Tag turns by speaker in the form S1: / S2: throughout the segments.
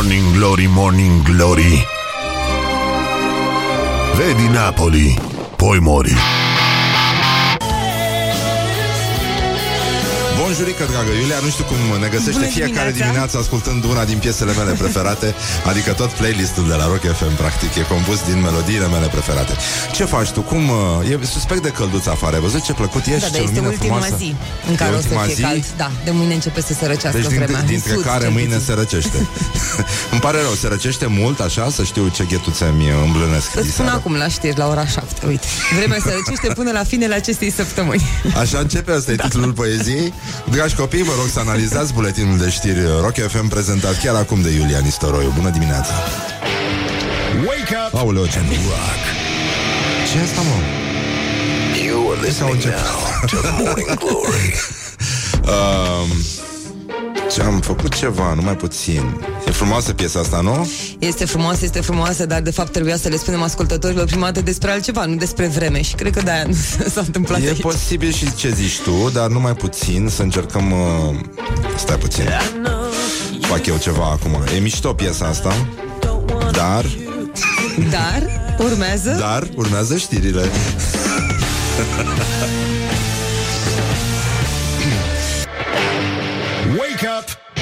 S1: Morning Glory, Morning Glory. Vedi Napoli, poi mori
S2: Bonjurică, dragă Iulia, nu știu cum ne găsește
S3: Bună
S2: fiecare
S3: dimineața.
S2: dimineață ascultând una din piesele mele preferate, adică tot playlistul de la Rock FM, practic, e compus din melodiile mele preferate. Ce faci tu? Cum... uh, E suspect de călduț afară, ai văzut ce plăcut ești?
S3: Da,
S2: ce
S3: dar este
S2: lumină
S3: ultima
S2: frumoasă?
S3: zi în care
S2: E
S3: o să
S2: ultima
S3: fie
S2: zi?
S3: cald. Da, de mâine începe să se răcească
S2: Deci dintre,
S3: vremea. În
S2: dintre
S3: sud,
S2: care
S3: cel
S2: mâine
S3: puțin.
S2: se răcește Îmi pare rău, se răcește mult așa Să știu ce ghetuțe mi îmblânesc
S3: Îți spun
S2: diseară.
S3: acum la știri, la ora 7, uite. Vremea se răcește până la finele acestei săptămâni.
S2: Așa începe, asta e titlul poeziei Dragi copii, vă rog să analizați buletinul de știri Rock FM prezentat chiar acum de Iulia Nistoroiu Bună dimineața!
S1: Wake up!
S2: Aoleu, ce ce e asta, mă?
S1: You are
S2: Sau
S1: listening
S2: încep.
S1: now to Morning Glory.
S2: Um, ce am făcut ceva, numai puțin E frumoasă piesa asta, nu?
S3: Este frumoasă, este frumoasă, dar de fapt trebuia să le spunem ascultătorilor prima dată despre altceva, nu despre vreme. Și cred că de-aia nu s-a întâmplat
S2: E
S3: aici.
S2: posibil și ce zici tu, dar numai puțin Să încercăm uh... Stai puțin Fac eu ceva acum E mișto piesa asta Dar,
S3: Dar urmează...
S2: dar urmează știrile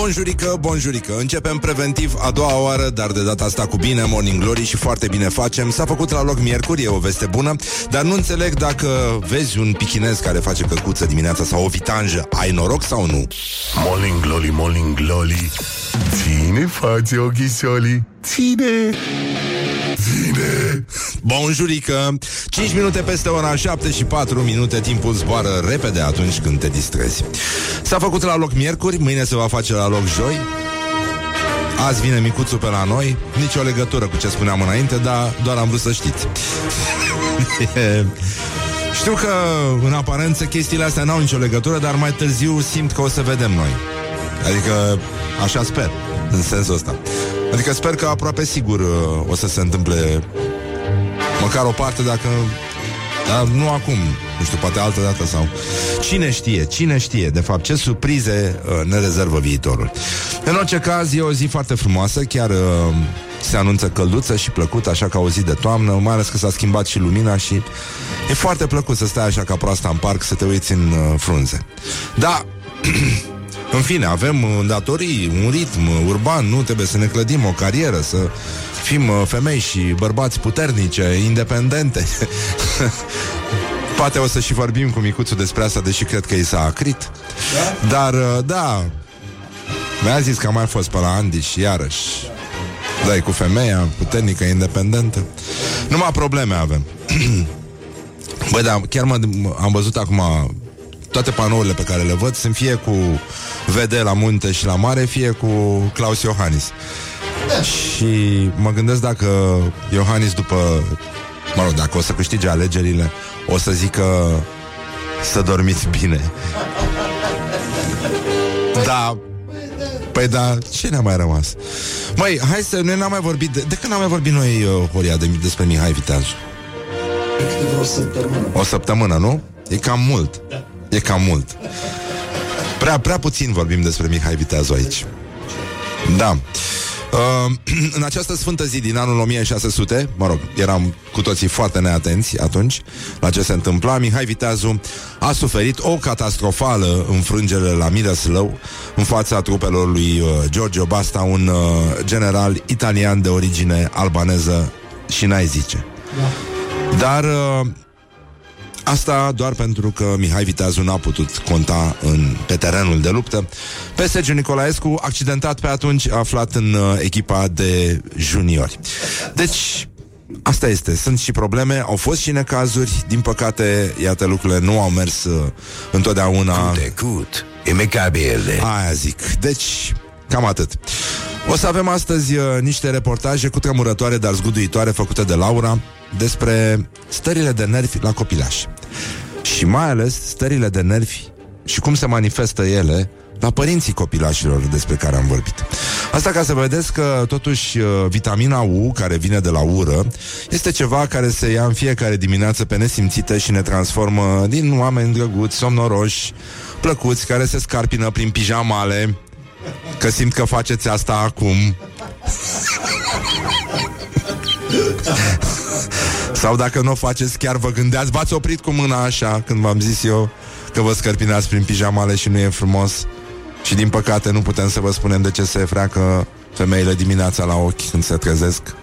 S2: Bonjurică, bonjurică. Începem preventiv a doua oară Dar de data asta cu bine, Morning Glory Și foarte bine facem. S-a făcut la loc miercuri, e o veste bună Dar nu înțeleg dacă vezi un pichinez Care face căcuță dimineața sau o vitanjă. Ai noroc sau nu?
S1: Morning Glory, Morning Glory. Ține față ochisoli Ține. Ține.
S2: Bonjurică. 5 minute peste ora 7 și 4 minute. Timpul zboară repede atunci când te distrezi. S-a făcut la loc miercuri. Mâine se va face la loc joi. Azi vine micuțul pe la noi. Nici o legătură cu ce spuneam înainte Dar doar am vrut să știți. Știu că în aparență chestiile astea n-au nicio legătură Dar mai târziu simt că o să vedem noi. Adică așa sper În sensul ăsta. Adică sper că aproape sigur uh, o să se întâmple Măcar o parte dacă dar nu acum, nu știu, poate altă dată sau... Cine știe, cine știe, de fapt, ce surprize uh, ne rezervă viitorul. În orice caz, e o zi foarte frumoasă, chiar uh, se anunță călduță și plăcut, așa ca o zi de toamnă, mai ales că s-a schimbat și lumina și e foarte plăcut să stai așa ca proasta în parc, să te uiți în uh, frunze. Da, în fine, avem uh, datorii, un ritm uh, urban, nu trebuie să ne clădim o carieră, să fim uh, femei și bărbați puternice, independente. Poate o să și vorbim cu micuțul despre asta, deși cred că i s-a acrit. Da? Dar, uh, da, mi-a zis că a mai fost pe la Andy și iarăși da, cu femeia puternică, independentă. Numai probleme avem. Băi, da, chiar mă, am văzut acum toate panourile pe care le văd sunt fie cu VD la munte și la mare, fie cu Claus Iohannis. Și mă gândesc dacă Iohannis după Mă rog, dacă o să câștige alegerile O să zică Să dormiți bine Da Păi da, ce ne-a mai rămas? Măi, hai să, noi n-am mai vorbit De, de când n-am mai vorbit noi, uh, Horia, de, despre Mihai Viteazu?
S4: O săptămână.
S2: O săptămână, nu? E cam mult E cam mult. Prea, prea puțin vorbim despre Mihai Viteazu aici. Da. Uh, în această sfântă zi din anul 1600, mă rog, eram cu toții foarte neatenți atunci la ce se întâmpla, Mihai Viteazu a suferit o catastrofală înfrângere la Mireslău în fața trupelor lui uh, Giorgio Basta, un uh, general italian de origine albaneză și n-ai zice. Dar uh, Asta doar pentru că Mihai Viteazu n-a putut conta în, pe terenul de luptă pe Sergiu Nicolaescu, accidentat pe atunci, aflat în uh, echipa de juniori. Deci, asta este. Sunt și probleme, au fost și necazuri. Din păcate, iată, lucrurile nu au mers uh, întotdeauna...
S1: Trecut Imecabile
S2: Aia zic. Deci, cam atât. O să avem astăzi uh, niște reportaje cu tremurătoare, dar zguduitoare, făcute de Laura, despre stările de nervi la copilași. Și mai ales stările de nervi și cum se manifestă ele la părinții copilașilor despre care am vorbit. Asta ca să vedeți că totuși uh, vitamina U, care vine de la ură, este ceva care se ia în fiecare dimineață pe nesimțite și ne transformă din oameni drăguți, somnoroși, plăcuți, care se scarpină prin pijamale, că simt că faceți asta acum. Sau dacă nu o faceți, chiar vă gândeați. V-ați oprit cu mâna așa Când v-am zis eu că vă scărpinați prin pijamale Și nu e frumos. Și din păcate nu putem să vă spunem de ce se freacă Femeile dimineața la ochi Când se trezesc.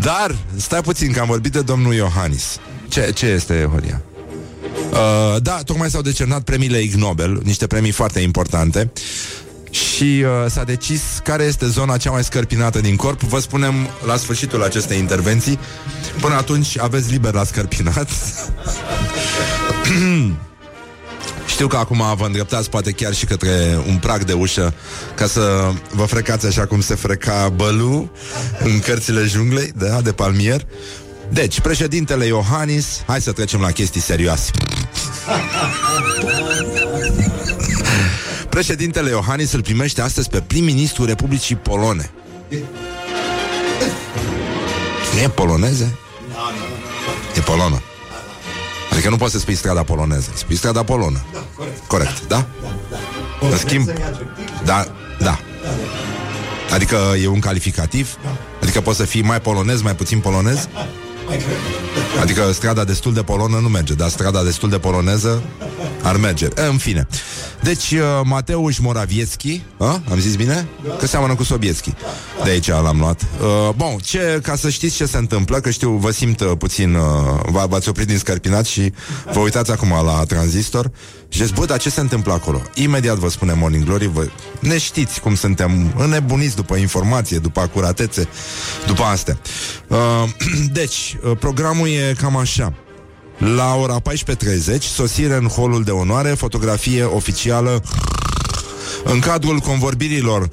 S2: Dar, stai puțin că am vorbit de domnul Iohannis. Ce, ce este, Horia? Uh, da, tocmai s-au decernat premiile Ig Nobel, niște premii foarte importante și uh, s-a decis care este zona cea mai scărpinată din corp. Vă spunem la sfârșitul acestei intervenții. Până atunci aveți liber la scărpinat. Știu că acum vă îndreptați poate chiar și către un prag de ușă ca să vă frecați așa cum se freca bălu în cărțile junglei, da, de palmier. Deci, președintele Iohannis, hai să trecem la chestii serioase. Președintele Iohannis îl primește astăzi pe prim-ministru Republicii Polone. Nu e poloneze? E polonă. Adică nu poți să spui strada poloneză, spui strada polonă.
S4: Da, corect.
S2: Corect, da?
S4: da.
S2: În schimb, da, da. Adică e un calificativ? Adică poți să fii mai polonez, mai puțin polonez?
S4: Mai cred.
S2: Adică strada destul de polonă nu merge, dar strada destul de poloneză ar merge. În fine. Deci, uh, Mateusz Morawiecki, a? am zis bine? Că seamănă cu Sobietski. De aici l-am luat. Uh, bun, ce, ca să știți ce se întâmplă, că știu, vă simt uh, puțin, uh, v-ați oprit din scărpinat și vă uitați acum la tranzistor și ziceți, bă, dar ce se întâmplă acolo? Imediat vă spune Morning Glory, vă... ne știți cum suntem înnebuniți după informație, după acuratețe, după astea. Uh, deci, uh, programul e cam așa. La ora 14.30, sosire în holul de onoare, fotografie oficială în cadrul convorbirilor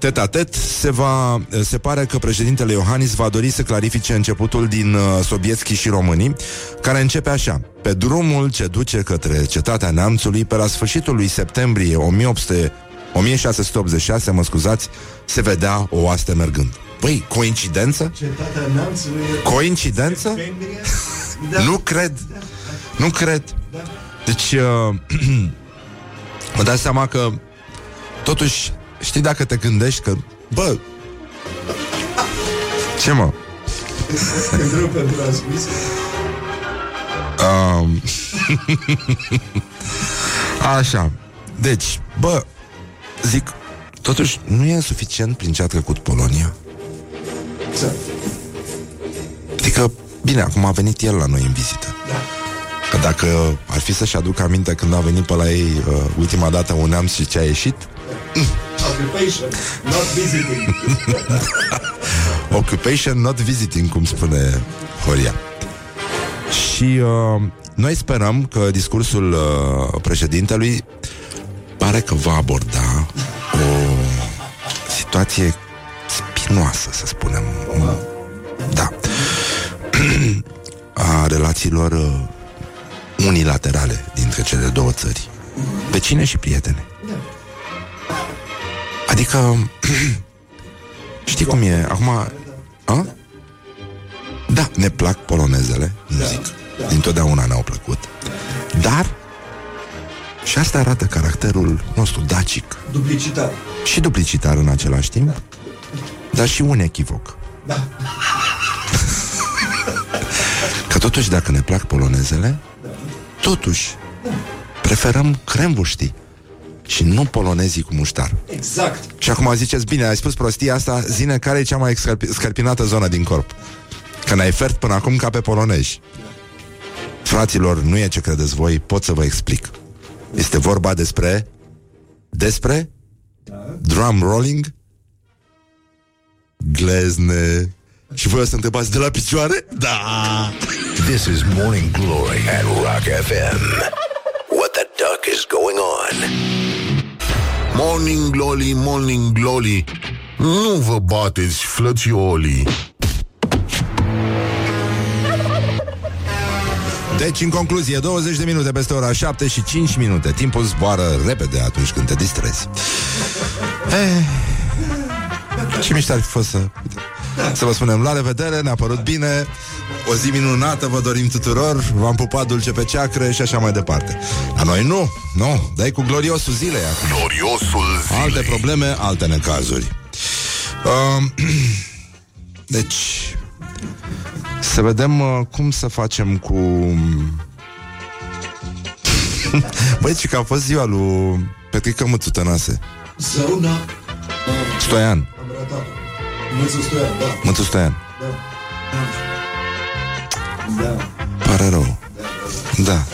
S2: tet-a-tet, se, va, se pare că președintele Iohannis va dori să clarifice începutul din uh, Sobietski și românii, care începe așa. Pe drumul ce duce către cetatea neamțului, pe la sfârșitul lui septembrie 1800, 1686, mă scuzați, se vedea o oaste mergând. Păi, coincidență?
S4: Cetatea neamțului e...
S2: Coincidență?
S4: Septembrie?
S2: Nu cred. Nu cred. Deci, uh, mă dau seama că totuși, știi dacă te gândești că, bă, ce mă?
S4: Pentru pentru transmis.
S2: Um, așa. Deci, bă, zic, totuși nu e suficient prin ce a trecut Polonia.
S4: Exact.
S2: Adică, bine, acum a venit el la noi în vizită. Că dacă ar fi să-și aduc aminte când a venit pe la ei uh, ultima dată un neamț și ce a ieșit,
S4: Occupation, not visiting.
S2: Occupation not visiting, cum spune Horia. Și uh, noi sperăm că discursul uh, președintelui pare că va aborda o situație spinoasă, să spunem. Da. A relațiilor uh, unilaterale dintre cele două țări. Vecine și prietene. Adică Știi cum e? Acum a? Da, ne plac polonezele Nu zic Dintotdeauna ne-au plăcut Dar Și asta arată caracterul nostru dacic
S4: Duplicitate.
S2: Și duplicitar în același timp Dar și un echivoc
S4: Da.
S2: Că totuși dacă ne plac polonezele Totuși Preferăm crembuștii Și nu polonezii cu muștar
S4: Exact.
S2: Și acum ziceți, bine, ai spus prostia asta, zine care e cea mai scărpi- scărpinată zonă din corp. Că n-ai fert până acum ca pe polonezi. Fraților, nu e ce credeți voi, pot să vă explic. Este vorba despre... Despre? Drum rolling? Glezne. Și voi o să întrebați de la picioare? Da!
S1: This is Morning Glory at Rock FM. What the duck is going on?
S5: Morning Glory, Morning Glory Nu vă bateți, flățiolii
S2: Deci, în concluzie, 20 de minute peste ora 7 și 5 minute. Timpul zboară repede atunci când te distrezi. Eh, ce mișto ar fi fost să... Să vă spunem la revedere, ne-a părut bine O zi minunată vă dorim tuturor V-am pupat dulce pe ceacre și așa mai departe Dar noi nu, nu, dai cu gloriosul zilei acum
S5: Gloriosul zilei.
S2: Alte probleme, alte necazuri uh, Deci Să vedem uh, cum să facem cu Băi, ce că a fost ziua lui Petrică Mățu Tănase
S4: Zăuna.
S2: Stoian
S4: Am ratat. Mățu Stoian, da.
S2: Mățu Stoian
S4: Da. Da.
S2: Pare rău Da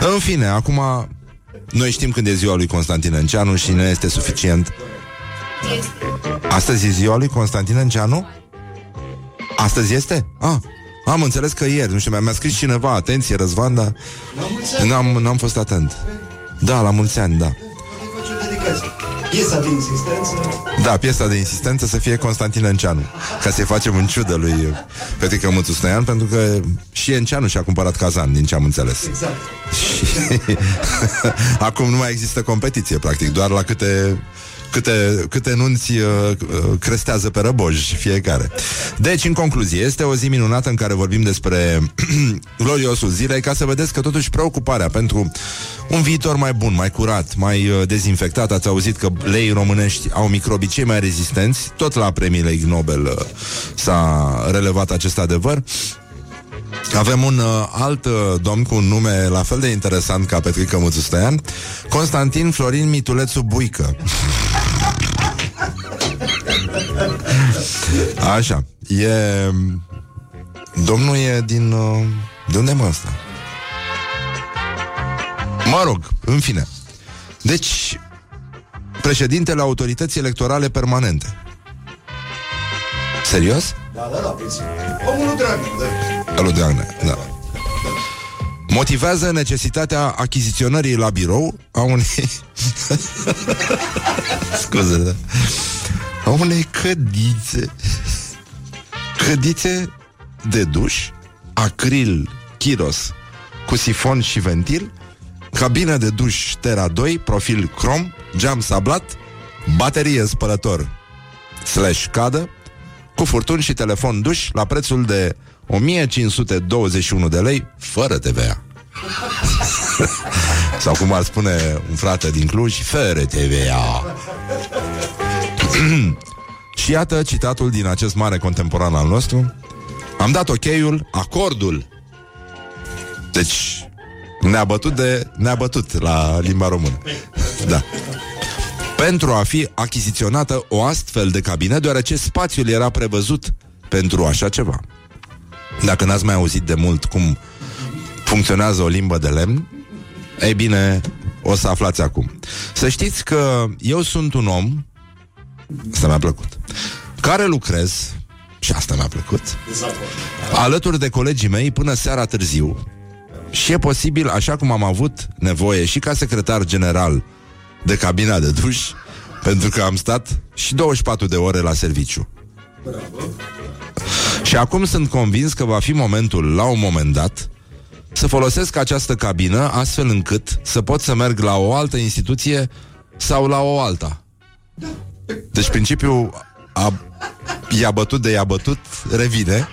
S2: Dar în fine, acum Noi știm când e ziua lui Constantin Înceanu Și ne este suficient Astăzi e ziua lui Constantin Înceanu? Astăzi este? Ah, am înțeles că ieri, nu știu, mi-a, mi-a scris cineva, atenție, Răzvan, dar
S4: La mulți ani.
S2: n-am, n-am fost atent. Da, la mulți ani, da.
S4: Îi faci o dedicație. Piesa de insistență.
S2: Da, piesa de insistență să fie Constantin Enceanu Ca să-i facem în ciudă lui Petrică Mățu Stăian Pentru că și Enceanu și-a cumpărat cazan Din ce am înțeles
S4: Exact.
S2: Și acum nu mai există competiție, practic, doar la câte câte, câte nunți uh, uh, crestează pe răboj fiecare. Deci, în concluzie, este o zi minunată în care vorbim despre gloriosul zilei, ca să vedeți că totuși preocuparea pentru un viitor mai bun, mai curat, mai uh, dezinfectat. Ați auzit că leii românești au microbii cei mai rezistenți, tot la premiile Ig Nobel uh, s-a relevat acest adevăr. Avem un uh, alt uh, domn cu un nume la fel de interesant ca Petrică Muțustean, Constantin Florin Mitulețu Buică. Așa, e... Domnul e din... Uh, de unde mă ăsta? Mă rog, în fine. Deci, președintele Autorității Electorale Permanente. Serios?
S4: Da, da, da, păi, Omul lui Dragnea, da.
S2: Alu Dragnea, da. Motivează necesitatea achiziționării la birou a unei... Scuze, da. A unei cădițe. Cădițe de duș, acril, chiros, cu sifon și ventil, cabină de duș Terra 2, profil crom, geam sablat, baterie spălător slash cadă, cu furtuni și telefon duș la prețul de 1521 de lei, fără TVA. Sau cum ar spune un frate din Cluj, fără TVA. și iată citatul din acest mare contemporan al nostru. Am dat ok-ul, acordul. Deci, ne-a bătut de... Ne-a bătut la limba română. Da pentru a fi achiziționată o astfel de cabină, deoarece spațiul era prevăzut pentru așa ceva. Dacă n-ați mai auzit de mult cum funcționează o limbă de lemn, ei bine, o să aflați acum. Să știți că eu sunt un om, asta mi-a plăcut, care lucrez, și asta mi-a plăcut, alături de colegii mei până seara târziu, și e posibil, așa cum am avut nevoie și ca secretar general de cabina de duș, pentru că am stat și 24 de ore la serviciu. Și acum sunt convins că va fi momentul, la un moment dat, să folosesc această cabină astfel încât să pot să merg la o altă instituție sau la o alta. Deci principiul a, i-a bătut de i-a bătut revine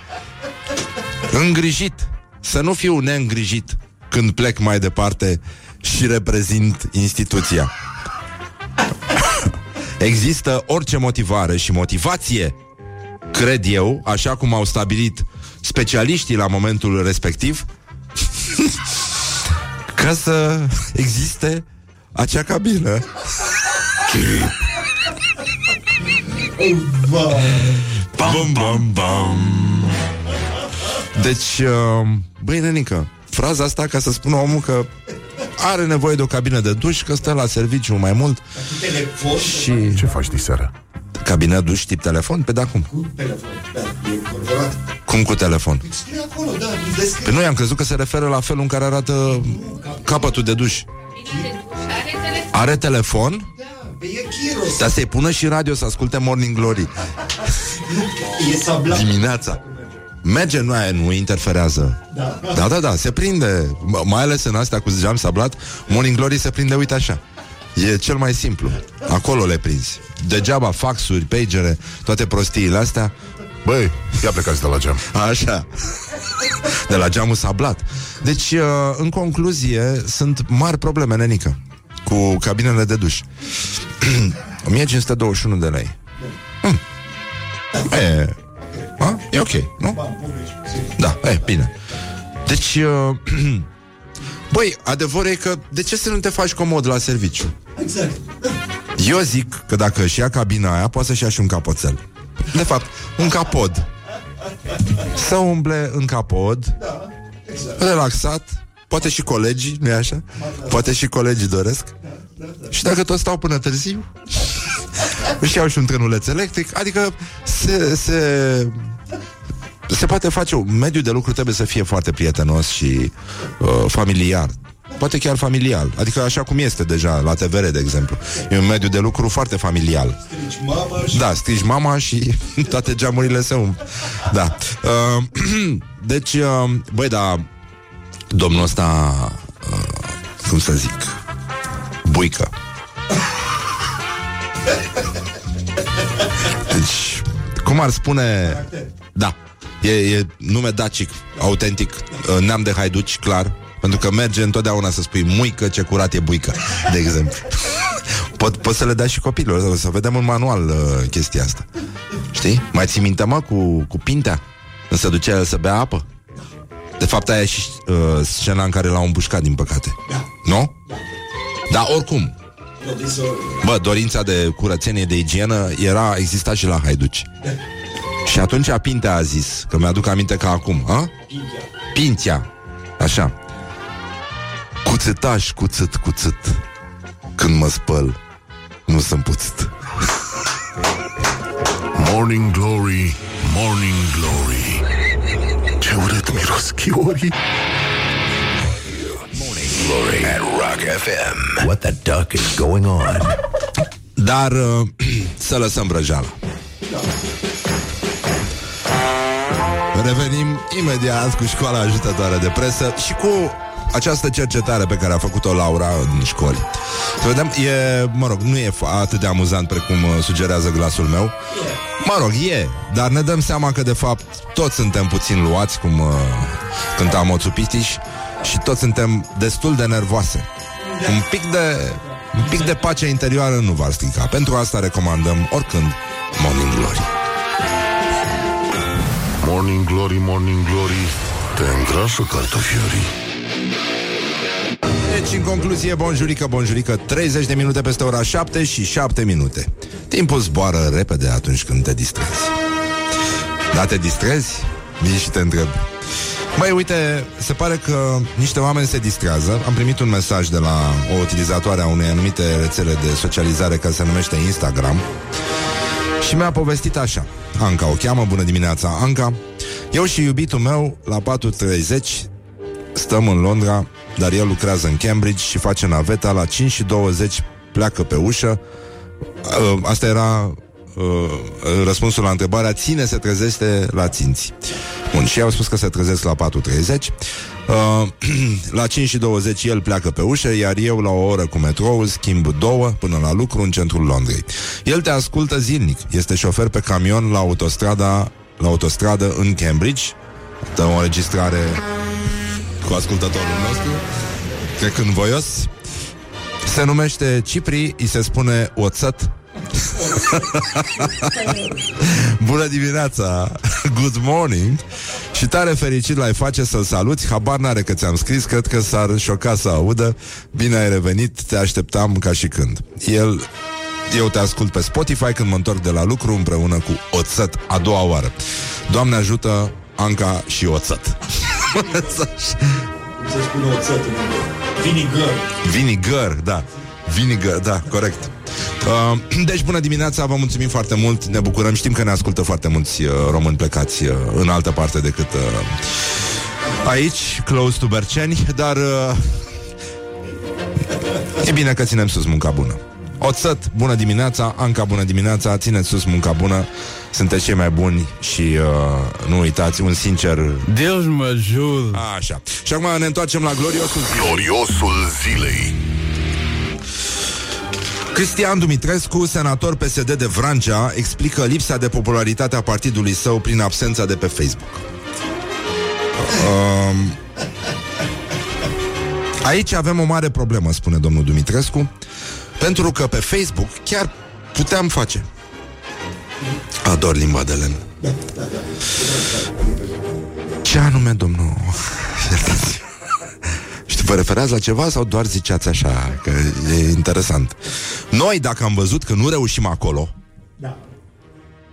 S2: îngrijit. Să nu fiu neîngrijit când plec mai departe și reprezint instituția. Există orice motivare și motivație, cred eu, așa cum au stabilit specialiștii la momentul respectiv, ca să existe acea cabină. Bam, bam, bam. Deci, uh, băi, nenică, fraza asta ca să spună omul că are nevoie de o cabină de duș, că stă la serviciu mai mult
S4: Telefon.
S2: și...
S5: Ce faci diseară?
S2: Cabină duș tip telefon? Pe da, cum?
S4: Cu telefon. Da, e corporat.
S2: Cum cu telefon?
S4: Scrie acolo, da, îți descrie.
S2: Pe noi am crezut că se referă la felul în care arată capătul de duș. Are telefon?
S4: Da, pe e Chiros.
S2: Dar să-i pună și radio să asculte Morning Glory
S4: E sablat.
S2: dimineața. Merge, nu, aia nu interferează.
S4: Da.
S2: Da, da, da, se prinde. M- Mai ales în astea cu geam sablat, Morning Glory se prinde, uite așa. E cel mai simplu. Acolo le prinzi. Degeaba faxuri, pagere, toate prostiile astea.
S5: Băi, ia plecați de la geam.
S2: Așa. De la geamul sablat. Deci, uh, în concluzie, sunt mari probleme, nenică, cu cabinele de duș. 1521 de lei. Hmm. E, a? e ok, nu? Da, e, bine. Deci, uh, băi, adevărul e că de ce să nu te faci comod la serviciu?
S4: Exact.
S2: Eu zic că dacă își ia cabina aia, poate să-și ia și un capoțel. De fapt, un capod. Să umble în capod, relaxat, poate și colegii, nu-i așa? Poate și colegii doresc. Și dacă tot stau până târziu, își iau și un trenuleț electric, adică se, se, se poate face, un mediu de lucru trebuie să fie foarte prietenos și uh, familiar. Poate chiar familial. Adică așa cum este deja la TVR, de exemplu. E un mediu de lucru foarte familial.
S4: Strici mama și...
S2: Da, strici mama și toate geamurile se umpl. Da. Uh, deci, uh, băi, da, domnul ăsta, uh, cum să zic, buică. Deci, cum ar spune... Da, e, e nume dacic, autentic, uh, neam de haiduci, clar, pentru că merge întotdeauna să spui muică ce curat e buică, de exemplu. Pot, pot să le dai și copilor, o să vedem în manual uh, chestia asta. Știi? Mai ții minte, mă, cu, cu Pintea? Când se ducea el să bea apă? De fapt, aia e și uh, scena în care l-au împușcat, din păcate.
S4: Da.
S2: Nu? Da, oricum.
S4: Eu deci să...
S2: Bă, dorința de curățenie, de igienă era, exista și la haiduci. Și atunci Pintea a zis, că mi-aduc aminte ca acum, a? Pintea. Așa. Cuțetaș, cuțet, cuțet. Când mă spăl, nu sunt puțit.
S5: Morning Glory, Morning Glory Ce urât miros chiorii
S1: Glory at Rock FM. What the duck is going on?
S2: Dar uh, să lăsăm vrăjeala. Revenim imediat cu școala ajutătoare de presă și cu această cercetare pe care a făcut-o Laura în școli. Să vedem, e, mă rog, nu e f- atât de amuzant precum uh, sugerează glasul meu. Mă rog, e, dar ne dăm seama că de fapt toți suntem puțin luați, cum uh, cânta Moțu Pitiș, și toți suntem destul de nervoase. Un pic de, un pic de pace interioară nu va strica. Pentru asta recomandăm oricând Morning Glory.
S5: Morning Glory, Morning Glory. Te îngrașă cartofiorii.
S2: Deci, în concluzie, bonjurică, bonjurică 30 de minute peste ora 7 și 7 minute. Timpul zboară repede atunci când te distrezi. Da, te distrezi? Vin și te întreb Băi, uite, se pare că niște oameni se distrează. Am primit un mesaj de la o utilizatoare a unei anumite rețele de socializare Care se numește Instagram Și mi-a povestit așa Anca o cheamă, bună dimineața Anca Eu și iubitul meu la 4.30 Stăm în Londra, dar el lucrează în Cambridge și face naveta la 5 și 20 pleacă pe ușă. Uh, Asta era uh, răspunsul la întrebarea Ține se trezește la ținți. Bun, și au spus că se trezesc la 4.30. Uh, la 5 și 20 el pleacă pe ușă, iar eu la o oră cu metrou schimb două până la lucru în centrul Londrei. El te ascultă zilnic. Este șofer pe camion la autostrada la autostradă în Cambridge. Dă o înregistrare cu ascultătorul nostru, cred că voios. Se numește Cipri, îi se spune oțăt. Bună dimineața, good morning Și tare fericit l-ai face să-l saluți Habar n-are că ți-am scris Cred că s-ar șoca să audă Bine ai revenit, te așteptam ca și când El eu te ascult pe Spotify când mă întorc de la lucru împreună cu Oțăt a doua oară. Doamne ajută Anca și Oțăt.
S4: Cum să spune oțet în Vinegar.
S2: Vinegar, da. Vinegar, da, corect. Uh, deci, bună dimineața, vă mulțumim foarte mult, ne bucurăm, știm că ne ascultă foarte mulți uh, români plecați uh, în altă parte decât uh, aici, close to Berceni, dar uh, e bine că ținem sus munca bună. Oțăt, bună dimineața, Anca, bună dimineața, țineți sus munca bună, sunteți cei mai buni și uh, nu uitați, un sincer...
S6: Deus mă ajută.
S2: Așa. Și acum ne întoarcem la gloriosul zi.
S5: Gloriosul zilei.
S2: Cristian Dumitrescu, senator PSD de Vrancea, explică lipsa de popularitate a partidului său prin absența de pe Facebook. Um, aici avem o mare problemă, spune domnul Dumitrescu, pentru că pe Facebook chiar puteam face. Ador limba de len. Ce anume, domnul? Iertați. Și vă referați la ceva sau doar ziceați așa? Că e interesant. Noi, dacă am văzut că nu reușim acolo,
S4: Da.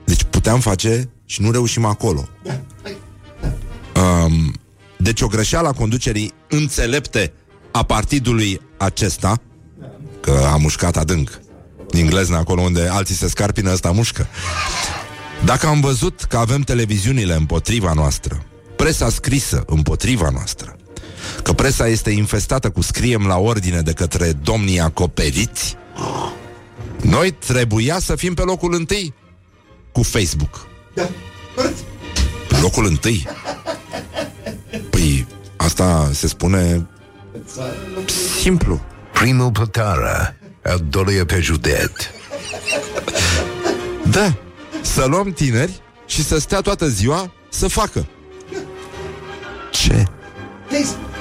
S2: deci puteam face și nu reușim acolo. Um, deci o greșeală a conducerii înțelepte a partidului acesta, că a mușcat adânc, din glezna acolo unde alții se scarpină, ăsta mușcă. Dacă am văzut că avem televiziunile împotriva noastră, presa scrisă împotriva noastră, că presa este infestată cu scriem la ordine de către domnii acoperiți, noi trebuia să fim pe locul întâi cu Facebook.
S4: Da. Corect.
S2: Pe locul întâi. Păi, asta se spune simplu.
S1: Primul pe țară, al doilea pe județ.
S2: Da, să luăm tineri și să stea toată ziua să facă. Ce?
S4: Facebook.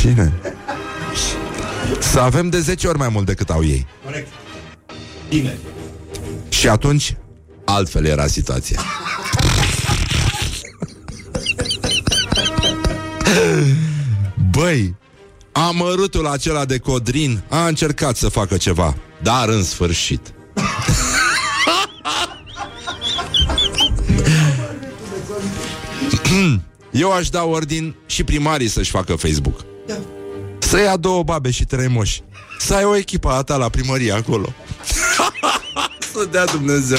S2: Cine? Să avem de 10 ori mai mult decât au ei.
S4: Corect. Bine.
S2: Și atunci, altfel era situația. Băi, amărutul acela de Codrin a încercat să facă ceva, dar în sfârșit. Eu aș da ordin și primarii să-și facă Facebook.
S4: Da.
S2: Să ia două babe și trei moși. Să ai o echipă a ta la primărie acolo. să dea Dumnezeu.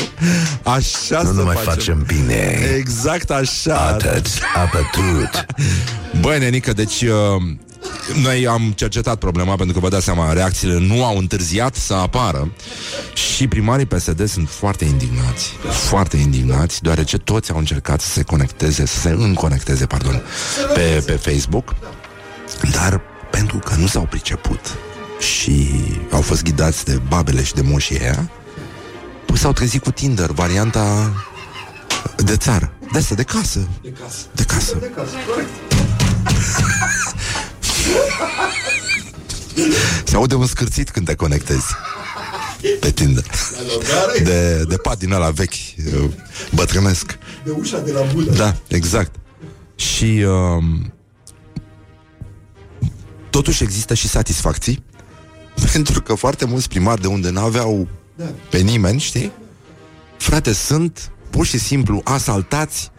S2: Așa
S1: Nu
S2: să
S1: ne mai
S2: facem.
S1: facem bine.
S2: Exact așa.
S1: Atât, a pătut.
S2: Băi, nenică, deci uh, noi am cercetat problema pentru că vă dați seama, reacțiile nu au întârziat să apară și primarii PSD sunt foarte indignați, foarte indignați, deoarece toți au încercat să se conecteze, să se înconecteze, pardon, pe, pe Facebook, dar pentru că nu s-au priceput și au fost ghidați de babele și de moșii aia, păi s-au trezit cu Tinder, varianta de țară, de asta, de casă.
S4: De casă.
S2: De casă.
S4: De casă. Corect.
S2: Se aude un scârțit când te conectezi pe Tinder.
S4: Logare.
S2: De, de pat din ăla vechi, uh, bătrânesc.
S4: De ușa de la budă.
S2: Da, exact. Și um, totuși există și satisfacții pentru că foarte mulți primari de unde n-aveau
S4: Da.
S2: pe nimeni, știi? Frate, sunt pur și simplu asaltați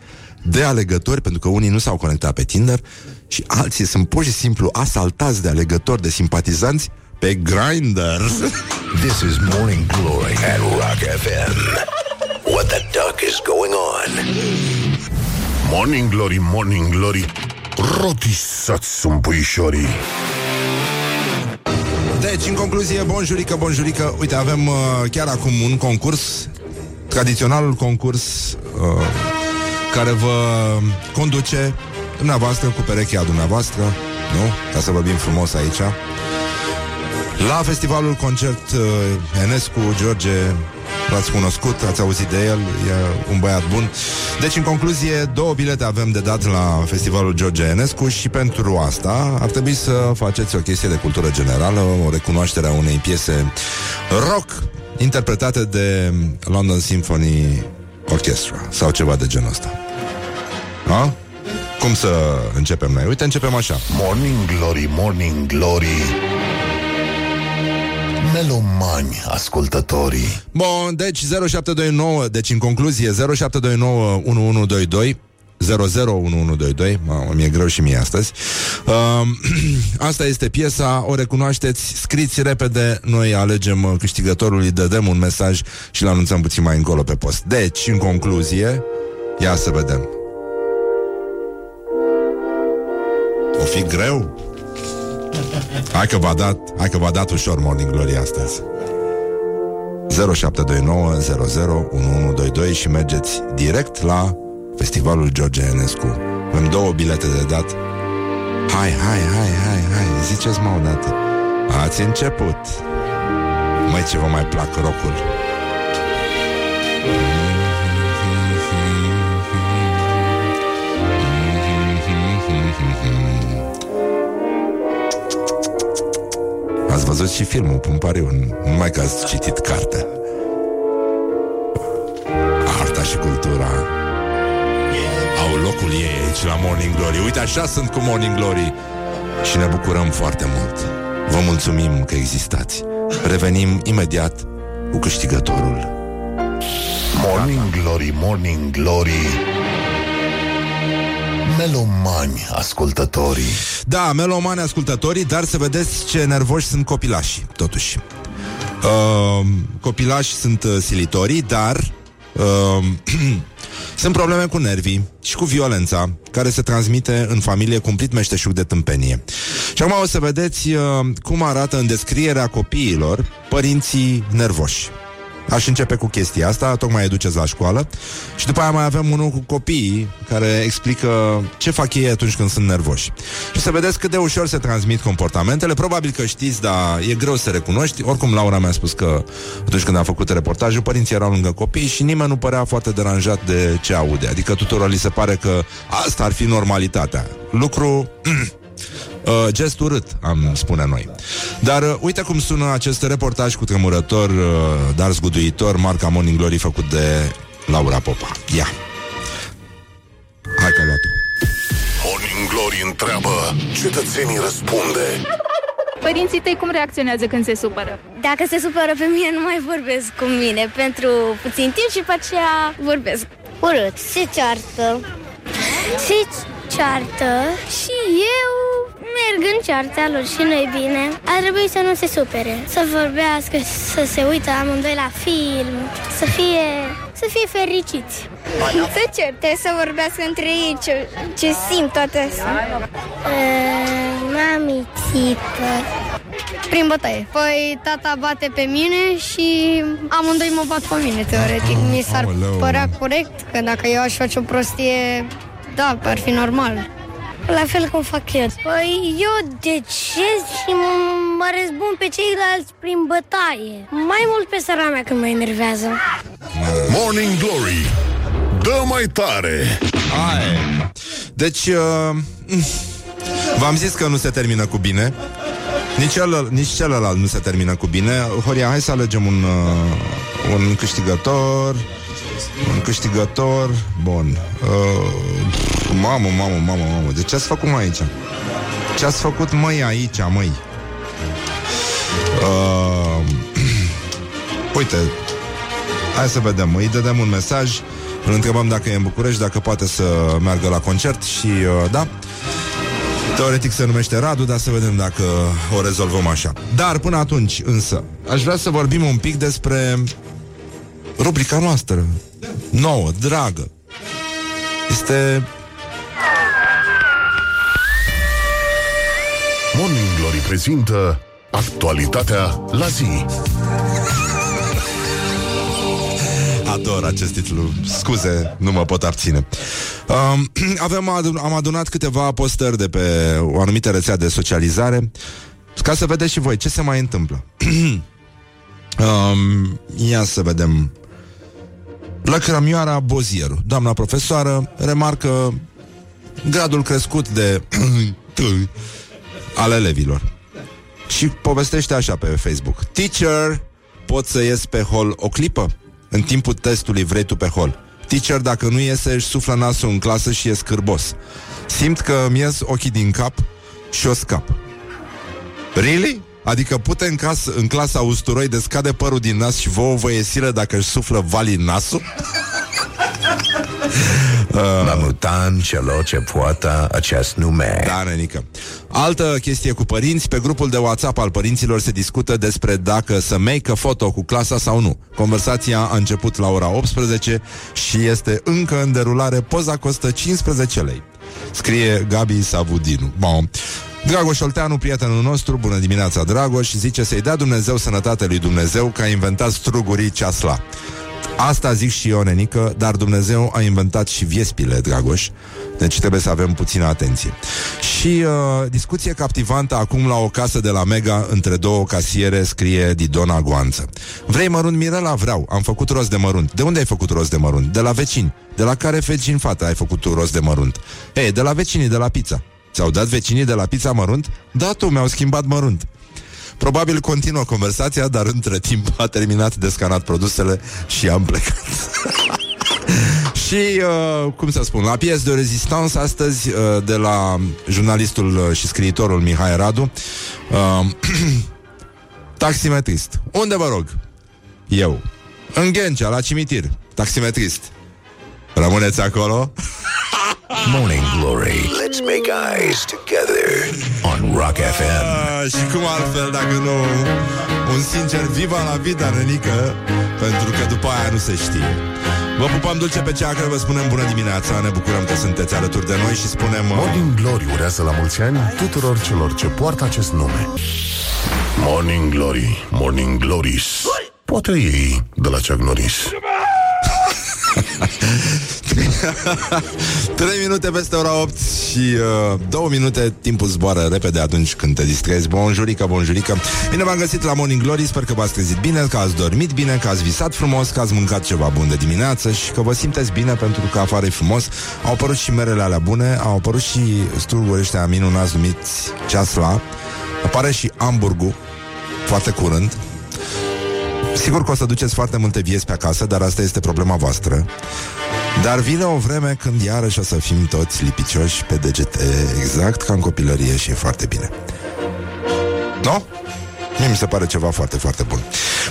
S2: de alegători, pentru că unii nu s-au conectat pe Tinder și alții sunt pur și simplu asaltați de alegători, de simpatizanți pe Grindr.
S1: This is Morning Glory at Rock FM.
S5: What the duck is going on? Morning Glory, Morning Glory Rotisați sunt puișorii
S2: Deci, în concluzie, bonjurică, bonjurică Uite, avem uh, chiar acum un concurs Tradiționalul concurs uh, Care vă conduce Dumneavoastră cu perechea dumneavoastră Nu? Ca să vorbim frumos aici La festivalul concert uh, Enescu, George L-ați cunoscut, ați auzit de el E un băiat bun Deci, în concluzie, două bilete avem de dat La festivalul George Enescu Și pentru asta ar trebui să faceți o chestie de cultură generală O recunoaștere a unei piese rock Interpretate de London Symphony Orchestra Sau ceva de genul ăsta Da? Cum să începem noi? Uite, începem așa.
S5: Morning Glory, Morning Glory. Melomani ascultătorii.
S2: Bun, deci 0729, deci în concluzie 0729 1122 001122 Mamă, mi-e greu și mie astăzi. Uh, Asta este piesa O recunoașteți, scriți repede Noi alegem uh, câștigătorul Îi dădem un mesaj și îl anunțăm puțin mai încolo pe post. Deci, în concluzie Ia să vedem fi greu? Hai că v-a dat, hai că v-a dat ușor Morning Glory astăzi 0729 001122 și mergeți direct la Festivalul George Enescu. Avem două bilete de dat. Hai, hai, hai, hai, hai, ziceți mă odată. Ați început. Măi, ce vă mai plac rocul. Ați văzut și filmul, pun pariu, numai că ați citit cartea. Arta și cultura au locul ei aici la Morning Glory. Uite, așa sunt cu Morning Glory. Și ne bucurăm foarte mult. Vă mulțumim că existați. Revenim imediat cu câștigătorul.
S5: Morning Glory, Morning Glory Melomani ascultătorii
S2: Da, melomani ascultătorii, dar să vedeți ce nervoși sunt copilașii, totuși. Uh, copilași sunt uh, silitorii, dar uh, sunt probleme cu nervii și cu violența care se transmite în familie cu un plit meșteșug de tâmpenie. Și acum o să vedeți uh, cum arată în descrierea copiilor părinții nervoși. Aș începe cu chestia asta, tocmai educeți la școală. Și după aia mai avem unul cu copiii Care explică ce fac ei atunci când sunt nervoși. Și să vedeți cât de ușor se transmit comportamentele. Probabil că știți, dar e greu să recunoști. Oricum Laura mi-a spus că Atunci când a făcut reportajul, părinții erau lângă copii Și nimeni nu părea foarte deranjat de ce aude. Adică tuturor li se pare că asta ar fi normalitatea. Lucru Uh, gest urât, am spune noi. Dar uh, uite cum sună acest reportaj cu tremurător, uh, dar zguduitor, marca Morning Glory făcut de Laura Popa. Ia! Hai că luat
S5: Morning Glory întreabă Cetățenii răspunde
S7: Părinții tăi cum reacționează când se supără?
S8: Dacă se supără pe mine, nu mai vorbesc cu mine pentru puțin timp și după aceea vorbesc. Urât. Se ceartă. Se ceartă și eu merg în cearta lor și nu-i bine. Ar trebui să nu se supere, să vorbească, să se uită amândoi la film, să fie, să fie fericiți. Să certe, să vorbească între ei ce, ce simt toate astea. Mami țipă. Prin bătaie. Păi tata bate pe mine și amândoi mă bat pe mine, teoretic. Mi s-ar
S2: Aoleu.
S8: părea corect că dacă eu aș face o prostie, da, ar fi normal. La fel cum fac eu. Păi eu decez și m- mă răzbun pe ceilalți prin bătaie. Mai mult pe săra mea când mă enervează.
S5: Morning Glory Dă mai tare
S2: Hai! Deci, uh, v-am zis că nu se termină cu bine. Nici, celălalt, nici celălalt nu se termină cu bine. Horia, hai să alegem un, uh, un câștigător. Un câștigător. Bun. Uh, mamă, mamă, mamă, mamă. De ce ați făcut mai aici? Ce ați făcut măi aici, măi? Uh, uite, hai să vedem. Îi dădem un mesaj. Îl întrebăm dacă e în București, dacă poate să meargă la concert și, uh, da, Teoretic se numește Radu, dar să vedem dacă o rezolvăm așa. Dar până atunci, însă, aș vrea să vorbim un pic despre rubrica noastră. Nouă, dragă. Este...
S5: Morning Glory prezintă Actualitatea la zi
S2: Ador acest titlu. Scuze, nu mă pot abține. Um, avem adun- am adunat câteva postări de pe o anumită rețea de socializare ca să vedeți și voi ce se mai întâmplă. um, ia să vedem. Lăcrămioara Bozieru. Doamna profesoară remarcă gradul crescut de al elevilor. Și povestește așa pe Facebook. Teacher, pot să ies pe hol o clipă? În timpul testului vrei tu pe hol. Teacher, dacă nu iese, își suflă nasul în clasă și e scârbos. Simt că îmi ies ochii din cap și o scap. Really? Adică pute în, cas, în clasa usturoi de scade părul din nas și vouă vă e silă dacă își suflă vali în nasul?
S1: La mutant celor ce poată acest nume.
S2: Da, nenică. Altă chestie cu părinți, pe grupul de WhatsApp al părinților se discută despre dacă să make a foto cu clasa sau nu. Conversația a început la ora 18 și este încă în derulare. Poza costă 15 lei. Scrie Gabi Savudinu. Bun. Dragoș Olteanu, prietenul nostru, bună dimineața, Dragoș, zice să-i dea Dumnezeu sănătate lui Dumnezeu că a inventat strugurii ceasla. Asta zic și eu, nenică, dar Dumnezeu a inventat și viespile, Dragoș. Deci trebuie să avem puțină atenție. Și uh, discuție captivantă acum la o casă de la Mega între două casiere scrie Didona Goanță. Vrei mărunt, Mirela? Vreau. Am făcut rost de mărunt. De unde ai făcut rost de mărunt? De la vecini. De la care vecin fată ai făcut tu rost de mărunt? Ei, de la vecinii de la pizza. Ți-au dat vecinii de la pizza mărunt? Da, tu, mi-au schimbat mărunt. Probabil continuă conversația, dar între timp a terminat de scanat produsele și am plecat. și, uh, cum să spun, la pies de rezistans astăzi, uh, de la jurnalistul uh, și scriitorul Mihai Radu, uh, taximetrist. Unde vă rog? Eu. În Ghencea, la cimitir. Taximetrist. Rămâneți acolo?
S1: Morning Glory. Let's make eyes together on Rock FM.
S2: Ah, și cum altfel dacă nu Un sincer viva la vida, nenică Pentru că după aia nu se știe Vă pupăm dulce pe ceacră, vă spunem bună dimineața Ne bucurăm că sunteți alături de noi și spunem uh,
S5: Morning Glory urează la mulți ani tuturor celor ce poartă acest nume. Morning Glory, Morning Glories. Poate ei de la Chuck Norris.
S2: 3 minute peste ora 8 și uh, 2 minute Timpul zboară repede atunci când te distrezi. Bonjurică, bonjurică. Bine v-am găsit la Morning Glory Sper că v-ați trezit bine, că ați dormit bine Că ați visat frumos, că ați mâncat ceva bun de dimineață Și că vă simteți bine pentru că afară e frumos. Au apărut și merele alea bune Au apărut și struguri ăștia minunați numiți ceasla. Apare și hamburgul Foarte curând Sigur că o să duceți foarte multe vieți pe acasă, dar asta este problema voastră. Dar vine o vreme când iarăși o să fim toți lipicioși pe degete, exact ca în copilărie și e foarte bine. Nu? Mie mi se pare ceva foarte, foarte bun.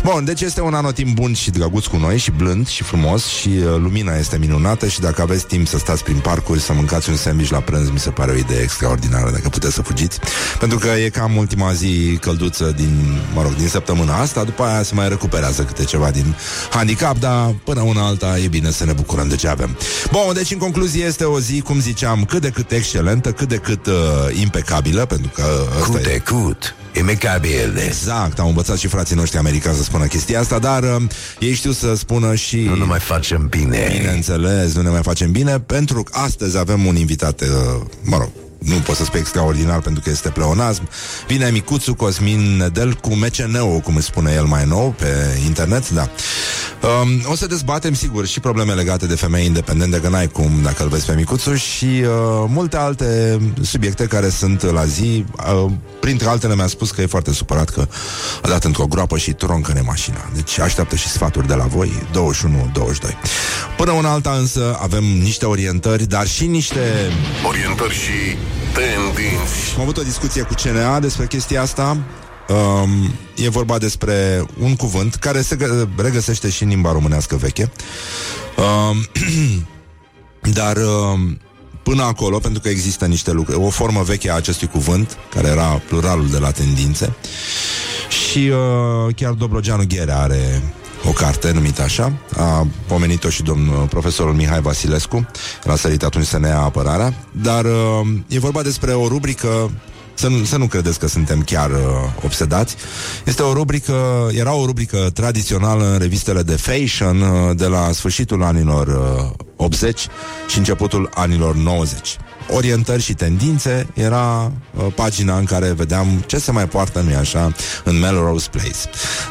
S2: Bun, deci este un anotimp bun și drăguț cu noi și blând și frumos și uh, lumina este minunată și dacă aveți timp să stați prin parcuri, să mâncați un sandwich la prânz, mi se pare o idee extraordinară dacă puteți să fugiți. Pentru că e cam ultima zi călduță din, mă rog, din săptămâna asta, după aia se mai recuperează câte ceva din handicap, dar până una alta e bine să ne bucurăm de ce avem. Bun, deci în concluzie este o zi, cum ziceam, cât de cât excelentă, cât de cât uh, impecabilă, pentru că ăsta
S1: Cât
S2: e
S1: de cât. Imecabile.
S2: Exact, au învățat și frații noștri americani să spună chestia asta, dar uh, ei știu să spună și...
S1: Nu ne mai facem bine.
S2: Bineînțeles, nu ne mai facem bine, pentru că astăzi avem un invitat, uh, mă rog, nu pot să spun extraordinar pentru că este pleonasm. Vine micuțul Cosmin Nedel cu MCNO, cum își spune el mai nou pe internet, da. Um, o să dezbatem, sigur, și probleme legate de femei independente, că n-ai cum dacă îl vezi pe micuțul și uh, multe alte subiecte care sunt la zi. Uh, printre altele mi-a spus că e foarte supărat că a dat într-o groapă și troncă-ne mașina. Deci așteaptă și sfaturi de la voi, 21-22. Până una alta însă avem niște orientări, dar și niște
S5: Orientări și tendinți.
S2: am avut o discuție cu CNA despre chestia asta. Um, e vorba despre un cuvânt care se gă- regăsește și în limba românească veche. Um, dar um, până acolo, pentru că există niște lucruri, o formă veche a acestui cuvânt, care era pluralul de la tendințe, și uh, chiar Dobrogeanu Ghere are o carte numită așa, a pomenit-o și domnul profesorul Mihai Vasilescu, l-a sărit atunci să ne ia apărarea, dar uh, e vorba despre o rubrică să nu, să nu credeți că suntem chiar uh, obsedați. Este o rubrică, era o rubrică tradițională în revistele de fashion uh, de la sfârșitul anilor uh, 80 și începutul anilor 90. Orientări și tendințe era uh, pagina în care vedeam ce se mai poartă, nu-i așa, în Melrose Place.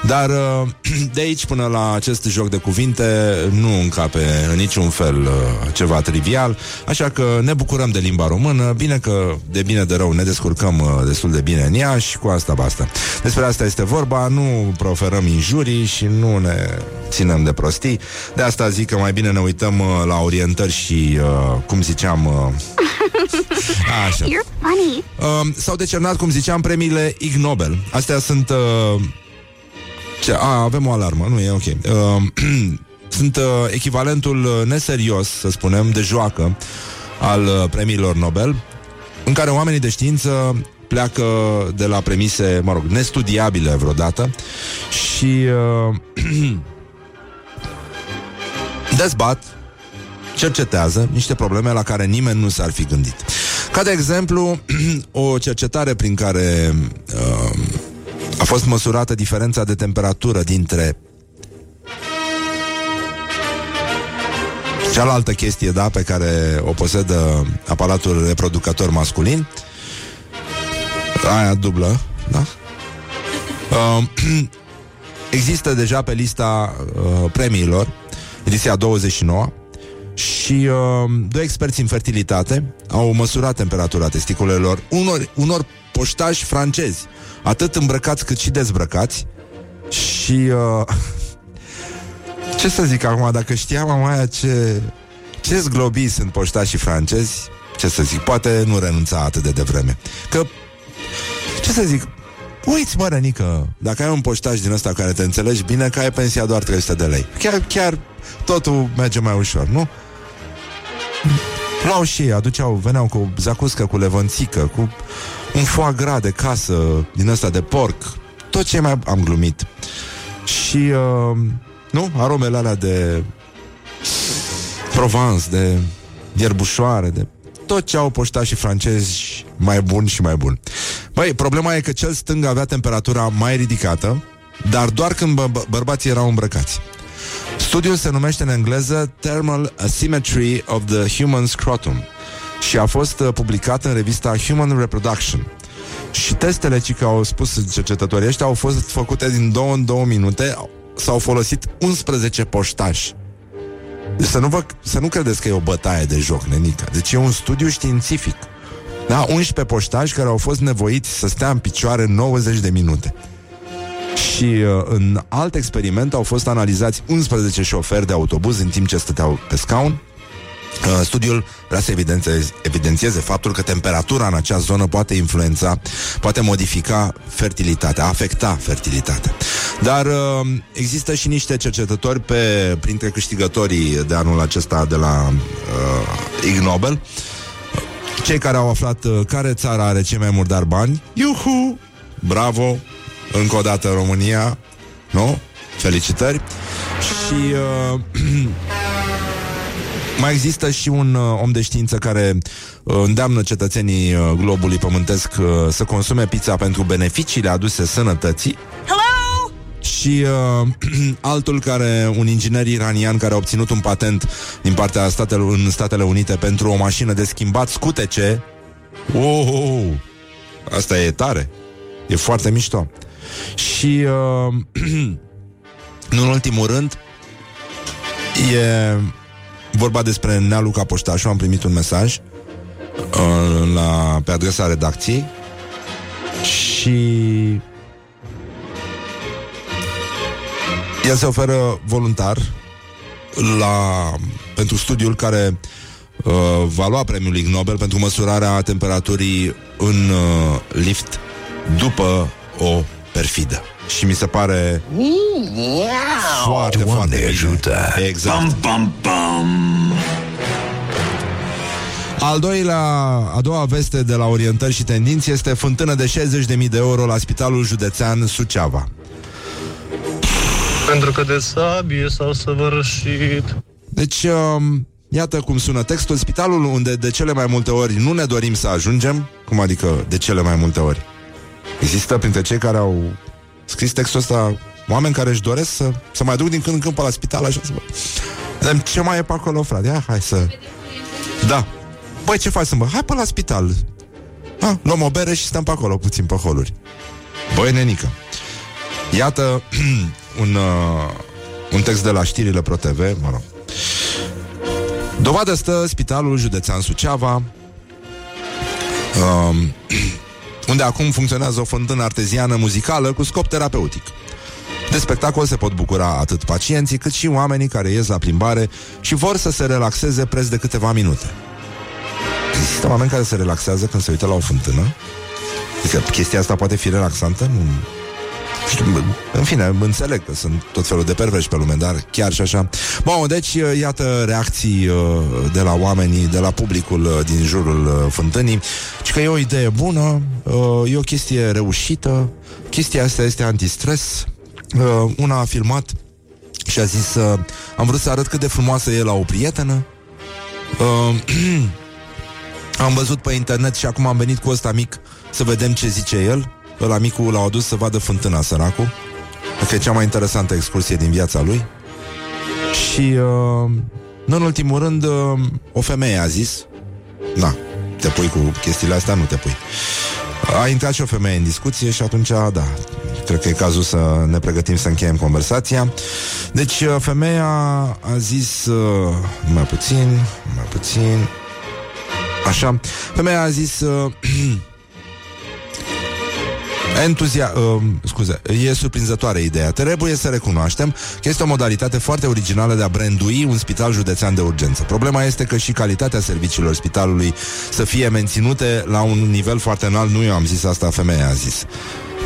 S2: Dar uh, de aici până la acest joc de cuvinte nu încape în niciun fel uh, ceva trivial, așa că ne bucurăm de limba română, bine că de bine de rău ne descurcăm uh, destul de bine în ea și cu asta basta. Despre asta este vorba, nu proferăm injurii și nu ne ținem de prostii. De asta zic că mai bine ne uităm uh, la orientări și, uh, cum ziceam, uh, Așa.
S8: You're funny.
S2: Uh, s-au decernat, cum ziceam, premiile Ig Nobel. Astea sunt... Uh, ce? A, avem o alarmă, nu e ok. Uh, sunt uh, echivalentul uh, neserios, să spunem, de joacă al uh, premiilor Nobel, în care oamenii de știință pleacă de la premise, mă rog, nestudiabile vreodată și uh, dezbat cercetează niște probleme la care nimeni nu s-ar fi gândit. Ca de exemplu, o cercetare prin care uh, a fost măsurată diferența de temperatură dintre cealaltă chestie, da, pe care o posedă aparatul reproducător masculin, aia dublă, da? Uh, există deja pe lista uh, premiilor, ediția 29, și uh, doi experți în fertilitate au măsurat temperatura testiculelor unor, unor poștași francezi, atât îmbrăcați cât și dezbrăcați. Și uh, ce să zic acum, dacă știam aia ce, ce zglobii sunt poștașii francezi, ce să zic, poate nu renunța atât de devreme. Că, ce să zic, Uiți, mă, Rănică, dacă ai un poștaș din ăsta care te înțelegi bine, că ai pensia doar 300 de lei. Chiar, chiar totul merge mai ușor, nu? Luau și ei, aduceau, veneau cu zacuscă, cu levănțică, cu un foie gras de casă, din ăsta de porc, tot ce mai am glumit. Și, uh, nu, aromele alea de Provence, de ierbușoare, de tot ce au poștașii francezi mai bun și mai bun. Băi, problema e că cel stâng avea temperatura mai ridicată, dar doar când bă- bărbații erau îmbrăcați. Studiul se numește în engleză Thermal Asymmetry of the Human Scrotum și a fost uh, publicat în revista Human Reproduction. Și testele, ci că au spus cercetătorii ăștia, au fost făcute din două în două minute, s-au folosit 11 poștași. Deci să nu, vă, să nu credeți că e o bătaie de joc, nenică. Deci e un studiu științific. Da, 11 poștași care au fost nevoiți să stea în picioare 90 de minute. Și uh, în alt experiment au fost analizați 11 șoferi de autobuz în timp ce stăteau pe scaun. Uh, studiul vrea să evidențieze, evidențieze faptul că temperatura în acea zonă poate influența, poate modifica fertilitatea, afecta fertilitatea. Dar uh, există și niște cercetători pe, printre câștigătorii de anul acesta de la uh, Ig Nobel, cei care au aflat uh, care țară are cei mai murdari bani. Iuhu! Bravo! Încă o dată România, nu? Felicitări! Și uh, mai există și un uh, om de știință care uh, îndeamnă cetățenii uh, globului pământesc uh, să consume pizza pentru beneficiile aduse sănătății.
S9: Hello?
S2: Și uh, altul care, un inginer iranian care a obținut un patent din partea statelor, în Statele Unite pentru o mașină de schimbat scutece. Oh, oh, oh. Asta e tare. E foarte mișto. Și uh, nu în ultimul rând e vorba despre Nea Luca Poștașu. Am primit un mesaj uh, la, pe adresa redacției și el se oferă voluntar la, pentru studiul care uh, va lua premiul Ig Nobel pentru măsurarea temperaturii în uh, lift după o perfidă. Și mi se pare foarte,
S1: Doamne
S2: foarte bine.
S1: ajută.
S2: Exact.
S1: Bam, bam, bam.
S2: Al doilea, a doua veste de la Orientări și Tendinți este fântână de 60.000 de euro la Spitalul Județean Suceava.
S6: Pentru că de sabie s-au săvârșit.
S2: Deci, um, iată cum sună textul. Spitalul unde de cele mai multe ori nu ne dorim să ajungem. Cum adică de cele mai multe ori? Există printre cei care au scris textul ăsta oameni care își doresc să, să mai duc din când în când pe la spital așa să vă... Vedem ce mai e pe acolo, frate. Ia, hai să... Da. Băi, ce faci sâmbă? Hai pe la spital. Ha, luăm o bere și stăm pe acolo puțin pe holuri. Băi, nenică. Iată un, uh, un text de la știrile ProTV, mă rog. Dovadă stă Spitalul Județean Suceava, um, unde acum funcționează o fântână arteziană muzicală cu scop terapeutic. De spectacol se pot bucura atât pacienții cât și oamenii care ies la plimbare și vor să se relaxeze preț de câteva minute. Există oameni care se relaxează când se uită la o fântână? Adică chestia asta poate fi relaxantă? Nu, știu, în fine, înțeleg că sunt tot felul de perverși pe lume, dar chiar și așa. Bun, deci, iată reacții uh, de la oamenii, de la publicul uh, din jurul uh, fântânii, și că e o idee bună, e o chestie reușită, chestia asta este antistres. Una a filmat și a zis, am vrut să arăt cât de frumoasă e la o prietenă. Am văzut pe internet și acum am venit cu ăsta mic Să vedem ce zice el Ăla micul l-a adus să vadă fântâna săracul. Că e cea mai interesantă excursie din viața lui. Și uh, Nu în ultimul rând uh, O femeie a zis Na, te pui cu chestiile astea, nu te pui. A intrat și o femeie în discuție Și atunci, da Cred că e cazul să ne pregătim să încheiem conversația. Deci uh, femeia a zis uh, Mai puțin Mai puțin. Așa, femeia a zis uh, Entuzia... Uh, scuze, e surprinzătoare ideea. Trebuie să recunoaștem că este o modalitate foarte originală de a brandui un spital județean de urgență. Problema este că și calitatea serviciilor spitalului să fie menținute la un nivel foarte înalt. Nu eu am zis asta, femeia a zis.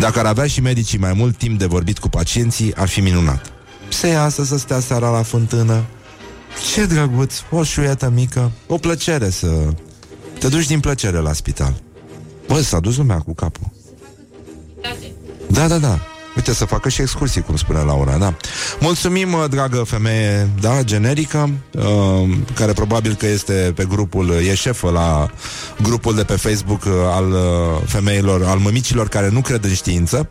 S2: Dacă ar avea și medicii mai mult timp de vorbit cu pacienții, ar fi minunat. Să iasă să stea seara la fântână. Ce drăguț, o șuietă mică. O plăcere să te duci din plăcere la spital. Bă, s-a dus lumea cu capul. Da, da, da. Uite, să facă și excursii, cum spune Laura, da. Mulțumim, uh, dragă femeie, da, generică, uh, care probabil că este pe grupul, e șefă la grupul de pe Facebook uh, al uh, femeilor, al mămicilor care nu cred în știință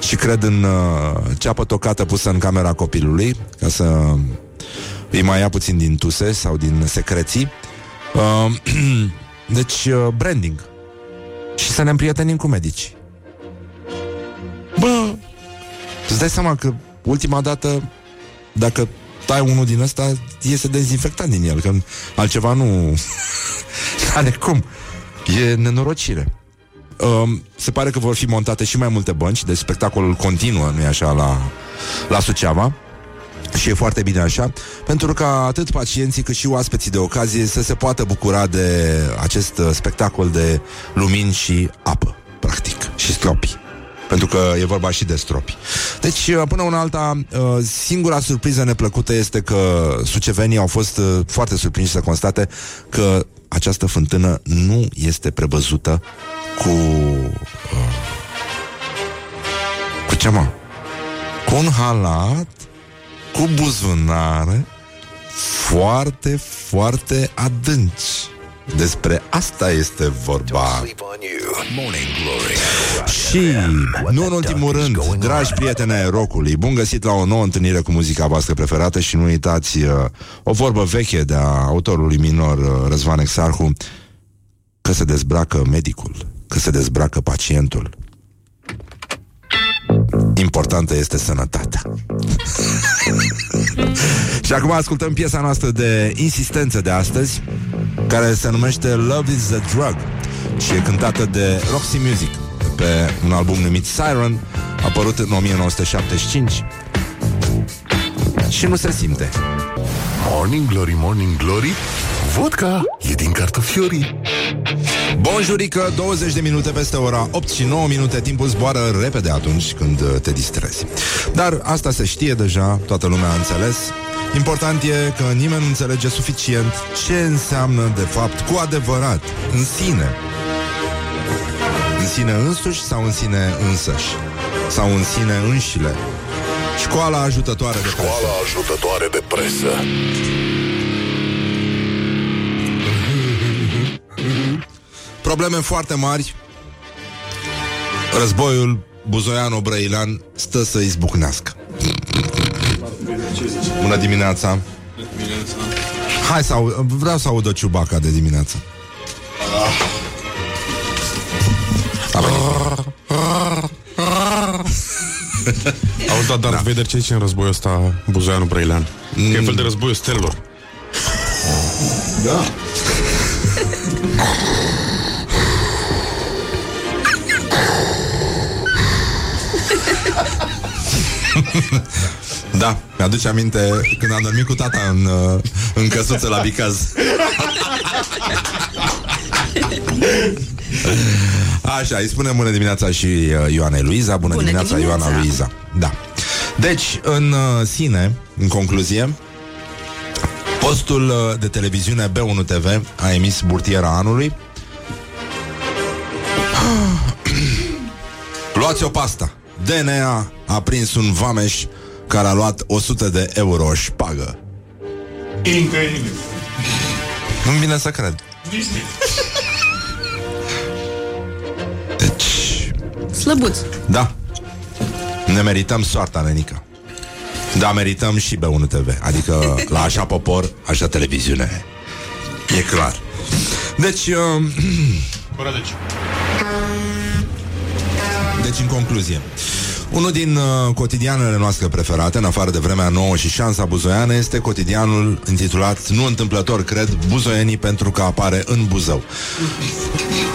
S2: și cred în uh, ceapă tocată pusă în camera copilului, ca să îi mai ia puțin din tuse sau din secreții. Uh, deci, uh, branding. Și să ne împrietenim cu medici. Bă, îți dai seama că ultima dată, dacă tai unul din ăsta, iese dezinfectant din el, că altceva nu are cum. E nenorocire. Um, se pare că vor fi montate și mai multe bănci, deci spectacolul continuă, nu-i așa, la, la Suceava. Și e foarte bine așa, pentru ca atât pacienții cât și oaspeții de ocazie să se poată bucura de acest uh, spectacol de lumini și apă, practic, și stropi. Pentru că e vorba și de stropi. Deci, uh, până una alta, uh, singura surpriză neplăcută este că sucevenii au fost uh, foarte surprinși să constate că această fântână nu este prevăzută cu... Cu ce, mă? Cu un halat cu buzunare foarte, foarte adânci. Despre asta este vorba.
S1: Sleep on you. Morning Glory.
S2: Și, nu în ultimul rând, dragi prieteni ai rocului, bun găsit la o nouă întâlnire cu muzica voastră preferată și nu uitați uh, o vorbă veche de a autorului minor uh, Răzvan Exarhu, că se dezbracă medicul, că se dezbracă pacientul. Importantă este sănătatea. și acum ascultăm piesa noastră de insistență de astăzi, care se numește Love is a Drug și e cântată de Roxy Music pe un album numit Siren, apărut în 1975 și nu se simte.
S5: Morning Glory, Morning Glory Vodka e din cartofiorii
S2: Bonjurică, 20 de minute peste ora 8 și 9 minute, timpul zboară repede atunci când uh, te distrezi. Dar asta se știe deja, toată lumea a înțeles. Important e că nimeni nu înțelege suficient ce înseamnă, de fapt, cu adevărat, în sine. În sine însuși sau în sine însăși? Sau în sine înșile? Școala ajutătoare de presă.
S5: Școala ajutătoare de presă
S2: Probleme foarte mari. Războiul Buzoian-Obrăilan stă să izbucnească. Bună dimineața! Hai să au, vreau să aud o ciubaca de dimineață. A venit.
S9: Auzi, da, Darth Vader ce zice în războiul ăsta Buzoianu Brăilean? Că e un fel de războiul stelor.
S2: Da. Da, mi-aduce aminte când am dormit cu tata în, uh, în căsuță la Bicaz. Așa, îi spunem bună dimineața și uh, Ioana Luiza. Bună,
S3: Bună
S2: dimineața,
S3: dimineața.
S2: Ioana Luiza. Da. Deci, în uh, sine, în concluzie, postul uh, de televiziune B1 TV a emis burtiera anului. Luați o pasta. DNA a prins un vameș care a luat 100 de euro șpagă.
S9: Incredibil.
S2: Nu-mi vine să cred. Deci...
S3: Slăbuț.
S2: Da. Ne merităm soarta, Nenica. Dar merităm și B1 TV. Adică la așa popor, așa televiziune. E clar. Deci... Uh...
S9: Deci.
S2: Deci, în concluzie, uh, unul din uh, cotidianele noastre preferate, în afară de vremea nouă și șansa buzoiană, este cotidianul intitulat, nu întâmplător, cred, Buzoienii pentru că apare în Buzău.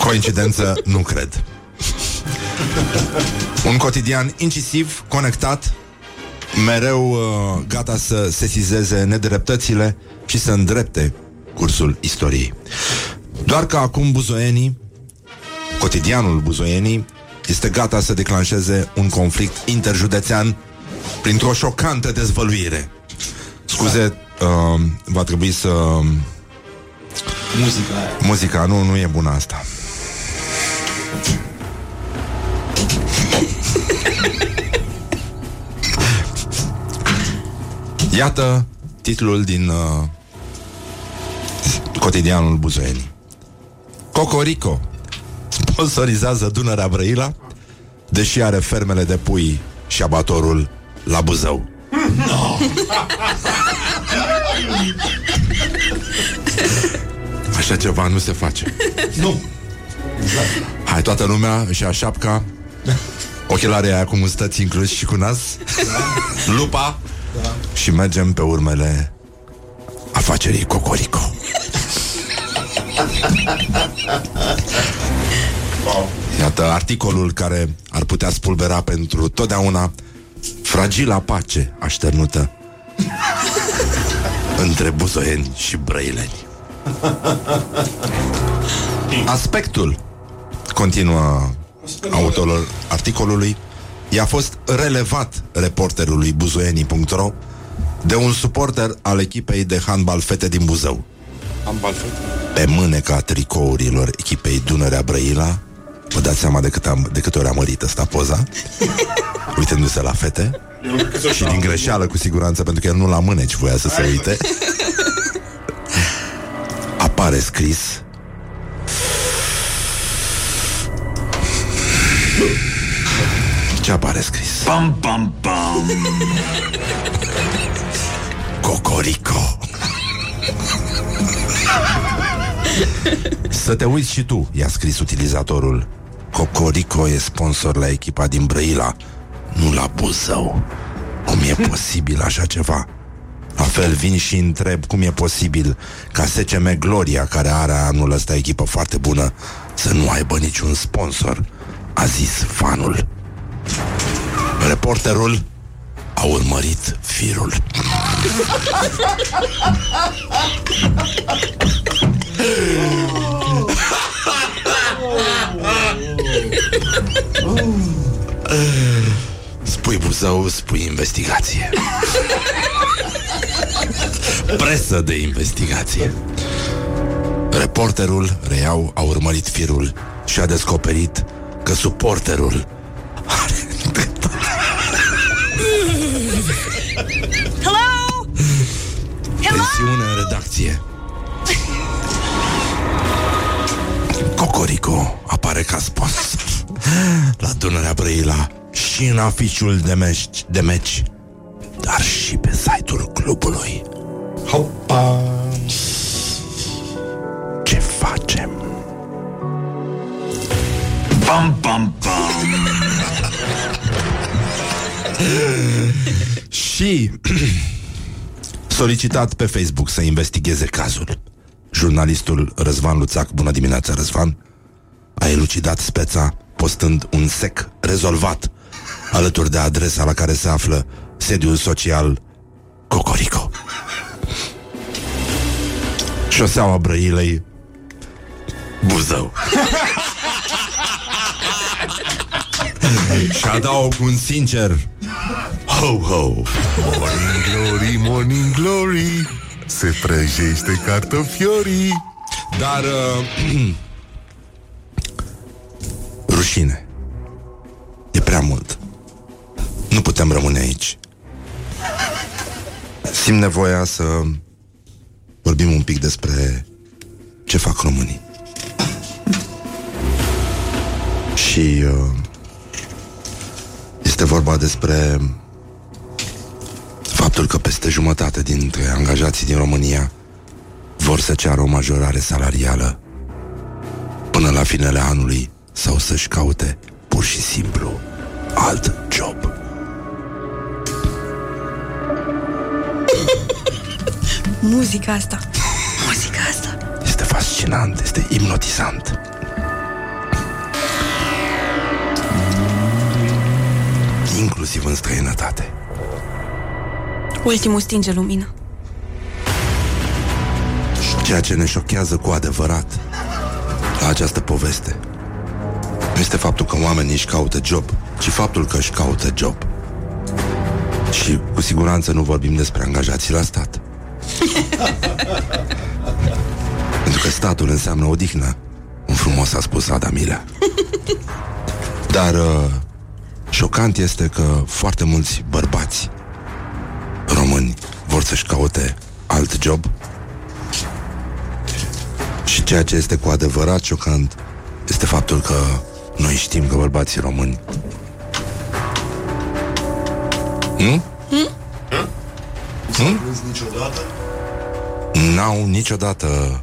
S2: Coincidență, nu cred. Un cotidian incisiv, conectat, mereu uh, gata să sesizeze nedreptățile și să îndrepte cursul istoriei. Doar că acum buzoienii, cotidianul buzoienii, este gata să declanșeze un conflict interjudețean printr-o șocantă dezvăluire. Scuze, uh, va trebui să...
S4: Muzica aia.
S2: Muzica, nu, nu e bună asta. Iată titlul din uh, cotidianul Buzoienii. Cocorico sponsorizează Dunărea Brăila, deși are fermele de pui și abatorul la Buzău.
S4: No.
S2: Așa ceva nu se face.
S4: nu.
S2: Hai, toată lumea și a șapca, ochelarii aia cu mustăți inclus și cu nas, lupa
S4: Da.
S2: și mergem pe urmele afacerii Cocorico. Iată articolul care ar putea spulbera pentru totdeauna fragila pace așternută între buzoieni și brăileni. Aspectul, continuă autorul articolului, i-a fost relevat reporterului buzoienii.ro de un suporter al echipei de handbal fete din Buzău.
S9: Handbal fete?
S2: Pe mâneca tricourilor echipei Dunărea Brăila, vă dați seama de, cât am, de câte ori a mărit ăsta poza, uitându-se la fete, și din greșeală cu siguranță, pentru că el nu la mâneci voia să se uite, apare scris. Ce apare scris?
S1: Pam, pam, pam.
S2: Cocorico. Să te uiți și tu, i-a scris utilizatorul Cocorico e sponsor la echipa din Brăila Nu la Buzău Cum e posibil așa ceva? La fel vin și întreb cum e posibil ca SCM Gloria, care are anul ăsta echipă foarte bună, să nu aibă niciun sponsor, a zis fanul. Reporterul a urmărit firul. Spui Buzău, spui investigație. Presă de investigație. Reporterul, reiau, a urmărit firul și a descoperit că suporterul
S10: Hello?
S2: Tensiune în redacție. Cocorico apare ca sponsor la Dunărea Brăila și în aficiul de meci, de meci dar și pe site-ul clubului.
S4: Hopa!
S2: Ce facem?
S1: Pam, pam, pam.
S2: Și solicitat pe Facebook să investigheze cazul. Jurnalistul Răzvan Luțac, bună dimineața Răzvan, a elucidat speța postând un sec rezolvat alături de adresa la care se află sediul social Cocorico. Șoseaua Brăilei Buzău. Și adaug un sincer Ho, ho
S5: Morning glory, morning glory Se prăjește cartofiorii
S2: Dar uh, Rușine. E prea mult. Nu putem rămâne aici. Simt nevoia să Vorbim un pic despre Ce fac românii. Și uh, Este vorba despre faptul că peste jumătate dintre angajații din România vor să ceară o majorare salarială până la finele anului sau să-și caute pur și simplu alt job.
S10: Muzica asta. Muzica asta.
S2: Este fascinant, este hipnotizant. Inclusiv în străinătate.
S10: Ultimul stinge lumina.
S2: Ceea ce ne șochează cu adevărat la această poveste nu este faptul că oamenii își caută job, ci faptul că își caută job. Și cu siguranță nu vorbim despre angajații la stat. Pentru că statul înseamnă odihnă. Un frumos a spus Ada Milea. Dar uh, șocant este că foarte mulți bărbați români vor să-și caute alt job și ceea ce este cu adevărat șocant este faptul că noi știm că bărbații români nu?
S10: Hmm?
S2: Nu?
S4: niciodată?
S2: N-au niciodată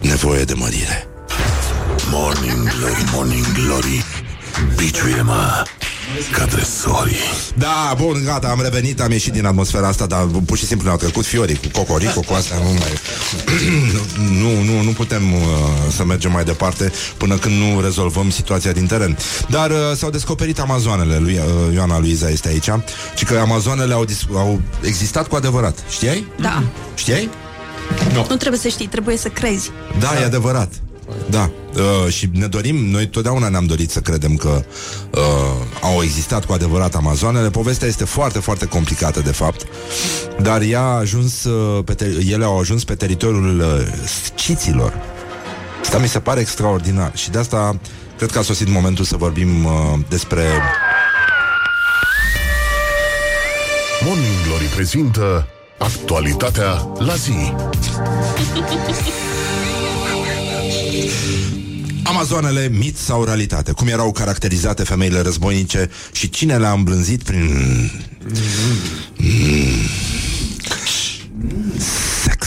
S2: nevoie de mărire.
S5: Morning Glory, Morning Glory Biciuie-mă ca tresorii
S2: Da, bun, gata, am revenit, am ieșit din atmosfera asta, dar pur și simplu ne-au trecut fiorii cu cocorico, cu astea, nu mai... nu, nu, nu putem uh, să mergem mai departe până când nu rezolvăm situația din teren. Dar uh, s-au descoperit amazoanele, lui uh, Ioana Luiza este aici, și că amazoanele au, dis- au existat cu adevărat. Știai?
S10: Da.
S2: Știai?
S10: Nu trebuie să știi, trebuie să crezi.
S2: Da, e adevărat. Da, uh, și ne dorim, noi totdeauna ne-am dorit să credem că uh, au existat cu adevărat amazoanele. Povestea este foarte, foarte complicată, de fapt, dar ea a ajuns, uh, pe ter- ele au ajuns pe teritoriul uh, sciților. Asta mi se pare extraordinar și de asta cred că a sosit momentul să vorbim uh, despre...
S5: Morning Glory prezintă Actualitatea la zi
S2: Amazoanele, mit sau realitate? Cum erau caracterizate femeile războinice și cine le-a îmblânzit prin... Mm. Sex.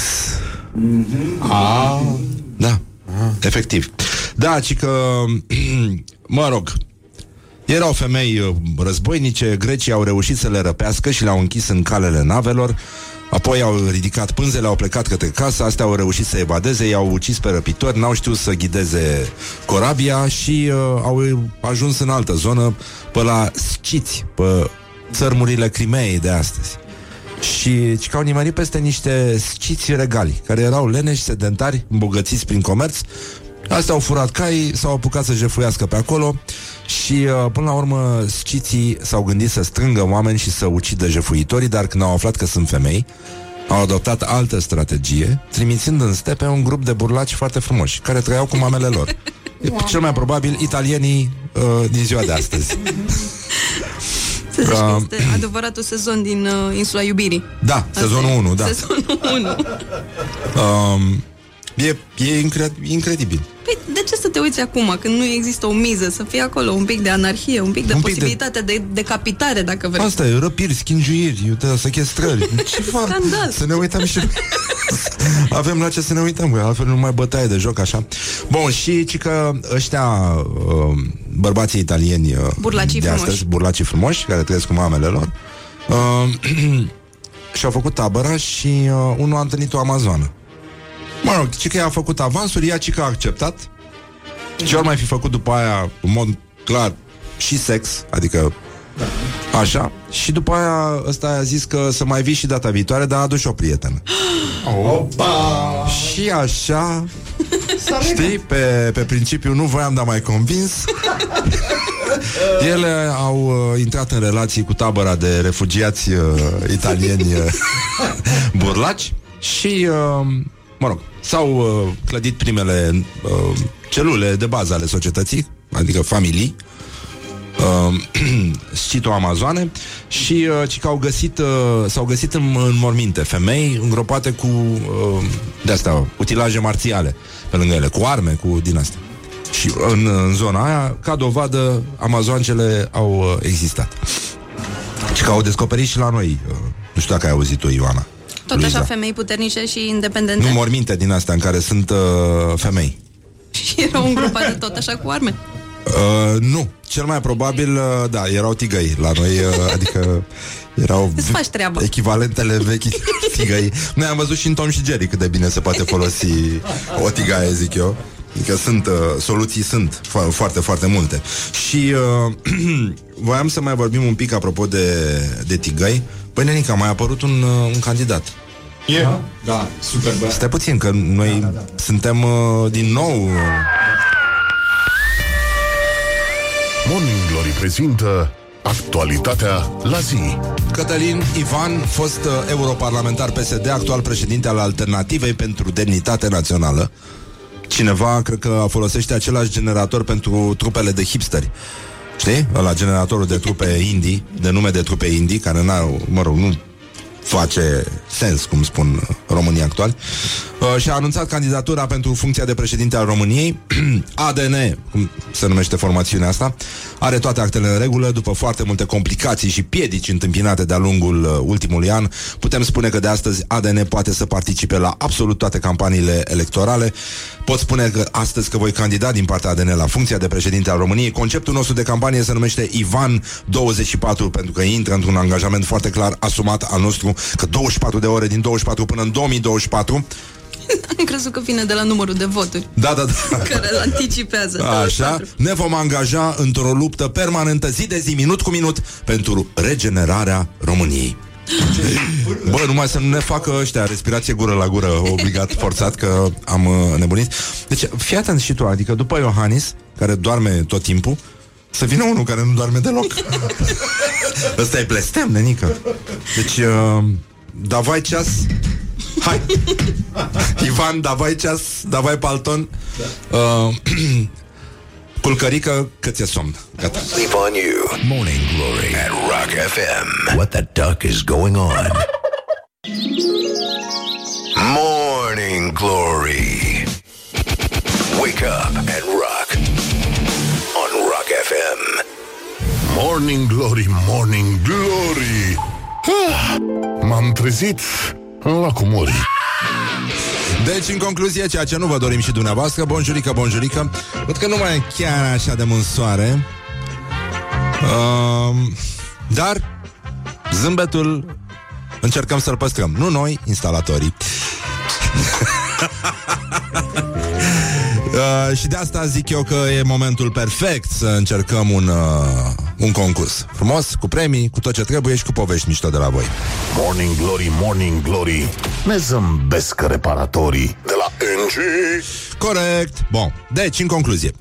S9: A,
S2: Da, efectiv. Da, ci că, mă rog, erau femei uh, războinice, grecii au reușit să le răpească și le-au închis în calele navelor, apoi au ridicat pânzele, au plecat către casă, astea au reușit să evadeze, i-au ucis pe răpitori, n-au știut să ghideze corabia și uh, au ajuns în altă zonă, pe la sciți, pe țărmurile Crimeei de astăzi. Și ci că au nimerit peste niște sciți regali, care erau leneși, sedentari, îmbogățiți prin comerț. Astea au furat cai, s-au apucat să jefuiască pe acolo și uh, până la urmă sciții s-au gândit să strângă oameni și să ucidă jefuitorii, dar când au aflat că sunt femei, au adoptat altă strategie, trimițând în stepe un grup de burlaci foarte frumoși, care trăiau cu mamele lor. E cel mai probabil italienii uh, din ziua de astăzi.
S10: Să zici că
S2: Uh,
S10: este adevăratul sezon din uh, Insula Iubirii.
S2: Da,
S10: Asta
S2: sezonul
S10: e.
S2: 1, da.
S10: Sezonul 1.
S2: Um, e, e incre- incredibil.
S10: Păi de ce să te uiți acum, când nu există o miză, să fie acolo un pic de anarhie, un pic de
S2: Un pic de-
S10: posibilitate de... de decapitare, dacă vrei.
S2: Asta e, răpiri, schingiuiri, uite, sechestrări. Ce fac?
S10: Scandal.
S2: Să ne uităm și... Avem la ce să ne uităm, băi, altfel nu mai bătaie de joc așa. Bun, și ci că ăștia, uh, bărbații italieni uh,
S10: Burlacii
S2: de
S10: frumoși.
S2: astăzi, burlacii frumoși, care trăiesc cu mamele lor, uh, și-au făcut tabăra și uh, unul a întâlnit o amazoană. Mă rog, ci că i-a făcut avansuri, ea ci că a acceptat. Ce ar mai fi făcut după aia, în mod clar, și sex, adică Așa. Și după aia ăsta a zis că să mai vii și data viitoare, dar a adus și o prietenă.
S4: Opa!
S2: Și așa, știi, pe, pe principiu nu voiam, dar mai convins. Ele au uh, intrat în relații cu tabăra de refugiați uh, italieni uh, burlaci și, uh, mă rog, s-au uh, clădit primele uh, celule de bază ale societății, adică familii, uh, cito-amazoane și uh, ci că au găsit, uh, s-au găsit în, în morminte femei îngropate cu uh, de-astea, utilaje marțiale pe lângă ele, cu arme, cu din astea. Și în, în zona aia, ca dovadă, amazoancele au uh, existat. Și că au descoperit și la noi. Uh, nu știu dacă ai auzit-o, Ioana.
S10: Tot
S2: Luiza.
S10: așa femei puternice și independente.
S2: Nu morminte din astea în care sunt uh, femei.
S10: Și erau îngrupate tot așa cu arme.
S2: Uh, nu. Cel mai probabil, uh, da, erau tigăi la noi, uh, adică erau
S10: Îți faci treaba.
S2: echivalentele vechi tigăi. Noi am văzut și în Tom și Jerry cât de bine se poate folosi o tigaie, zic eu. Adică sunt, uh, soluții sunt fo- foarte, foarte multe. Și uh, voiam să mai vorbim un pic apropo de, de tigăi. Păi, Nenica, a mai apărut un, uh, un candidat.
S9: E.
S4: Da, super, bă.
S2: Stai puțin, că noi da, da, da. suntem uh, din nou... Uh,
S5: Morning Glory prezintă actualitatea la zi.
S2: Cătălin Ivan, fost uh, europarlamentar PSD, actual președinte al Alternativei pentru Demnitate Națională. Cineva, cred că folosește același generator pentru trupele de hipsteri. Știi? Ăla generatorul de trupe indie, de nume de trupe indie, care n-au, mă rog, nu face sens, cum spun uh, românii actuali, uh, și a anunțat candidatura pentru funcția de președinte al României. ADN, cum se numește formațiunea asta, are toate actele în regulă, după foarte multe complicații și piedici întâmpinate de-a lungul uh, ultimului an. Putem spune că de astăzi ADN poate să participe la absolut toate campaniile electorale. Pot spune că astăzi că voi candida din partea ADN la funcția de președinte al României. Conceptul nostru de campanie se numește Ivan 24 pentru că intră într-un angajament foarte clar asumat al nostru că 24 de ore din 24 până în 2024
S10: Am crezut că vine de la numărul de voturi
S2: da, da, da.
S10: care îl anticipează.
S2: Așa, ne vom angaja într-o luptă permanentă zi de zi, minut cu minut, pentru regenerarea României. Bă, numai să nu ne facă ăștia respirație gură la gură, obligat, forțat, că am uh, nebunit. Deci, fii atent și tu, adică după Iohannis, care doarme tot timpul, să vină unul care nu doarme deloc. Ăsta e blestem, nenică. Deci, uh, davai ceas, hai. Ivan, davai ceas, davai palton. Uh, culcărică, că ți-e somn. Gata.
S1: Sleep on you. Morning Glory at Rock FM. What the duck is going on? Morning Glory. Wake up and rock on Rock FM.
S5: Morning Glory, Morning Glory. Ah, M-am trezit în lacul Mori.
S2: Deci, în concluzie, ceea ce nu vă dorim și dumneavoastră, bonjurică, bonjurică, văd că nu mai e chiar așa de mult soare, uh, dar zâmbetul încercăm să-l păstrăm. Nu noi, instalatorii. Uh, și de asta zic eu că e momentul perfect să încercăm un, uh, un concurs. Frumos, cu premii, cu tot ce trebuie și cu povești mișto de la voi.
S5: Morning Glory, Morning Glory. Ne zâmbesc reparatorii de la NG.
S2: Corect. Bun. Deci, în concluzie,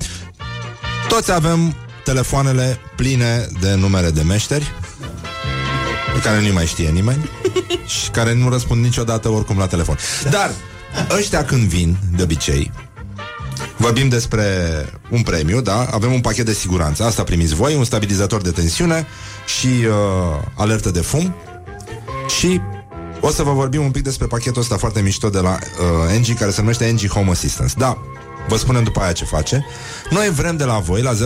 S2: toți avem telefoanele pline de numere de meșteri pe care nu mai știe nimeni și care nu răspund niciodată oricum la telefon. Dar ăștia când vin, de obicei, vorbim despre un premiu, da? Avem un pachet de siguranță, asta primiți voi, un stabilizator de tensiune și uh, alertă de fum și o să vă vorbim un pic despre pachetul ăsta foarte mișto de la uh, NG, care se numește NG Home Assistance. Da, vă spunem după aia ce face. Noi vrem de la voi, la 0729001122,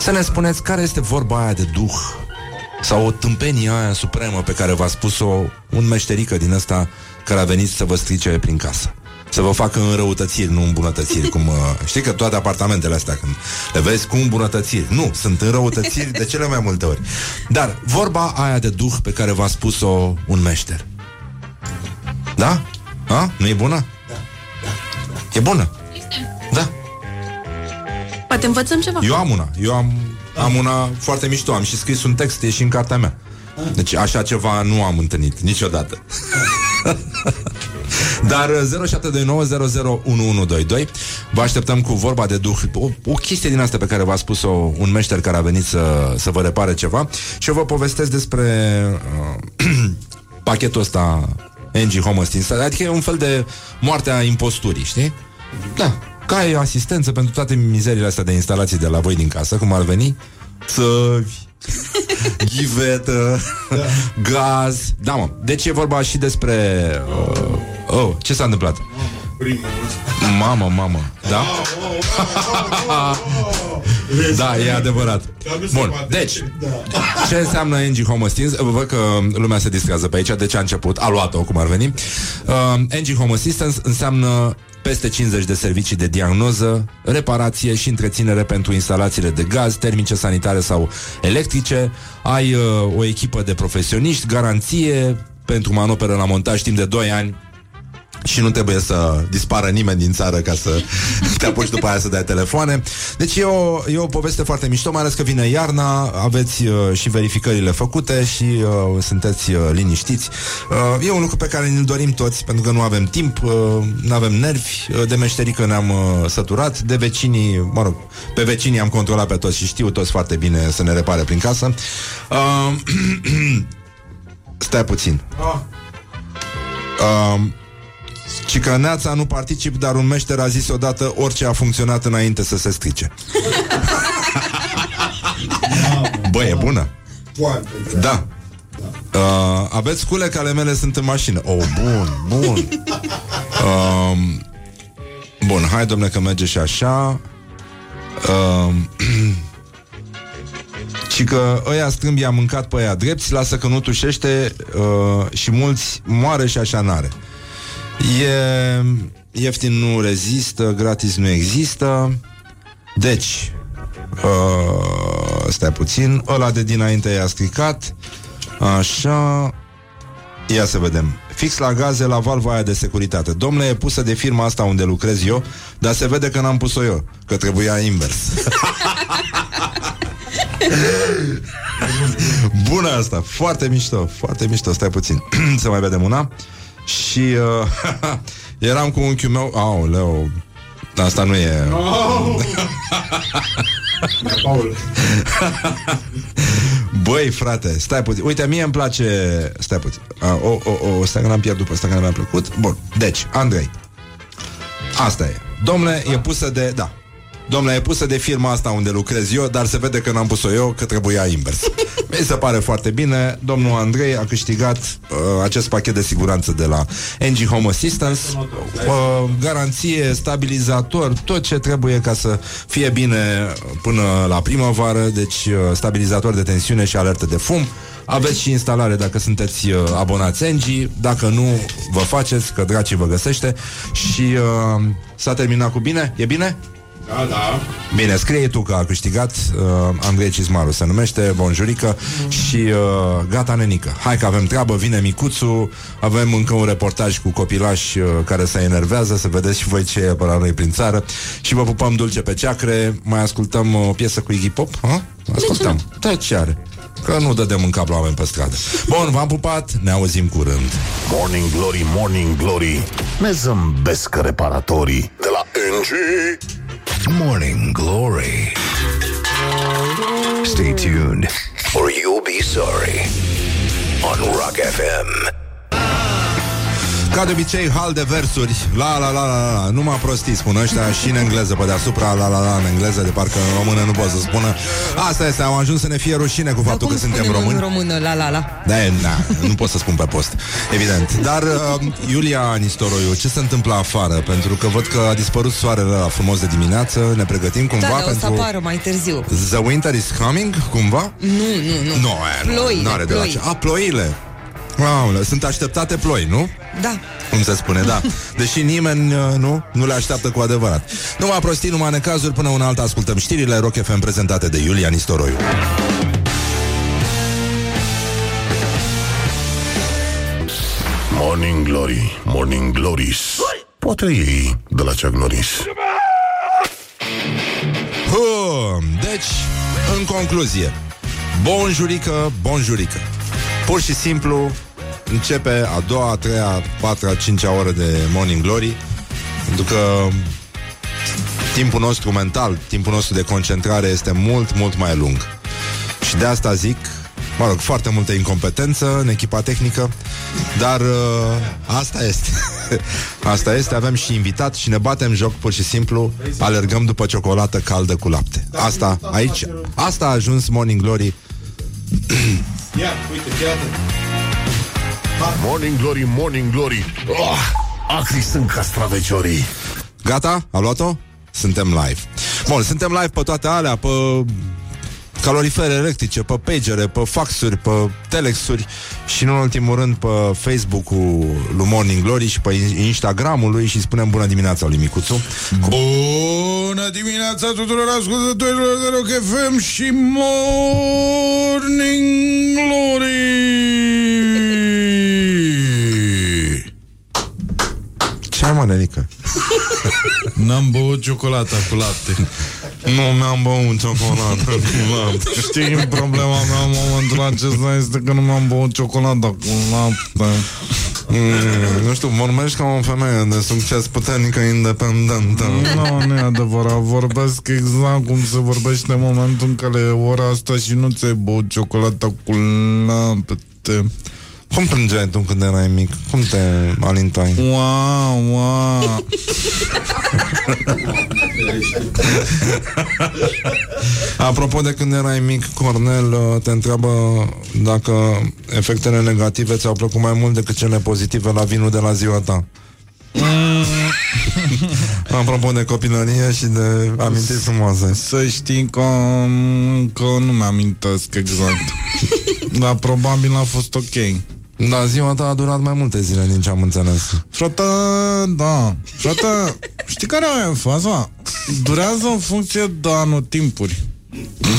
S2: să ne spuneți care este vorba aia de duh sau o tâmpenie aia supremă pe care v-a spus-o un meșterică din ăsta care a venit să vă strice prin casă. Să vă facă înrăutățiri, nu îmbunătățiri cum, uh, Știi că toate apartamentele astea Când le vezi cu îmbunătățiri Nu, sunt înrăutățiri de cele mai multe ori Dar vorba aia de duh Pe care v-a spus-o un meșter Da? A? Nu e bună? Da, E bună? Da
S10: Poate învățăm ceva.
S2: Eu am una Eu am, am una foarte mișto Am și scris un text, e și în cartea mea Deci așa ceva nu am întâlnit Niciodată Dar uh, 0729001122 Vă așteptăm cu vorba de duh. O, o chestie din asta pe care v-a spus-o Un meșter care a venit să, să vă repare ceva. Și eu vă povestesc despre uh, Pachetul ăsta NG Home Assistance Adică e un fel de moartea imposturii, știi? Da, ca e asistență pentru toate mizeriile astea de instalații de la voi din casă Cum ar veni? Țăvi Ghivetă Gaz. Da, mă, deci e vorba și despre uh, Oh, ce s-a întâmplat? Mamă, mamă, da? da, e adevărat. Bun, deci, ce înseamnă NG Homosystems? Văd că lumea se distrează pe aici, de ce a început? A luat-o, cum ar veni. Uh, NG Homosystems înseamnă peste 50 de servicii de diagnoză, reparație și întreținere pentru instalațiile de gaz, termice, sanitare sau electrice. Ai uh, o echipă de profesioniști, garanție pentru manoperă la montaj timp de 2 ani și nu trebuie să dispară nimeni din țară ca să te apuci după aia să dai telefoane. Deci e o, e o poveste foarte mișto, mai ales că vine iarna, aveți uh, și verificările făcute și uh, sunteți uh, liniștiți. Uh, e un lucru pe care ne dorim toți, pentru că nu avem timp, uh, nu avem nervi, uh, de meșterică ne-am uh, săturat, de vecinii, mă rog, pe vecinii am controlat pe toți și știu toți foarte bine să ne repare prin casă. Uh, stai puțin. Uh, și că Neața nu particip, dar un meșter a zis odată orice a funcționat înainte să se strice. Bă, e bună. Da. Uh, aveți scule că ale mele sunt în mașină. Oh, bun, bun. Uh, bun, hai, domne, că merge și așa. Uh, și că ăia strâmbi a mâncat pe ăia drepți, lasă că nu tușește uh, și mulți moare și așa n-are. E ieftin nu rezistă, gratis nu există. Deci, uh, stai puțin, ăla de dinainte i-a stricat. Așa. Ia să vedem. Fix la gaze, la valva aia de securitate. Domnule, e pusă de firma asta unde lucrez eu, dar se vede că n-am pus-o eu, că trebuia invers. Bună asta, foarte mișto, foarte mișto. Stai puțin, să mai vedem una. Și uh, eram cu unchiul meu. Au, leu Asta nu e Băi, frate, stai puțin. Uite, mie îmi place Stai puțin. Uh, o, o, o, Stai că n-am pierdut pe Stai că n-mi-a plăcut. Bun, deci, Andrei Asta e. Domnule, e pusă de... Da, Domnule, e pusă de firma asta unde lucrez eu, dar se vede că n-am pus-o eu, că trebuia invers. Mi se pare foarte bine. Domnul Andrei a câștigat uh, acest pachet de siguranță de la NG Home Assistance. Uh, garanție, stabilizator, tot ce trebuie ca să fie bine până la primăvară. Deci, uh, stabilizator de tensiune și alertă de fum. Aveți și instalare dacă sunteți uh, abonați Engie Dacă nu, vă faceți, că dracii vă găsește Și uh, s-a terminat cu bine? E bine?
S9: Da, da.
S2: Bine, scrie tu că a câștigat uh, Andrei Cismaru se numește, bonjurică mm. Și uh, gata nenică. Hai că avem treabă, vine micuțul Avem încă un reportaj cu copilași uh, Care se enervează, să vedeți și voi ce e pe la noi prin țară. Și vă pupăm dulce pe ceacre Mai ascultăm uh, o piesă cu Iggy Pop? Ha? Ascultăm, da ce are? Că nu dădem în cap la oameni pe stradă. Bun, v-am pupat, ne auzim curând.
S5: Morning Glory, Morning Glory. Ne zâmbesc reparatorii. De la NG
S1: Morning Glory. Stay tuned, or you'll be sorry. On Rock FM.
S2: Ca de obicei, hal de versuri. La la la la la. Numai prostii spun ăștia și în engleză pe deasupra. La la la în engleză De parcă în română nu pot să spună. Asta este, am ajuns să ne fie rușine cu faptul că suntem români.
S3: în română, la la la.
S2: Da, e, na, nu pot să spun pe post Evident. Dar, uh, Iulia Nistoroiu, ce se întâmplă afară? Pentru că văd că a dispărut soarele la frumos de dimineață. Ne pregătim cumva
S3: Da, dar o să
S2: pentru
S3: apară mai târziu.
S2: The winter is coming, cumva?
S3: Nu, nu, nu.
S2: Nu, aia nu,
S3: Ploile,
S2: n-are de la
S3: ploi.
S2: ce. A, ploile Aoleu, sunt așteptate ploi, nu?
S3: Da.
S2: Cum se spune, da. Deși nimeni uh, nu, nu le așteaptă cu adevărat. Numai prostii, numai necazuri Până una alta ascultăm știrile Rock FM prezentate de Iulia Nistoroiu.
S5: Morning Glory, Morning Glories. Poate ei de la Chuck Norris.
S2: Hum, Deci, în concluzie. Bonjurică, bonjurică. Pur și simplu Începe a doua, a treia, a patra, a cincea oră de Morning Glory Pentru că Timpul nostru mental Timpul nostru de concentrare este mult, mult mai lung. Și de asta zic Mă rog, foarte multă incompetență în echipa tehnică Dar uh, asta este. Asta este, avem și invitat Și ne batem joc pur și simplu Alergăm după ciocolată caldă cu lapte. Asta, aici, asta a ajuns Morning Glory.
S9: Ia, uite, chiar
S5: Morning Glory, Morning Glory oh, Acri sunt castraveciorii
S2: Gata? A luat-o? Suntem live. Bun, suntem live pe toate alea, pe calorifere electrice, pe pagere, pe faxuri, pe telexuri și nu în ultimul rând pe Facebook-ul lui Morning Glory și pe Instagramul lui și spunem bună dimineața lui Micuțu.
S11: Bună dimineața tuturor ascultătorilor de Rock FM și Morning Glory!
S2: Ce ai, mă, nenică?
S11: N-am băut ciocolata cu lapte.
S2: Nu mi-am băut ciocolată cu lapte.
S11: Știi, problema mea în momentul acesta este că nu mi-am băut ciocolata cu lapte.
S2: Mm, nu știu, vorbești ca o femeie de succes puternică, independentă.
S11: Nu, nu e adevărat. Vorbesc exact cum se vorbește în momentul în care e ora asta și nu ți-ai băut ciocolata cu lapte.
S2: Cum plângeai tu când erai mic? Cum te alintai?
S11: Wow, wow.
S2: Apropo de când erai mic, Cornel uh, te întreabă dacă efectele negative ți-au plăcut mai mult decât cele pozitive la vinul de la ziua ta. Apropo de copilărie și de amintiri frumoase.
S11: Să știi că, că nu mi-amintesc exact. Dar probabil a fost ok.
S2: Da, ziua ta a durat mai multe zile din ce am înțeles.
S11: Frate, da. Frate, știi care e faza? Durează în funcție de anotimpuri.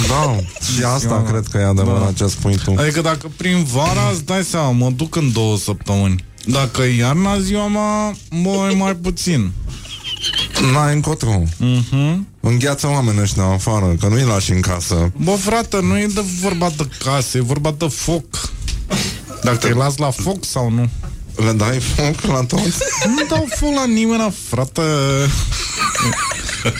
S2: Da, și asta
S11: Da.
S2: cred că e adevărat
S11: Da.
S2: ce spui tu.
S11: Adică dacă prin vara îți dai seama, mă duc în două săptămâni. Dacă e iarna ziua mea, mă mai puțin.
S2: N-ai încotro.
S11: Uh-huh.
S2: Îngheață oamenii ăștia afară, că nu-i lași în casă.
S11: Bă, frate, nu e de vorba de case, e vorba de foc. Dacă îi las la foc sau nu?
S2: Le dai foc la tot?
S11: Nu dau foc la nimeni, frate.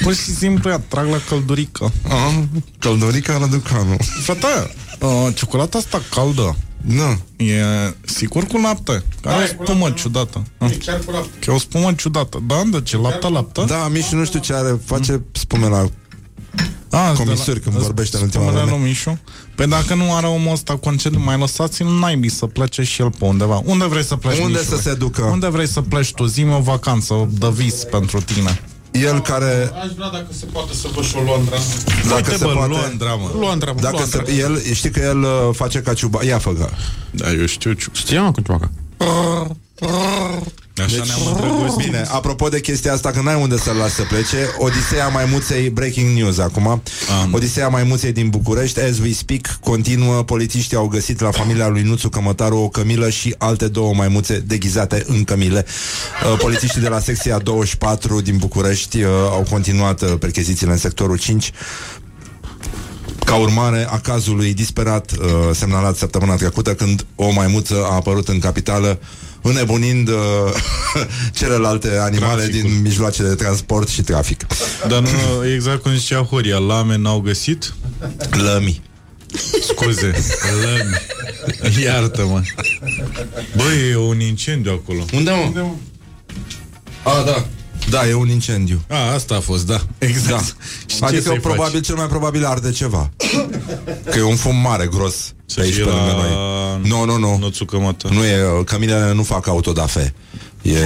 S11: Pur și simplu îi atrag la căldurică.
S2: Ah, căldurica Răducanu.
S11: Frate, uh, ciocolata asta caldă
S2: Nu.
S11: e sigur cu lapte. Care e o spumă ciudată. Ah.
S9: Chiar cu lapte.
S11: Că e o spumă ciudată. Da, de ce? Lapte, lapte?
S2: Da, Mișu nu știu ce are, face spume la
S11: A,
S2: comisuri când vorbește în ultima
S11: Spune-le
S2: vreme.
S11: lui Mișu. Păi dacă nu are omul ăsta concediu, mai lăsați-l naibii să plece și el pe undeva. Unde vrei să pleci,
S2: Unde
S11: Mișule?
S2: să se ducă?
S11: Unde vrei să pleci tu? Zi-mi o vacanță de vis pentru tine.
S2: El care,
S9: Aș vrea dacă se poate să vă și o Londra.
S2: dacă
S11: Uite,
S2: se
S11: bă,
S2: poate...
S11: Londra, mă.
S9: Londra, mă,
S2: Dacă
S9: Londra.
S2: se, el, știi că el uh, face ca ciuba... Ia fă ca.
S11: Da, eu știu ce.
S9: Știam cum cioacă.
S11: Așa
S2: Deci,
S11: ne-am îndrăgostit.
S2: Bine, apropo de chestia asta, că n-ai unde să-l lași să plece, Odiseea Maimuței, breaking news acum,
S11: Am.
S2: Odiseea Maimuței din București, as we speak, continuă, polițiștii au găsit la familia lui Nuțu Cămătaru o cămilă și alte două maimuțe deghizate în cămile. Uh, Polițiștii de la secția 24 din București uh, au continuat uh, perchezițiile în sectorul 5 ca urmare a cazului disperat uh, semnalat săptămâna trecută când o maimuță a apărut în capitală înnebunind uh, celelalte animale
S11: Traficul.
S2: din mijloacele de transport și trafic.
S11: Dar nu, exact cum zicea Horia, lame n-au găsit?
S2: Lămi.
S11: Scuze, lămi. Iartă-mă. Băi, e un incendiu acolo.
S2: Unde, mă? A, da. Da, e un incendiu.
S11: A, asta a fost, da. Exact.
S2: Da.
S11: Și ce
S2: Adică
S11: să-i
S2: probabil,
S11: faci?
S2: cel mai probabil arde ceva. Că e un fum mare, gros.
S11: Să
S2: pe aici,
S11: fie
S2: pe lângă
S11: la
S2: noi. Nu, nu, nu.
S11: Noțucă mătă.
S2: Nu e, căminele nu fac autodafe. E,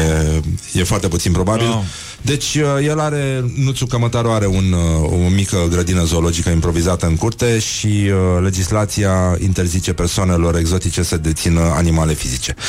S2: e foarte puțin probabil.
S11: No.
S2: Deci uh, el are, Nuțu Cămătaru are un, uh, o mică grădină zoologică improvizată în curte și uh, legislația interzice persoanelor exotice să dețină animale fizice.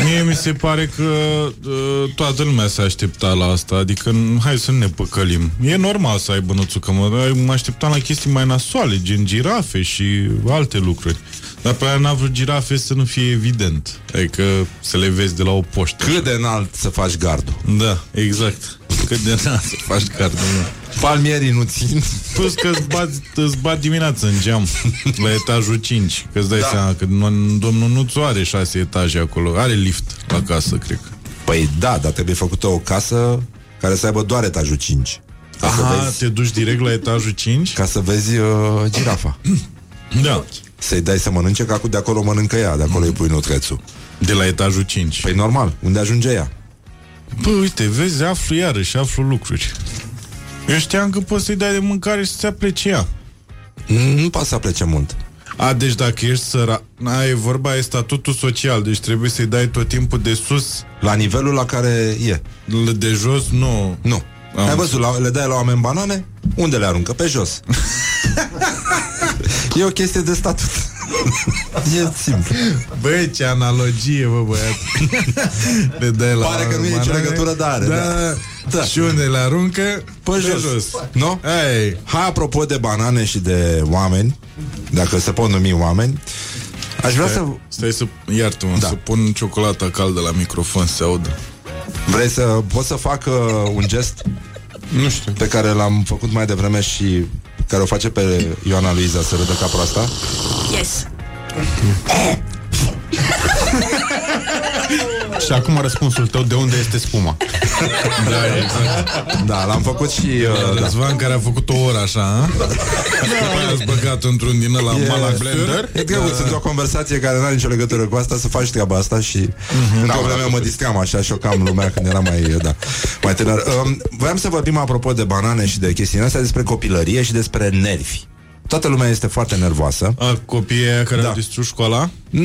S2: E,
S11: Mie mi se pare că uh, toată lumea se aștepta la asta, adică n- hai să nu ne păcălim. E normal să aibă nuțucă, mă, dar mă așteptam la chestii mai nasoale, gen girafe și alte lucruri. Dar pe aia n-a vrut girafe să nu fie evident, adică să le vezi de la o poștă.
S2: cât de înalt să faci gardul?
S11: Da, exact. Cât de înalt să faci cardul. nu.
S2: Palmierii nu țin.
S11: Plus că îți bat, îți bat dimineața în geam La etajul 5 Că îți dai da. seama că nu- domnul Nuțu are șase etaje acolo Are lift la casă, cred că
S2: Păi da, dar trebuie făcută o casă care să aibă doar etajul 5. Ca să
S11: Aha,
S2: vezi,
S11: te duci direct la etajul 5?
S2: ca să vezi uh, girafa.
S11: Da
S2: Să-i dai să mănânce, că de acolo mănâncă ea, de acolo îi pui nutrețul.
S11: De la etajul 5
S2: Păi normal, unde ajunge ea?
S11: Păi uite, vezi, aflu iarăși, aflu lucruri Eu știam că poți să-i dai de mâncare și să-ți aplece ea
S2: Mm, Nu poate să plece mult.
S11: A, deci dacă ești sărac... Na, e vorba, e statutul social, deci trebuie să-i dai tot timpul de sus.
S2: La nivelul la care e.
S11: De jos, nu.
S2: Nu.
S11: Am
S2: Ai văzut, la, le dai la oameni banane? Unde le aruncă? Pe jos. e o chestie de statut. e simplu.
S11: Băi, ce analogie, bă, băiat. Le dai la
S2: Pare că nu e nicio
S11: banane.
S2: legătură, dar are,
S11: Da.
S2: da. Da.
S11: Și unde le aruncă?
S2: Pe jos. Nu?
S11: Ei.
S2: Hai, apropo de banane și de oameni, dacă se pot numi oameni, aș vrea să...
S11: Stai să, iartă-mă,
S2: Da.
S11: să pun ciocolata caldă la microfon să se audă.
S2: Vrei să... Pot să fac uh, un gest?
S11: Nu știu.
S2: Pe care l-am făcut mai devreme și care o face pe Ioana Luiza să râdă ca proasta.
S10: Yes.
S9: Și acum răspunsul tău de unde este spuma.
S11: Da, exact.
S2: Da, l-am făcut și... Uh, da.
S11: Răzvan care a făcut o oră așa, a? După aia ați băgat într-un din ăla
S2: E-
S11: malax
S9: blender?
S2: E greu,
S11: Da.
S2: sunt o conversație care nu are nicio legătură cu asta Să faci treaba asta și mm-hmm, În da, vreme mă distram așa și cam lumea Când era mai, da, mai tânăr um, Voiam să vorbim apropo de banane și de chestiile astea Despre copilărie și despre nervi Toată lumea este foarte nervoasă
S11: A, copiii aia care
S2: Da.
S11: au distrus școala?
S2: Mm,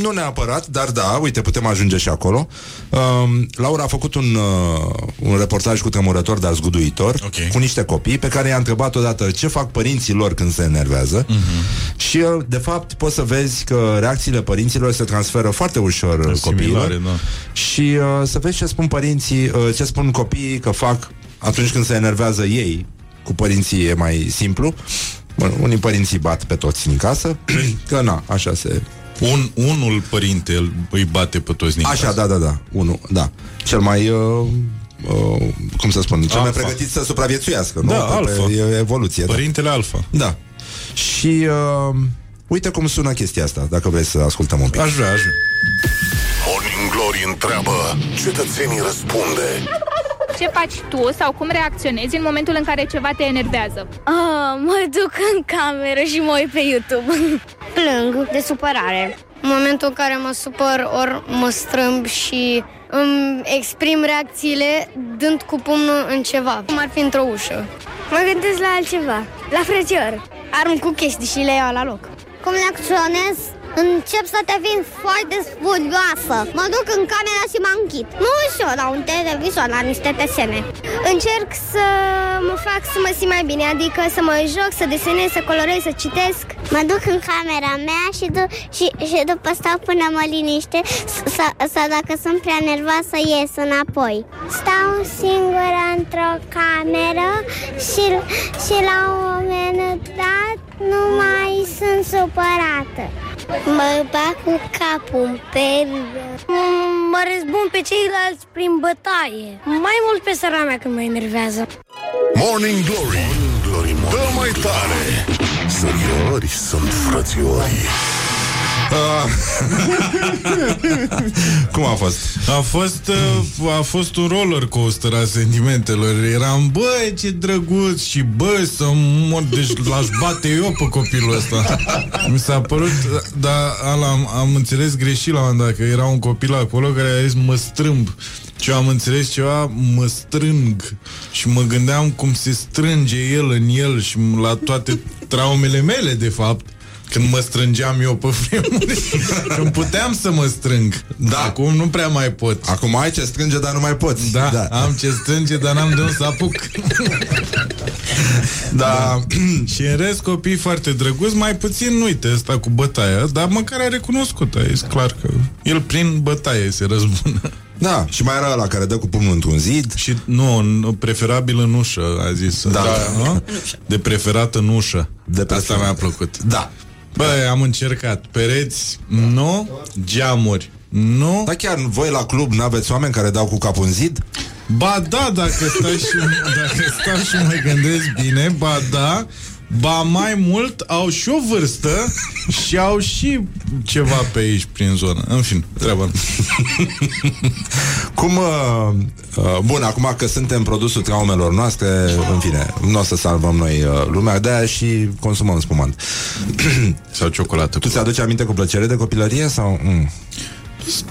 S2: Nu neapărat, dar da, uite, putem ajunge și acolo. Um, Laura a făcut un, uh, un reportaj cu tremurător, dar zguduitor,
S11: Ok.
S2: cu niște copii pe care i-a întrebat odată ce fac părinții lor când se enervează.
S11: Mhm.
S2: Și, uh, de fapt, poți să vezi că reacțiile părinților se transferă foarte ușor uh, copiilor.
S11: Similare, da.
S2: Și uh, să vezi ce spun părinții, uh, ce spun copiii că fac atunci când se enervează ei. Cu părinții e mai simplu. Bă, unii părinții bat pe toți în casă, că na, așa se
S11: Un, unul părinte îl, îi bate pe toți din
S2: Așa,
S11: casă.
S2: da, da, da. Unul, da. Cel mai, uh, uh, cum să spun, cel mai
S11: Alfa.
S2: pregătit să supraviețuiască, nu?
S11: Da,
S2: Pe-
S11: alfa.
S2: pe- E evoluție. Da.
S11: Părintele Alfa.
S2: da. Și uh, uite cum sună chestia asta, dacă vrei să ascultăm un pic.
S11: Aș vrea, aș vrea.
S5: Morning Glory întreabă, cetățenii răspunde.
S7: Ce faci tu sau cum reacționezi în momentul în care ceva te enervează?
S8: Ah, mă duc în cameră și mă uit pe YouTube. Plâng de supărare.
S12: În momentul în care mă supăr, ori mă strâmb și îmi exprim reacțiile dând cu pumnul în ceva, cum ar fi într-o ușă.
S8: Mă gândesc la altceva. La frățior. Arunc cu chestii și le iau la loc. Cum reacționez? Încep să devin foarte furioasă. Mă duc în camera și mă închid. Nu ușor, la un televizor, la niște desene. Încerc să mă fac să mă simt mai bine, adică să mă joc, să desenez, să colorez, să citesc. Mă duc în camera mea și, du- și, și după stau până mă liniște sau, sau dacă sunt prea nervoasă ies înapoi. Stau singură într-o cameră și, și la un moment dat nu mai sunt supărată. Mă bag cu capul în period.
S12: Mă răzbun pe ceilalți prin bătaie. Mai mult pe săra mea când mă enervează.
S5: Morning Glory, Morning Glory, morning dă mai tare. Săriori sunt frățiori.
S2: Uh, cum a fost?
S11: A fost, uh, a fost un roller coaster a sentimentelor. Eram, băi, ce drăguț și bă, să mor, deci l-aș bate eu pe copilul ăsta. Mi s-a părut, dar ala, am, am înțeles greșit la un moment dat, că era un copil acolo care a zis mă strâmb. Și eu am înțeles ceva, mă strâng și mă gândeam cum se strânge el în el și la toate traumele mele, de fapt. Când mă strângeam eu pe vremuri Când puteam să mă strâng
S2: Da.
S11: Acum nu prea mai pot
S2: Acum ai ce strânge, dar nu mai poți.
S11: Da, da. am ce strânge, dar n-am de unde să apuc
S2: Da.
S11: Și în rest copii foarte drăguți Mai puțin, nu uite, ăsta cu bătaia Dar măcar a recunoscut, a zis clar că El prin bătaie se răzbună
S2: Da, și mai era ăla care dă cu pumnul într-un zid.
S11: Și nu, în- preferabil în ușă A zis
S2: Da.
S11: nu? De preferat în ușă
S2: De
S11: Asta
S2: preferat.
S11: mi-a plăcut
S2: Da.
S11: Băi, am încercat. Pereți, nu. Geamuri, nu.
S2: Dar chiar voi la club n-aveți oameni care dau cu capul în zid?
S11: Ba da, dacă stai și, dacă stau și mă gândesc bine, ba da, ba mai mult, au și o vârstă și au și ceva pe aici, prin zonă. În fin, treaba.
S2: Cum, uh, uh, bun, acum că suntem produsul traumelor noastre, în fine, nu o să salvăm noi uh, lumea, de-aia și consumăm spumant.
S11: Sau ciocolată.
S2: Tu ți-aduci aminte cu plăcere de copilărie sau... Mm.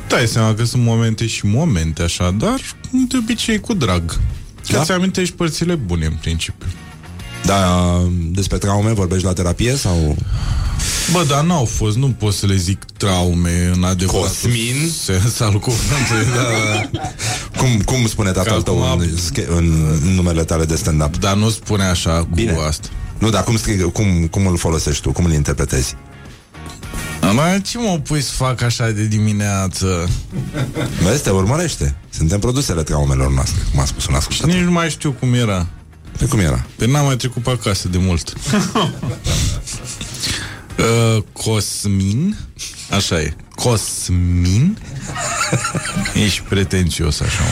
S11: Stai seama că sunt momente și momente așa, dar de obicei cu drag.
S2: Da?
S11: Da? Îți amintești părțile bune, în principiu.
S2: Da, despre traume vorbești la terapie sau...
S11: Bă, dar n-au fost, nu pot să le zic traume în adevărat
S2: Cosmin?
S11: sens al cuvântului, da, da.
S2: Cum, cum spune tatăl tău
S11: acum-
S2: în, sche- în, în numele tale de stand-up?
S11: Dar nu spune așa cu
S2: Bine.
S11: asta.
S2: Nu, dar cum, scrii, cum, cum îl folosești tu? Cum îl interpretezi?
S11: Mă, ce mă pui să fac așa de dimineață?
S2: Vezi, te urmărește. Suntem produsele traumelor noastre, cum a spus un ascultător.
S11: Nici nu mai știu cum era.
S2: Pe cum era?
S11: Pe n-am mai trecut pe acasă de mult. uh, Cosmin? Așa e. Cosmin? Ești pretențios așa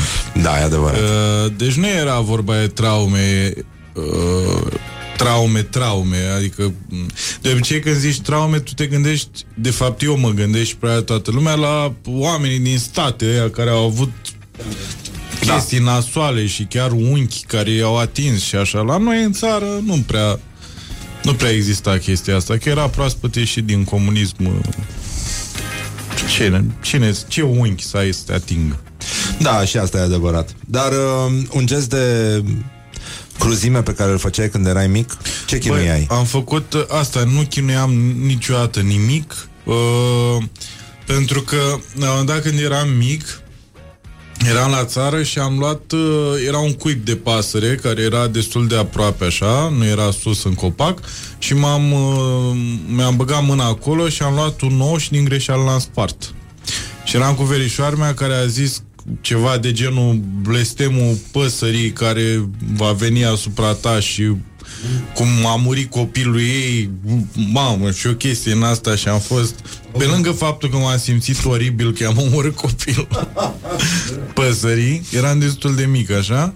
S2: Da, e adevărat.
S11: Uh, Deci nu era vorba de traume uh, Traume, traume Adică m, De obicei când zici traume Tu te gândești De fapt eu mă gândesc și prea toată lumea La oamenii din state ăia Care au avut chestii da. nasoale și chiar unchi care i-au atins și așa. La noi în țară nu prea nu prea exista chestia asta, că era proaspăt ieșit din comunism. Cine, cine, ce unchi să ai să te atingă?
S2: Da, și asta e adevărat. Dar uh, un gest de cruzime pe care îl făceai când erai mic, ce chinuiai?
S11: am făcut uh, asta, nu chinuiam niciodată nimic, uh, pentru că la un moment dat când eram mic, eram la țară și am luat, uh, era un cuib de pasăre care era destul de aproape așa, nu era sus în copac și m-am, uh, mi-am băgat mâna acolo și am luat un nou și din greșeală l-am spart. Și eram cu verișoara mea care a zis ceva de genul blestemul păsării care va veni asupra ta și cum a murit copilul ei, mamă, și o chestie în asta și am fost, pe lângă faptul că m-am simțit oribil că am omorât copilul. Păsării, eram destul de mic, așa,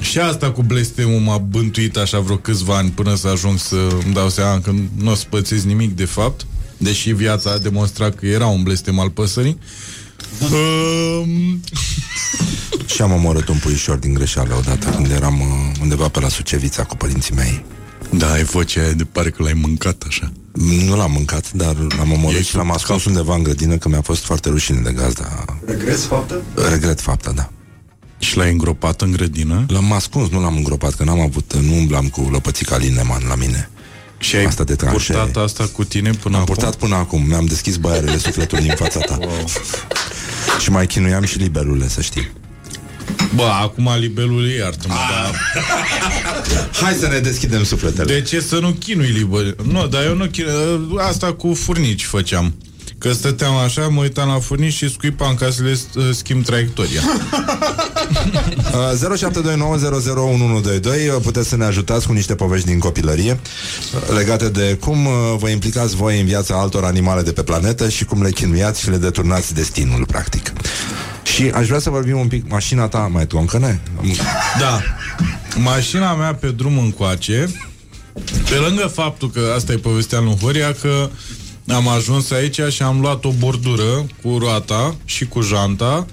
S11: și asta cu blestemul m-a bântuit așa vreo câțiva ani până să ajung să îmi dau seama că nu o să pățesc nimic de fapt, deși viața a demonstrat că era un blestem al păsării. Um,
S2: Și am omorât un puișor din greșeală odată când eram uh, undeva pe la Sucevița cu părinții mei.
S11: Da, ai vocea aia de pare că l-ai mâncat așa.
S2: Nu l-am mâncat, dar l-am omorât
S11: Ești
S2: și l-am ascuns undeva în grădină că mi-a fost foarte rușine de gazda.
S4: Regreți faptă?
S2: Regret fapta, da.
S11: Și l-ai îngropat în grădină?
S2: L-am ascuns, nu l-am îngropat, că n-am avut, nu umblam cu lăpățica Lineman la mine.
S11: Și ai
S2: Asta de tranșee.
S11: purtat asta cu tine până
S2: Am
S11: acum?
S2: purtat până acum, mi-am deschis băiarele sufletului din fața ta.
S11: Wow.
S2: Și mai chinuiam și liberule, să știi.
S11: Bă, acum libelul e iartă-mă, dar...
S2: Hai să ne deschidem sufletele.
S11: De ce să nu chinui liber? Nu, dar eu nu chinui. Asta cu furnici făceam. Că stăteam așa, mă uitam la furnici și scuipam ca să le uh, schimb traiectoria.
S2: Uh, 0729001122 Puteți să ne ajutați cu niște povești din copilărie uh, legate de cum uh, vă implicați voi în viața altor animale de pe planetă și cum le chinuiați și le deturnați destinul, practic. Și aș vrea să vorbim un pic mașina ta, mai toncăne?
S11: Da. Mașina mea pe drum încoace, pe lângă faptul că asta e povestea lui Horia, că am ajuns aici și am luat o bordură cu roata și cu janta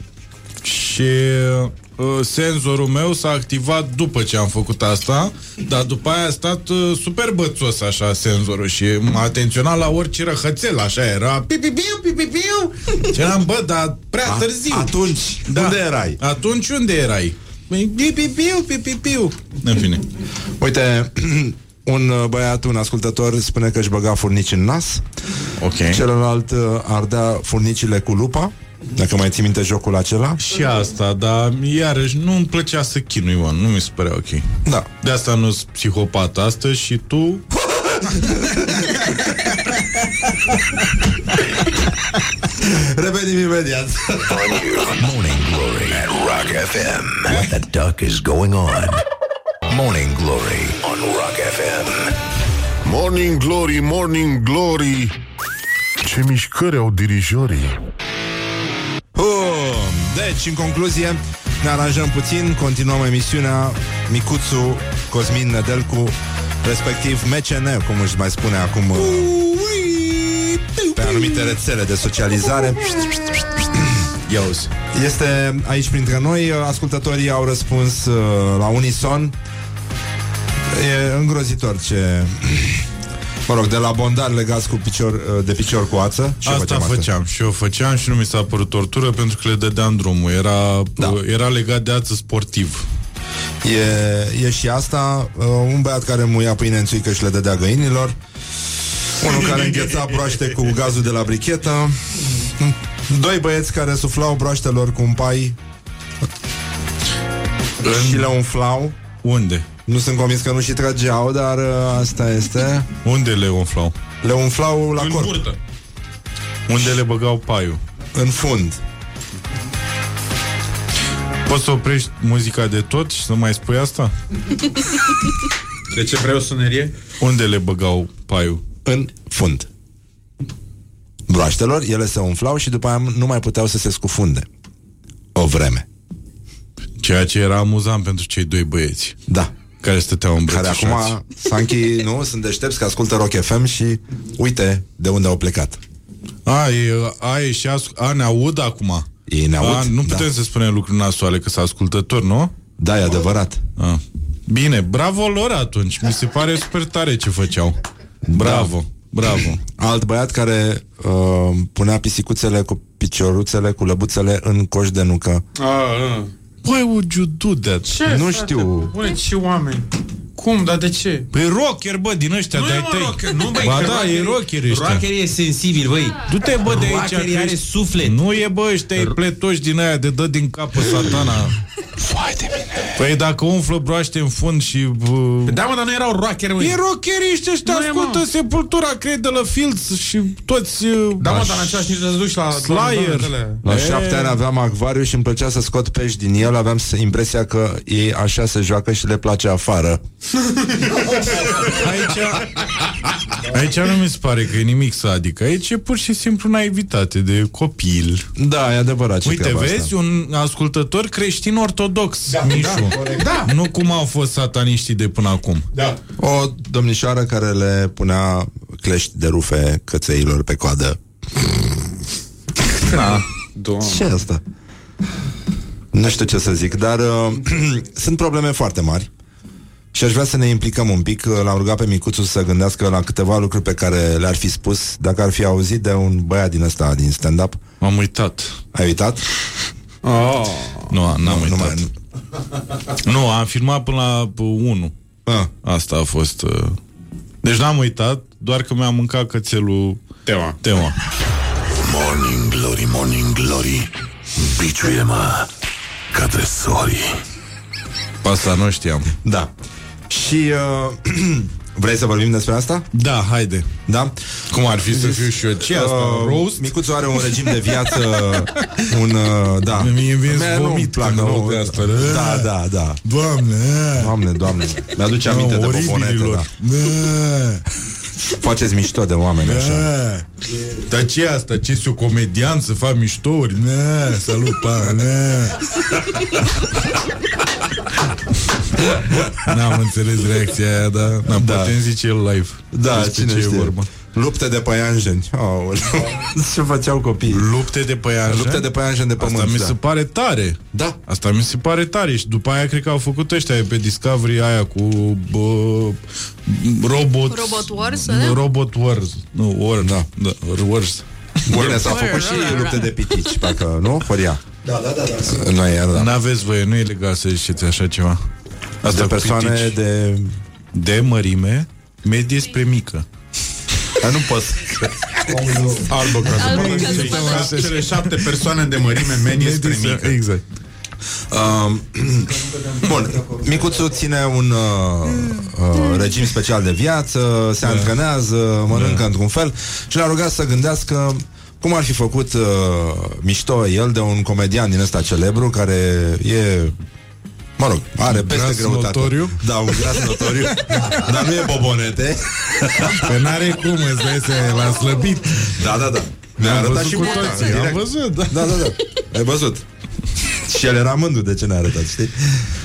S11: și uh, senzorul meu s-a activat după ce am făcut asta, dar după aia a stat uh, super bățos așa senzorul și m-a atenționat la orice răhățel, așa era pipipiu, pipipiu și eram, bă, dar prea
S2: A-
S11: târziu.
S2: atunci, unde erai?
S11: Atunci unde erai? Păi, Pipipiu, pipipiu. În fine.
S2: Uite, un uh, băiat, un ascultător spune că își băga furnici în nas
S11: Ok.
S2: Celălalt uh, ardea furnicile cu lupa Dacă mai ții minte jocul acela
S11: Și asta, dar iarăși nu îmi plăcea să chinui, mă, nu mi se părea ok.
S2: Da.
S11: De asta nu sunt psihopat astăzi și tu...
S2: Revenim imediat
S1: Morning Glory at Rock FM. What the duck is going on? Morning Glory on Rock FM.
S5: Morning Glory, Morning Glory Ce mișcări au dirijorii
S2: Bun. Deci, în concluzie Ne aranjăm puțin, continuăm emisiunea Micuțu, Cosmin Nedelcu Respectiv MCN Cum își mai spune acum uh, Pe anumite rețele de socializare
S11: Ia uzi.
S2: Este aici printre noi Ascultătorii au răspuns uh, la unison E îngrozitor ce... Mă rog, de la bondar legați cu picior, uh, de picior cu ață. Și eu
S11: Asta
S2: făceam
S11: făceam și eu făceam și nu mi s-a părut tortură pentru că le dădeam drumul. Era,
S2: Da.
S11: era legat de ață sportiv.
S2: E, e și asta. Uh, Un băiat care muia pâine în țuică și le dădea găinilor. Unul care îngheța broaște cu gazul de la brichetă. Doi băieți care suflau broaștelor cu un pai. Și le umflau
S11: Unde?
S2: Nu sunt convins că nu și trageau Dar uh, asta este
S11: Unde le umflau?
S2: Le umflau la
S11: În
S2: corp
S11: burtă. Unde le băgau paiul?
S2: În fund
S11: Poți să oprești muzica de tot și să mai spui asta?
S9: De ce vreau sunerie?
S11: Unde le băgau paiul?
S2: În fund Broaștelor, ele se umflau și după aia nu mai puteau să se scufunde O vreme
S11: Ceea ce era amuzant pentru cei doi băieți
S2: Da
S11: Care stăteau
S2: Care
S11: îmbrățișați
S2: acum, Sanchi, nu, sunt deștepți că ascultă Rock FM și uite de unde au plecat.
S11: A, e, a, e și as- a, ne aud acum
S2: Ei ne aud,
S11: a, Nu
S2: da.
S11: putem să spunem lucruri nasoale Că sunt ascultători, nu?
S2: Da, e adevărat.
S11: A. Bine, bravo lor atunci Mi se pare super tare ce făceau Bravo, bravo
S2: Alt băiat care uh, punea pisicuțele cu picioruțele, cu lăbuțele în coș de nucă.
S9: A, a.
S11: Why would you do that?
S9: Ce,
S2: Nu
S9: frate?
S2: știu.
S9: Bune, ce oameni? Cum, dar de ce?
S11: Păi rocker, bă, din ăștia
S9: Nu
S11: de-ai
S9: e, mă,
S11: tăi
S9: rocker, nu, băi,
S11: Ba
S9: că
S11: da,
S9: rocker
S11: e
S9: e-
S11: rocker ăștia
S13: Rocker e sensibil, băi.
S11: Du-te, bă, de aici
S13: Rocker
S11: că
S13: are
S11: ești-
S13: suflet.
S11: Nu e, bă, ăștia pletoși din aia De dă din capă satana
S2: Foarte bine.
S11: Păi dacă umflă broaște în fund și... Uh,
S9: Da, mă, dar nu erau rocker, mă.
S11: E rockeriști ăștia,
S9: Nu e,
S11: ascultă
S9: mă.
S11: Sepultura, cred de la Fields și toți... Uh,
S9: Da, mă, dar în același timp să duci la...
S11: Slayer.
S2: La
S11: E.
S2: șapte ani aveam acvariu și îmi plăcea să scot pești din el. Aveam s- impresia că ei așa se joacă și le place afară.
S11: Aici, aici nu mi se pare că e nimic sadic. Aici e pur și simplu naivitate de copil.
S2: Da, e adevărat. ce
S11: Uite,
S2: treaba
S11: vezi,
S2: asta.
S11: un ascultător creștin ortodox, da, Mișu.
S2: da, corect.
S11: Da. Nu cum au fost sataniștii de până acum.
S9: Da.
S2: O domnișoară care le punea clești de rufe cățeilor pe coadă.
S11: Da.
S2: Ce e asta? Nu știu ce să zic, dar uh, sunt probleme foarte mari și aș vrea să ne implicăm un pic. L-am rugat pe Micuțu să gândească la câteva lucruri pe care le-ar fi spus dacă ar fi auzit de un băiat din ăsta, din stand-up.
S11: M-am uitat.
S2: Ai uitat?
S11: Oh. Nu, n-am
S2: Nu,
S11: uitat.
S2: nu mai-
S11: Nu, am filmat până la 1.
S2: Ah.
S11: Asta a fost... Uh... Deci n-am uitat, doar că mi-am mâncat cățelul
S9: Tema.
S11: Tema.
S5: Morning Glory, Morning Glory Biciuie-mă ca tresorii
S11: Asta nu știam.
S2: Da. Și uh, vrei să vorbim despre asta?
S11: Da, haide.
S2: Da?
S11: Cum ar fi să fiu și eu? Ce asta?
S2: Uh,
S11: roast?
S2: Micuțu are un regim de viață Un, uh, da
S11: Mie îmi vine să
S2: Mie nu-mi
S11: vomit
S2: plac,
S11: când
S2: nu.
S11: aud asta.
S2: Da, da, da
S11: Doamne!
S2: Doamne, doamne Mi-aduce aminte de bobonete, da. Faceți mișto de oameni așa
S11: Dar ce e asta? Ce sunt comedian să fac miștouri? Ne, salut, pa, ne. N-am înțeles reacția aia, dar n-am
S2: Da.
S11: da. putem zice el live.
S2: Da,
S11: Despre
S2: cine
S11: ce e
S2: știe
S11: vorba.
S2: Lupte de păianjeni oh, Ce făceau copiii
S11: Lupte de păianjen?
S2: Lupte de păianjeni de pământ
S11: Asta mi
S2: da.
S11: se pare tare.
S2: Da.
S11: Asta mi se pare tare și după aia cred că au făcut ăștia pe Discovery aia cu bă, robot
S10: Robot Wars,
S11: Nu,
S10: ăla?
S11: Robot Wars. Nu, Wars. Da. da Wars.
S2: Bine, s-au făcut și lupte de pitici Parcă, nu? Horia
S4: Da, da, da, da.
S2: Noi, da.
S11: N-aveți voie, nu e legal să ziceți așa ceva.
S2: De
S11: cu
S2: persoane
S11: pitici.
S2: de...
S11: de mărime medie spre mică.
S2: Dar nu pot
S9: Albă ca să
S10: Albă
S9: mă
S10: ca să
S9: zic.
S10: mă
S9: Cele șapte persoane de mărime medie spre mică.
S11: Exact.
S2: Um, bun, Micuțu ține un uh, uh, regim special de viață, se da. antrenează, mănâncă da. într-un fel și l-a rugat să gândească cum ar fi făcut uh, mișto el de un comedian din ăsta celebru care e Mă rog, are peste
S11: Gras
S2: greutate.
S11: notoriu?
S2: Da, un gras notoriu. dar nu e bobonete.
S11: Că n-are cum, îți dai să l-a slăbit.
S2: Da, da, da. Ne-a
S11: Am
S2: arătat
S11: văzut
S2: și
S11: cu
S2: bota,
S11: toții,
S2: direct.
S11: am văzut, da.
S2: Da, da, da. Ai văzut. și el era mândru de ce ne-a arătat, știi?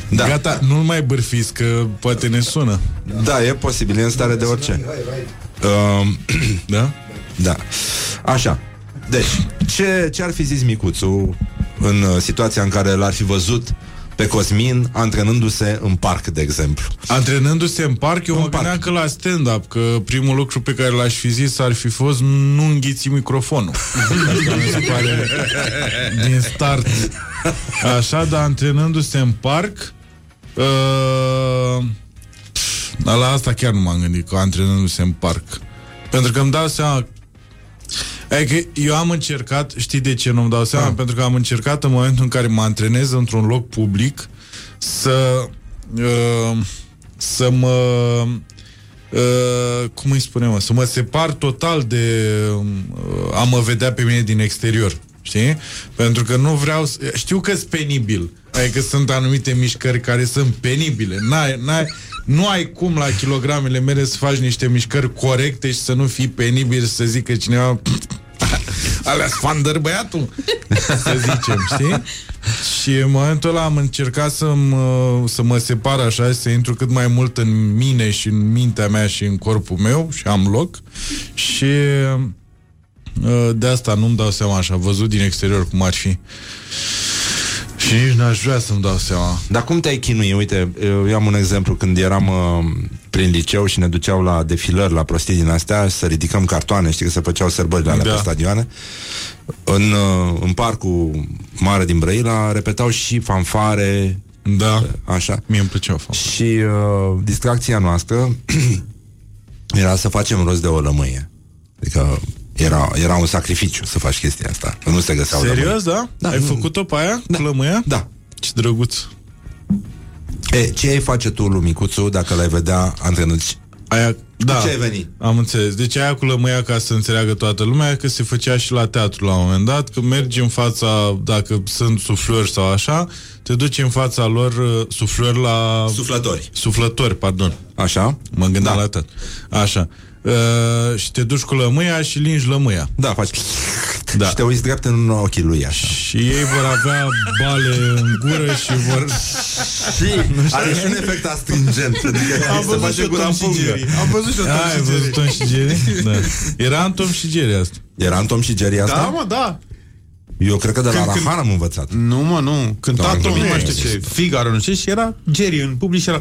S11: Da. Gata, nu mai bârfiți, că poate ne sună.
S2: Da, e posibil, e în stare de orice. Um,
S11: da?
S2: Da. Așa. Deci, ce, ce ar fi zis Micuțu în uh, situația în care l-ar fi văzut pe Cosmin antrenându-se în parc, de exemplu?
S11: Antrenându-se în parc, eu mă gândeam că la stand-up, că primul lucru pe care l-aș fi zis ar fi fost nu înghiți microfonul. Asta mi se pare din start. Așa, dar antrenându-se în parc, Uh, dar la asta chiar nu m-am gândit, că antrenându-se în parc. Pentru că îmi dau seama Adică eu am încercat, știi de ce nu-mi dau seama?
S2: Ah.
S11: Pentru că am încercat în momentul în care mă antrenez într-un loc public să uh, să mă uh, cum îi spunem, mă, să mă separ total de uh, a mă vedea pe mine din exterior. Știi? Pentru că nu vreau să... Știu că sunt penibil. Adică sunt anumite mișcări care sunt penibile. N-ai, n-ai, nu ai cum la kilogramele mele să faci niște mișcări corecte și să nu fii penibil să zică cineva alea sfandăr băiatul să zicem, știi? Și în momentul ăla am încercat să mă, să mă separ așa să intru cât mai mult în mine și în mintea mea și în corpul meu și am loc și uh, de asta nu-mi dau seama așa, văzut din exterior cum ar fi. Și nici n-aș vrea să-mi dau seama.
S2: Dar cum te-ai chinui? Uite, eu am un exemplu când eram uh, prin liceu și ne duceau la defilări, la prostii din astea, să ridicăm cartoane, știi că se făceau sărbările alea
S11: Da.
S2: pe stadioane. În, uh, în parcul mare din Brăila repetau și fanfare,
S11: Da,
S2: așa.
S11: mie îmi plăceau fapt.
S2: Și uh, distracția noastră era să facem rost de o lămâie. Adică era, era un sacrificiu să faci chestia asta. Că nu se găseau
S11: Serios,
S2: lămâi.
S11: da? Ai făcut-o pe aia?
S2: Da.
S11: Cu lămâia?
S2: Da.
S11: Ce drăguț.
S2: E, ce ai face tu, Lumicuțu, dacă l-ai vedea antrenând?
S11: Aia, da.
S2: ce ai venit?
S11: Am înțeles. Deci aia cu lămâia, ca să înțeleagă toată lumea, că se făcea și la teatru la un moment dat, că mergi în fața, dacă sunt suflări sau așa, te duci în fața lor, uh, suflări la...
S2: Suflători.
S11: Suflători, pardon.
S2: Așa?
S11: Mă gândeam
S2: Da.
S11: la teatru. Așa. Uh, și te duci cu lămâia și lingi lămâia.
S2: Da, faci...
S11: Da.
S2: Și te uiți drept în ochii lui, așa.
S11: Și ei vor avea bale în gură și vor...
S2: Și are și un efect astringent. Adică
S11: Am
S2: se
S11: văzut
S2: face
S11: și eu
S2: gura
S11: Tom
S2: în
S11: și
S2: pungă.
S11: Jerry.
S13: Am văzut și eu Tom
S11: Ai
S13: și
S11: văzut
S13: Jerry.
S11: Tom și Jerry? Da. Era în Tom și Jerry asta.
S2: Era în Tom și Jerry asta?
S13: Da, mă, da.
S2: Eu cred că de la
S13: Când- când-
S2: Rahan am învățat.
S13: Nu, mă, nu. Cânta
S2: Da,
S13: Tom, nu
S2: glumit,
S13: mai știu
S2: nu
S13: ce. Figaro, nu știu, și era Jerry în public și era...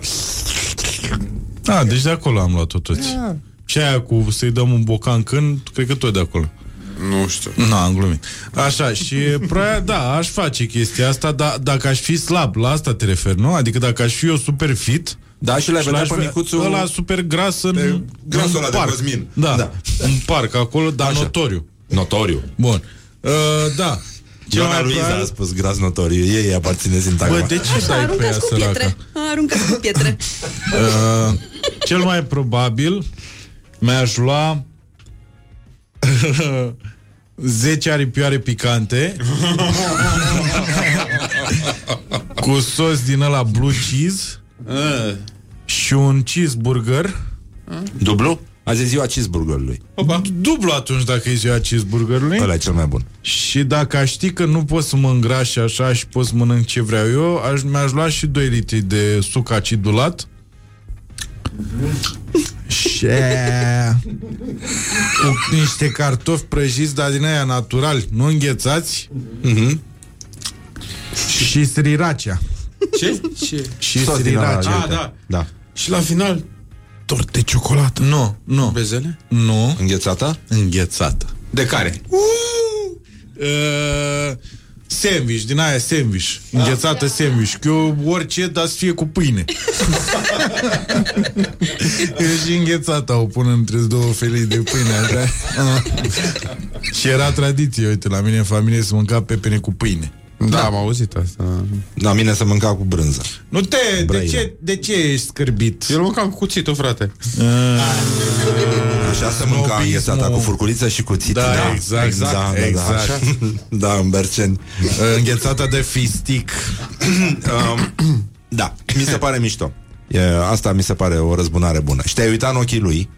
S11: A, deci de acolo am luat-o toți. Și aia cu să-i dăm un bocan când, cred că tot de acolo.
S13: Nu știu.
S11: Nu, am glumit. Așa, și proia, da, aș face chestia asta, dar dacă aș fi slab, la asta te referi, nu? Adică dacă aș fi eu super fit,
S2: Da, și l-ai vedea
S11: l-aș
S2: pe
S11: ve-
S2: micuțul...
S11: Ăla super gras în,
S2: Pe grasul
S11: în
S2: ăla de
S11: parc.
S2: Cosmin.
S11: Da,
S2: Da.
S11: da, în parc acolo, dar
S2: Așa.
S11: notoriu.
S2: Notoriu.
S11: Bun. Uh, da. Cel
S2: Ioana
S11: mai
S2: Luiza
S11: probabil-
S2: a spus gras notoriu. Ei aparține sintagma.
S11: Bă, de ce dai pe ea,
S10: Aruncați cu
S11: săraca?
S10: pietre. Aruncați cu pietre.
S11: Uh, cel mai probabil mi-aș lua 10 aripioare picante cu sos din ăla blue cheese și un cheeseburger
S2: Dublu? Azi e ziua cheeseburgerului.
S11: dublu atunci dacă e ziua cheeseburgerului
S2: Ăla e cel mai bun.
S11: și dacă aș ști că nu pot să mă îngraș și așa și pot să mănânc ce vreau eu, aș, mi-aș lua și 2 litri de suc acidulat și cu niște cartofi prăjiți, dar din aia naturali, nu înghețați
S2: Mhm.
S11: și sriracha.
S13: Ce? Ce?
S11: Și
S2: Sos din ăla,
S11: sriracha.
S13: Ah, da.
S2: Da.
S13: Și la final, tort de ciocolată.
S11: Nu, nu,
S13: Bezele?
S11: nu,
S2: Înghețată?
S11: înghețată.
S13: De care?
S11: Uh, sandwich, din aia sandwich Înghețată sandwich Că eu orice, dar să fie cu pâine. Eu și înghețată o pun între două felii de pâine așa. Și era tradiție, uite, la mine în familie să mânca pepene cu pâine
S13: Da, am auzit asta.
S2: La mine se mânca cu brânză.
S11: Nu te, de
S2: Brăila.
S11: ce, de ce ești scârbit?
S13: Eu îl mâncam cu cuțitul, frate.
S2: Așa se mânca
S11: Snobismul.
S2: înghețata cu furculiță și cuțit.
S11: Da, exact,
S2: exact, da, da,
S11: exact.
S2: Da, așa. da, în Berceni.
S11: Înghețata de fistic
S2: Um, da, mi se pare mișto. E, asta mi se pare o răzbunare bună. Și te-ai uitat în ochii lui?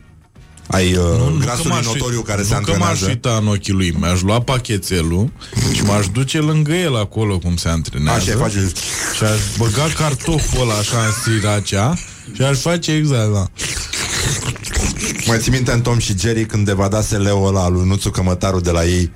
S2: Ai uh,
S11: că
S2: grasul
S11: m-aș
S2: notoriu
S11: uit-
S2: care se
S11: nu că m-aș
S2: antrenează.
S11: uita în ochii lui Mi-aș lua pachetelul Și m-aș duce lângă el acolo Cum se antrenează
S2: Așa, face...
S11: Și aș băga cartoful ăla așa în sriracea Și aș face exact da.
S2: Mai ții minte în Tom și Jerry când devadase Leo ăla lui Nuțu Cămătaru de la ei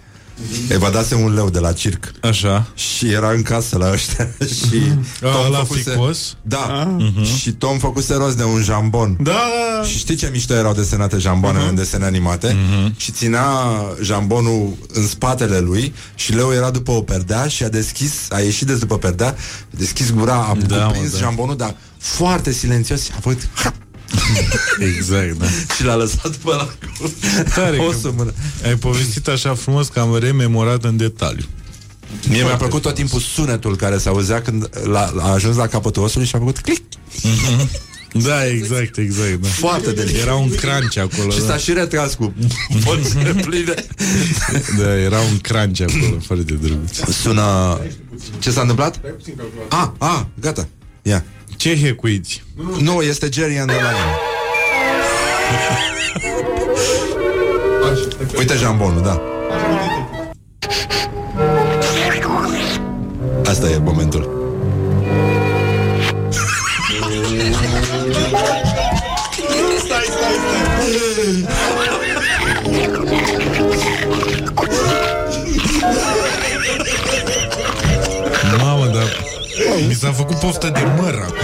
S2: Evadase un leu de la circ.
S11: Așa.
S2: Și era în casă la ăștia. și
S11: A, ăla fricos?
S2: Da. Și Tom făcuse rost de un jambon.
S11: Da.
S2: Și știi ce mișto erau desenate jamboanele în desene animate? Și ținea jambonul în spatele lui și leu era după o perdea și a deschis, a ieșit de după perdea, a deschis gura, a
S11: Da, mă,
S2: cuprins
S11: da.
S2: jambonul, dar foarte silențios și a făcut
S11: Exact, da.
S2: și l-a lăsat după la
S11: Tare
S2: o
S11: că
S2: să mână.
S11: ai povestit așa frumos că am rememorat în detaliu.
S2: Mie mi-a plăcut tot timpul sunetul care se auzea când l-a, a ajuns la capătul osului și a făcut click.
S11: Da, exact, exact. Da.
S2: Foarte delicios.
S11: Era un crunch acolo.
S2: Și
S11: da.
S2: s-a și retras cu bolțele pline.
S11: Da, era un crunch acolo, foarte drăguț.
S2: Sună... Ce s-a întâmplat? Ah, ah, gata. Ia.
S11: Ce hecuiți?
S2: Nu, este Jerry and the Lion. Uite jambonul, da. Asta e momentul.
S11: S-a făcut poftă de măr acum.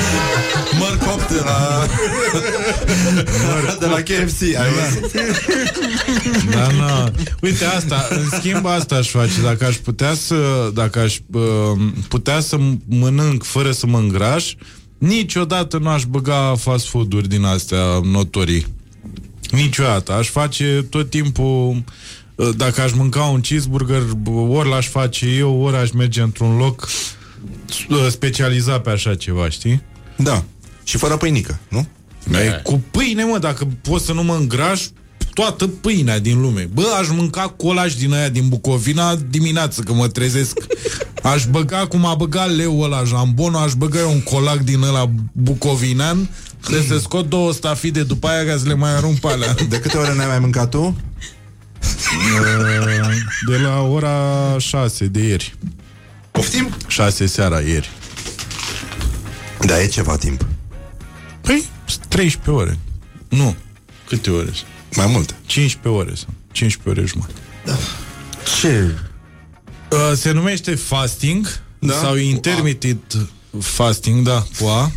S2: Măr copt de la... de la KFC. Ai văzut?
S11: Da, na. Uite asta, în schimb asta aș face Dacă aș putea să Dacă aș uh, putea să mănânc Fără să mă îngraș Niciodată nu aș băga fast food-uri Din astea notorii Niciodată, aș face tot timpul uh, Dacă aș mânca un cheeseburger Ori l-aș face eu Ori aș merge într-un loc uh, Specializat pe așa ceva, știi?
S2: Da, și fără pâinică, nu?
S11: Da. Cu pâine, mă, dacă pot să nu mă îngraș toată pâinea din lume. Bă, aș mânca colaj din aia din Bucovina dimineață când mă trezesc. Aș băga cum a băgat leu ăla jambonul, aș băga eu un colac din ăla bucovinean de să scot două stafide după aia ca să le mai arunc pe alea.
S2: De câte ore n-ai mai mâncat tu?
S11: De la ora 6 de ieri.
S2: Poftim?
S11: 6 seara ieri.
S2: Da, e ceva timp.
S11: Păi, 13 ore. Nu. Câte ore sunt?
S2: Mai multe.
S11: 15 ore sunt. 15 ore jumătate.
S2: Ce?
S11: Uh, se numește fasting
S2: Da?
S11: sau intermittent fasting, da, cu A.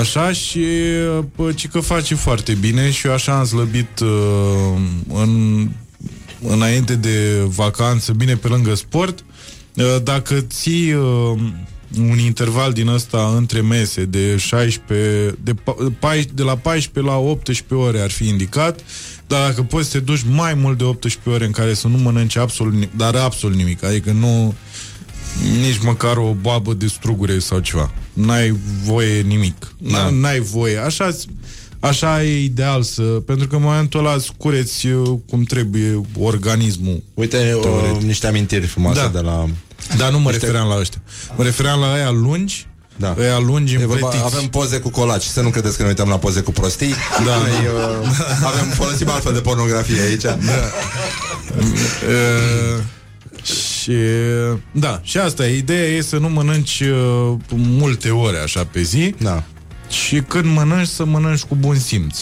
S11: Așa și uh, ci că face foarte bine și eu așa am slăbit uh, în, înainte de vacanță, bine pe lângă sport. Uh, dacă ții uh, un interval din ăsta între mese de 16, de, pa- pai- de la 14 la 18 ore ar fi indicat, dar dacă poți să te duci mai mult de 18 ore în care să nu mănânci absolut nimic, dar absolut nimic, adică nu nici măcar o babă de strugure sau ceva. N-ai voie nimic. Da. N-ai voie. Așa, așa e ideal să... Pentru că în momentul ăla îți cureți uh, cum trebuie organismul.
S2: Uite, uh, niște amintiri frumoase
S11: Da.
S2: de la...
S11: Dar nu mă
S2: Niște-
S11: refeream la ăștia. Mă refeream la aia lungi,
S2: Da.
S11: Aia lungi
S2: E vorba,
S11: împletiți.
S2: avem poze cu colaci Să nu credeți că ne uităm la poze cu prostii
S11: Da.
S2: Noi, uh, avem, folosim altfel de pornografie aici da.
S11: Uh, și da, și asta e ideea e să nu mănânci uh, multe ore așa pe zi.
S2: Da.
S11: Și când mănânci să mănânci cu bun simț.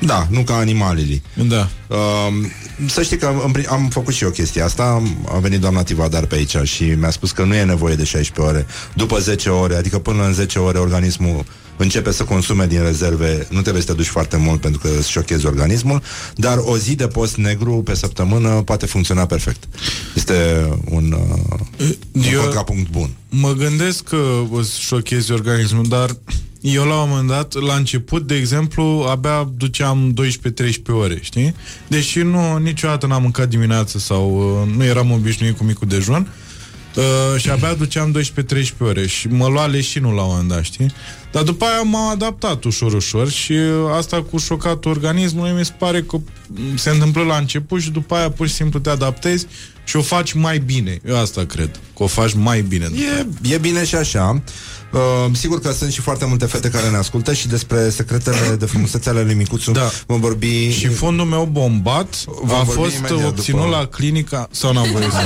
S2: Da, nu ca animalele
S11: Da.
S2: Um, să știi că am, am făcut și eu chestia asta. A venit doamna Tivadar pe aici Și mi-a spus că nu e nevoie de 16 ore. După 10 ore, adică până în 10 ore Organismul începe să consume din rezerve. Nu trebuie să te duci foarte mult Pentru că îți șochezi organismul Dar o zi de post negru pe săptămână Poate funcționa perfect. Este un, uh, un
S11: Eu-
S2: contrapunct bun.
S11: Mă gândesc că îți șochezi organismul, dar eu la un moment dat, la început, de exemplu, abia duceam 12-13 ore, știi? Deși nu, niciodată n-am mâncat dimineață sau uh, nu eram obișnuit cu micul dejun, Uh, și abia duceam 12-13 ore și mă lua leșinul la un moment dat, știi? Dar după aia m-am adaptat ușor, ușor și uh, asta cu șocatul organismului mi se pare că mm, se întâmplă la început și după aia pur și simplu te adaptezi și o faci mai bine. Eu asta cred, că o faci mai bine.
S2: E, e bine și așa Uh, sigur că sunt și foarte multe fete care ne ascultă și despre secretele de frumusețe ale lui Micuțu
S11: Da.
S2: vom vorbi
S11: Și fondul meu bombat
S2: Vom
S11: a
S2: vorbi
S11: fost
S2: imediat
S11: obținut
S2: după.
S11: la clinica sau n-am voie să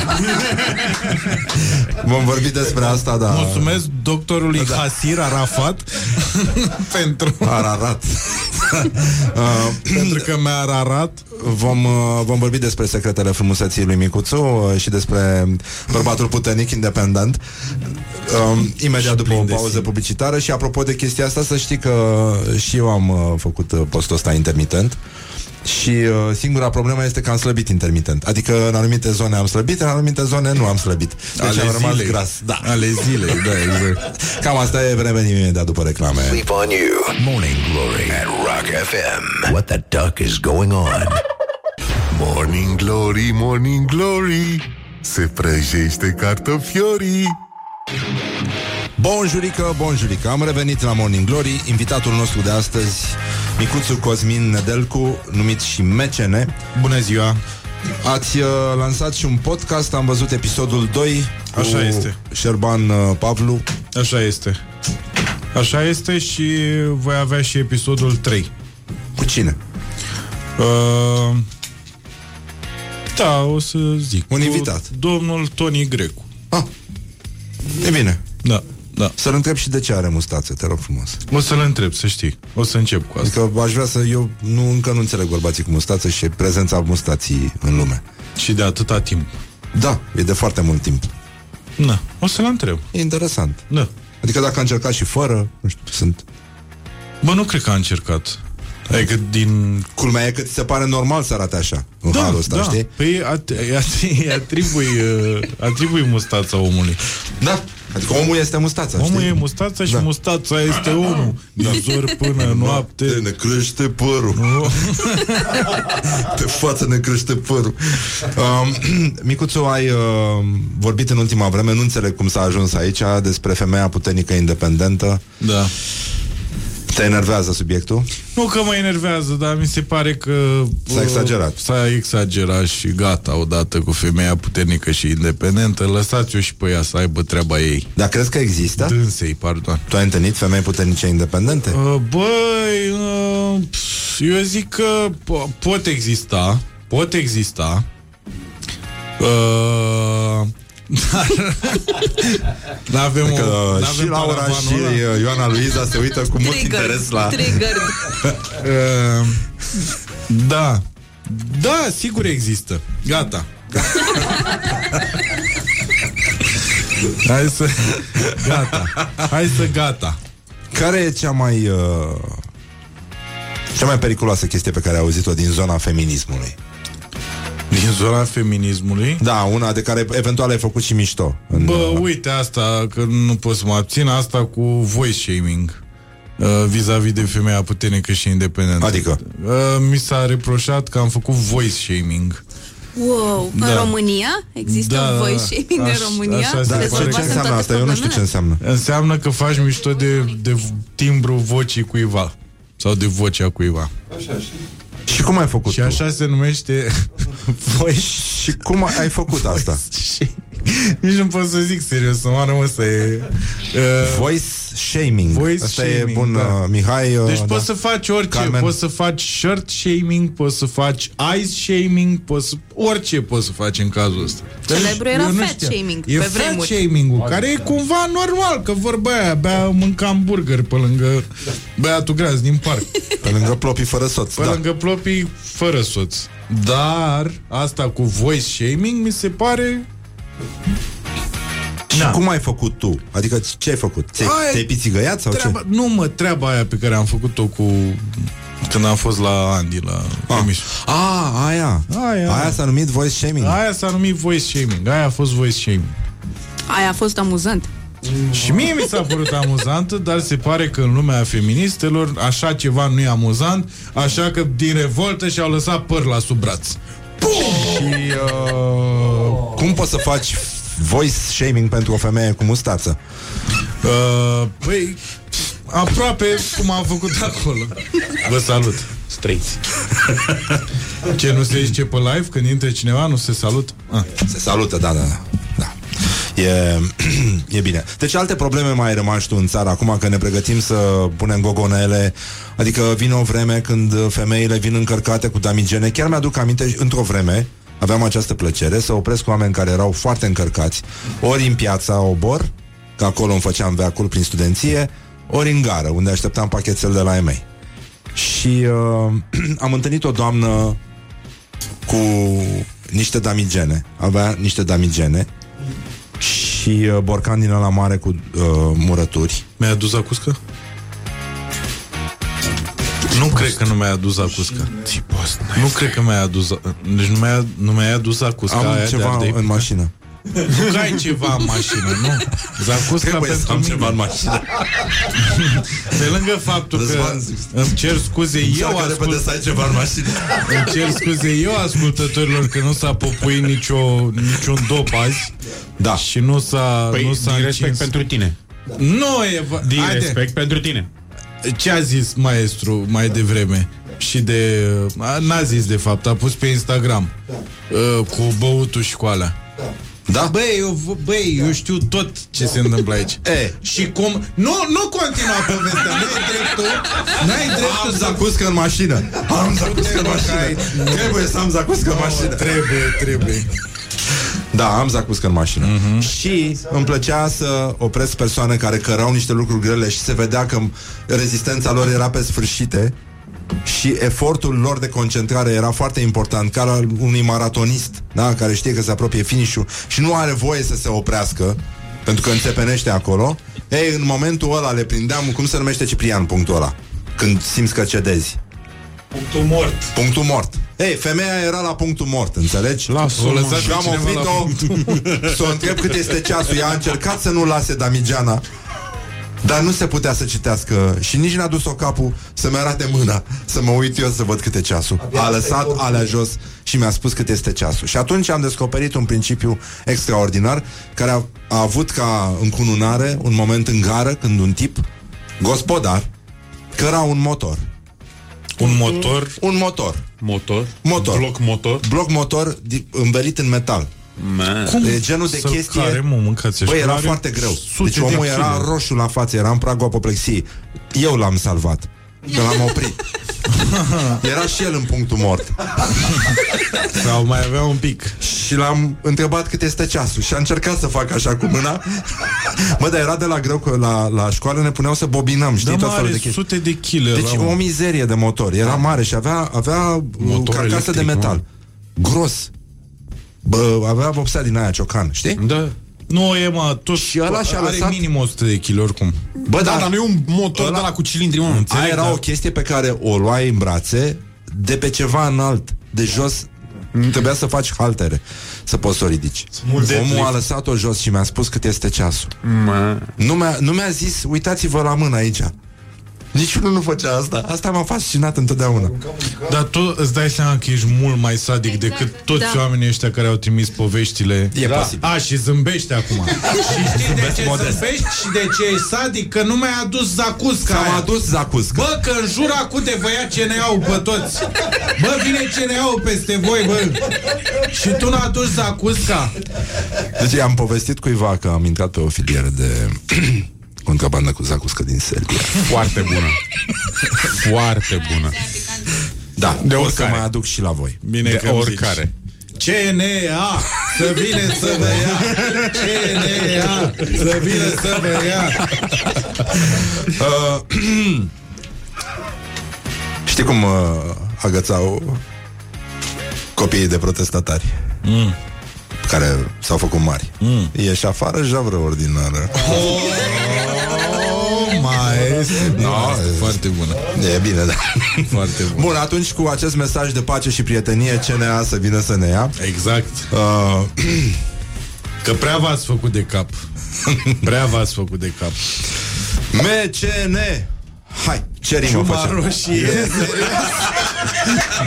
S2: Vom vorbi despre asta, da.
S11: Mulțumesc doctorului da. Hasir Arafat pentru
S2: Ararat.
S11: uh, pentru că mi-a ararat
S2: vom, uh, vom vorbi despre secretele frumuseții lui Micuțu uh, și despre bărbatul puternic independent um, imediat după o pauză publicitară și apropo de chestia asta să știi că și eu am uh, făcut uh, postul ăsta intermitent și uh, singura problemă este că am slăbit intermitent. Adică în anumite zone am slăbit, în anumite zone nu am slăbit. Deci
S11: Ale
S2: am rămas
S11: zilei.
S2: gras. Da.
S11: Ale zilei, da, exact.
S2: Cam asta e, revenim imediat după reclame.
S1: Sleep on you. Morning Glory at Rock FM. What the duck is going on?
S5: Morning Glory, Morning Glory Se prăjește cartofiorii
S2: Bonjurică, bonjurică Am revenit la Morning Glory Invitatul nostru de astăzi Micuțu Cosmin Nedelcu Numit și MCN
S11: Bună ziua
S2: Ați uh, lansat și un podcast Am văzut episodul 2
S11: Așa
S2: cu
S11: este.
S2: Șerban uh, Pavlu
S11: Așa este. Așa este și voi avea și episodul 3.
S2: Cu cine?
S11: Uh, da, o să zic.
S2: Un
S11: Cu
S2: invitat.
S11: Domnul Tony Grecu.
S2: Ah, e bine
S11: Da, da.
S2: Să-l întreb și de ce are mustață, te rog frumos
S11: O să-l întreb, să știi. O să încep cu asta.
S2: Adică aș vrea să... Eu nu, încă nu înțeleg bărbații cu mustață și prezența mustații în lume
S11: Și de atâta timp.
S2: Da, e de foarte mult timp
S11: Da, o să-l întreb.
S2: E interesant
S11: Da.
S2: Adică dacă a încercat și fără, nu știu, sunt...
S11: Bă, nu cred că a încercat. Adică din...
S2: Culmea e că ți se pare normal să arate așa, în
S11: Da,
S2: halul ăsta,
S11: da.
S2: știi?
S11: Păi at- îi at- îi atribui, uh, atribui mustața omului.
S2: Da, adică omul este mustața,
S11: Omul
S2: știi?
S11: e mustața și
S2: Da.
S11: mustața este omul. Din zor până noapte.
S2: Ne crește părul. Pe față ne crește părul. Um, Micuțu, ai uh, vorbit în ultima vreme, nu înțeleg cum s-a ajuns aici, despre femeia puternică independentă.
S11: Da.
S2: Te enervează subiectul?
S11: Nu că mă enervează, dar mi se pare că...
S2: S-a
S11: uh,
S2: exagerat.
S11: S-a exagerat și gata, odată cu femeia puternică și independentă, lăsați-o și pe ea să aibă treaba ei.
S2: Dar crezi că există?
S11: Dânsei, pardon.
S2: Tu ai întâlnit femei puternice independente?
S11: Uh, băi, uh, pf, eu zic că po- pot exista, pot exista, uh, dar avem
S2: Că
S11: o,
S2: și
S11: n-avem
S2: Laura
S11: paravanul
S2: și
S11: ăla.
S2: uh, Ioana Luiza se uită cu mult
S10: Trigger,
S2: interes la...
S10: trigger.
S11: Uh, da. Da, sigur există. Gata. Hai să... Gata. Hai să gata.
S2: Care e cea mai... Uh, cea mai periculoasă chestie pe care ai auzit-o din zona feminismului?
S11: Din zona feminismului?
S2: Da, una de care eventual ai făcut și mișto. În,
S11: Bă,
S2: uh,
S11: uite asta, că nu pot să mă abțin, asta cu voice shaming. Uh, vis-a-vis de femeia puternică și independentă.
S2: Adică?
S11: Uh, mi s-a reproșat că am făcut voice shaming.
S10: Wow, în
S11: Da.
S10: România? Există
S11: Da, da,
S10: voice
S11: da.
S10: shaming
S11: Aș-
S10: în România?
S11: așa se
S2: Dar ce,
S11: pare.
S2: ce
S10: Rezolvasem
S2: înseamnă
S10: toate
S2: asta? Eu nu știu ce
S10: problemele?
S2: înseamnă.
S11: Înseamnă că faci mișto de, de timbru vocii cuiva. Sau de vocea cuiva.
S2: Și cum ai făcut
S11: Și
S2: tu?
S11: așa se numește voice
S2: Și cum ai făcut asta?
S11: și... Nici nu pot să zic serios, să moară mă să e... Uh,
S2: Voice shaming.
S11: Voice
S2: Asta
S11: shaming,
S2: e bun,
S11: da.
S2: uh, Mihai. Uh,
S11: Deci
S2: da.
S11: poți să faci orice,
S2: Carmen.
S11: poți să faci shirt shaming, poți să faci eyes shaming, poți să... orice poți să faci în cazul ăsta.
S10: Celebru era
S11: Eu nu
S10: fat
S11: știam.
S10: shaming
S11: e
S10: pe
S11: fat
S10: vremuri.
S11: shaming care e cumva normal, că vorba aia, abia mâncam burger pe lângă băiatul gras din parc.
S2: Pe lângă plopii fără soț.
S11: Pe
S2: da.
S11: lângă plopii fără soț. Dar asta cu voice shaming mi se pare
S2: Și
S11: Da.
S2: cum ai făcut tu? Adică ce ai făcut? Ți-ai,
S11: Aia-
S2: te-ai pițigăiat sau
S11: treaba, Nu mă, treaba aia pe care am făcut-o cu când am fost la Andy la
S2: Ah.
S11: emisiune.
S2: ce? A, aia.
S11: Aia.
S2: Aia s-a numit voice shaming.
S11: Aia s-a numit voice shaming. Aia a fost voice shaming.
S10: Aia a fost amuzant.
S11: Și mie mi s-a părut amuzantă, dar se pare că în lumea feministelor așa ceva nu e amuzant, așa că din revoltă și-au lăsat păr la sub braț.
S2: Și uh, cum poți să faci voice shaming pentru o femeie cu mustață?
S11: Uh, păi, aproape cum am făcut acolo. Vă salut. Straight. Ce, nu se zice pe live când intre cineva, nu se salut? Ah.
S2: Se salută, da, da, da. Da. E, e bine. Deci alte probleme mai ai rămas tu în țară acum că ne pregătim să punem gogonele, adică vine o vreme când femeile vin încărcate cu damigene. Chiar mi-aduc aminte, într-o vreme aveam această plăcere să opresc oameni care erau foarte încărcați, ori în piața Obor, că acolo îmi făceam veacul prin studenție, ori în gară, unde așteptam pachetel de la ei mei. Și uh, am întâlnit o doamnă cu niște damigene. Avea niște damigene și uh, borcan din ăla mare cu uh, murături.
S11: Mi-ai adus acuscă? Nu cred că nu mi-ai adus acuscă. Nu cred că mi-ai adus... Deci nu mi-ai, nu mi-ai adus acusca
S2: Am
S11: aia de
S2: ceva
S11: ardei
S2: în
S11: pică?
S2: mașină.
S11: Nu că ai ceva în mașină, nu? Zacusca
S2: Trebuie să
S11: pentru
S2: am
S11: mine.
S2: ceva în mașină.
S11: Pe lângă faptul că
S2: Răzvan,
S11: îmi cer scuze eu
S2: Încearcă repede
S11: ascult...
S2: să ai ceva în mașină.
S11: Îmi cer scuze eu ascultătorilor că nu s-a popuit nicio, niciun dop azi.
S2: Da.
S11: Și nu s-a...
S13: Păi,
S11: nu s-a
S13: din respect
S11: încins.
S13: pentru tine.
S11: Nu e... va-
S13: Din
S11: Haide.
S13: respect pentru tine.
S11: Ce a zis maestru mai devreme? Și de... a, N-a zis de fapt, a pus pe Instagram uh, Cu băutul și cu alea
S2: Da?
S11: Băi, eu, v- băi, eu știu tot ce se întâmplă aici
S2: E.
S11: Și cum... Nu, nu continua povestea Nu ai dreptul N-ai dreptul
S2: Am
S11: să-
S2: zacuscă în mașină. Am zacuscă în mașină. Trebuie să am zacuscă în mașină.
S11: Trebuie, trebuie
S2: Da, am zacuscă în mașină. Și îmi plăcea să opresc persoane care cărau niște lucruri grele și se vedea că rezistența lor era pe sfârșite și efortul lor de concentrare era foarte important, ca al unui maratonist, da, care știe că se apropie finișul și nu are voie să se oprească, pentru că înțepenește acolo. Ei, în momentul ăla le prindeam, cum se numește Ciprian, punctul ăla? Când simți că cedezi.
S6: Punctul mort.
S2: Punctul mort. Ei, femeia era la punctul mort, înțelegi?
S11: Lasă-o,
S2: O
S11: lăsați
S2: și am
S11: pe cineva la
S2: oprit-o să o întreb cât este ceasul. Ea a încercat să nu lase Damigeana, dar nu se putea să citească și nici n-a dus-o capul să-mi arate mâna, să mă uit eu să văd câte ceasul. A lăsat alea jos și mi-a spus cât este ceasul. Și atunci am descoperit un principiu extraordinar care a, a avut ca încununare un moment în gară când un tip, gospodar, căra un motor.
S11: Un motor
S2: Un motor.
S13: Motor.
S2: Motor.
S13: Bloc motor.
S2: Bloc motor di- învelit în metal.
S13: Man.
S11: Cum
S2: E genul de
S11: să
S2: chestie-
S11: care, mă, mâncați
S2: Băi,
S11: așa,
S2: era
S11: are
S2: foarte greu.
S11: sute
S2: Deci
S11: de
S2: omul era
S11: kile.
S2: roșu la față, era în pragul apoplexiei. Eu l-am salvat. Că l-am oprit. Era și el în punctul mort.
S11: Sau mai avea un pic
S2: Și l-am întrebat cât este ceasul Și a încercat să fac așa cu mâna Mă, dar era de la greu Că la, la școală ne puneau să bobinăm Știi
S11: Da,
S2: tot
S11: mă,
S2: felul
S11: are
S2: de chestii
S11: sute de chile
S2: Deci
S11: la
S2: o mizerie de motor Era mare și avea, avea uh,
S13: Motor
S2: carcasă de
S13: electric,
S2: metal Gros Bă, avea vopsea din aia ciocan, știi?
S13: Da.
S11: Nu, e, mă, tot
S2: Și ăla și-a
S11: are
S2: lăsat-
S11: minim 100 de kg oricum.
S2: Bă,
S13: Da, dar nu e un motor
S2: Ăla-
S13: de la cu cilindri, mă.
S2: Aia
S11: Înțeleg,
S2: era
S11: da.
S2: o chestie pe care o luai în brațe de pe ceva înalt, de jos. Trebuia să faci haltere să poți să o ridici. Omul a lăsat-o jos și mi-a spus cât este ceasul.
S13: Mă.
S2: Nu mi-a, nu mi-a zis, uitați-vă la mână aici. Niciunul nu făcea asta. Asta m-a fascinat întotdeauna.
S11: Dar tu îți dai seama că ești mult mai sadic
S10: Exact,
S11: decât toți
S10: da.
S11: oamenii ăștia care au trimis poveștile.
S2: E posibil.
S11: A, și zâmbește acum. și știi de ce
S2: modest.
S11: zâmbești și de ce ești sadic? Că nu mi-ai adus zacusca
S2: S-am
S11: aia.
S2: adus zacuscă.
S11: Bă, că în jur acum de vă ia CNA-ul pe toți. Bă, vine CNA-ul peste voi, bă. Și tu n-a adus zacusca.
S2: Deci am povestit cuiva că am intrat pe o filieră de contrabandă cu zacuscă din Serbia.
S13: Foarte bună. Foarte bună.
S2: Da,
S13: De
S2: o să
S13: oricare.
S2: mai aduc și la voi.
S11: Bine
S13: De
S11: că îmi
S13: oricare.
S11: Zici. CNA Să vină să vă ia CNA Să vină să vă ia
S2: Uh, Știi cum uh, agățau copiii de protestatari?
S11: mm.
S2: Care s-au făcut mari.
S11: Mm.
S2: Ieși afară, javră ordinară.
S11: Oh, maestru
S2: No,
S11: no, Foarte bună
S2: E bine, da.
S11: Foarte bună
S2: Bun, atunci cu acest mesaj de pace și prietenie, CNA să vină să ne ia.
S11: Exact
S2: Uh,
S11: Că prea v-ați făcut de cap Prea v-ați făcut de cap
S2: MCN! Hai, ce rimă
S11: Ciuma
S2: facem?
S11: roșie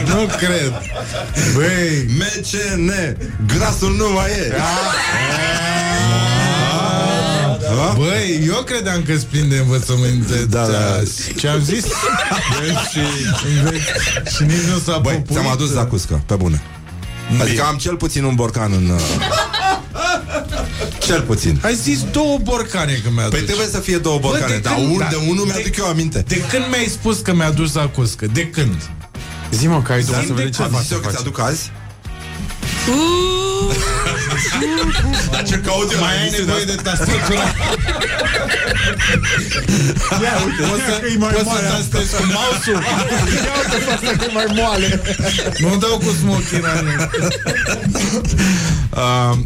S11: Nu cred Băi
S2: MCN! Grasul nu mai e! Da?
S11: Băi, eu credeam că îți plin de învățăminte
S2: Da, da.
S11: Ce am zis? Băi, și, și nici nu s-a
S2: Băi,
S11: popuit.
S2: ți-am adus zacuscă, pe bune. Adică am cel puțin un borcan în... uh, Cel puțin.
S11: Ai zis două borcane că mi-a
S2: Păi
S11: adus.
S2: trebuie să fie două borcane,
S11: de
S2: dar
S11: când-
S2: un,
S11: da,
S2: de unul
S11: de-
S2: mi-aduc eu aminte.
S11: De când mi-ai spus că mi-a adus zacuscă? De când?
S13: Zi mă că ai două
S11: Zi
S13: să
S11: de
S13: vedem ce
S11: când?
S2: Am
S13: faci
S2: zis eu că ți-aduc azi? Dar ce caut eu
S11: Mai ai nevoie de tastatură?
S2: Ia, uite,
S11: Poți să,
S2: că e mai
S11: poți să
S2: moale asta.
S11: tastezi cu mouse-ul.
S2: Ia uite asta că e mai moale.
S11: Nu dau cu smoking
S2: Uh,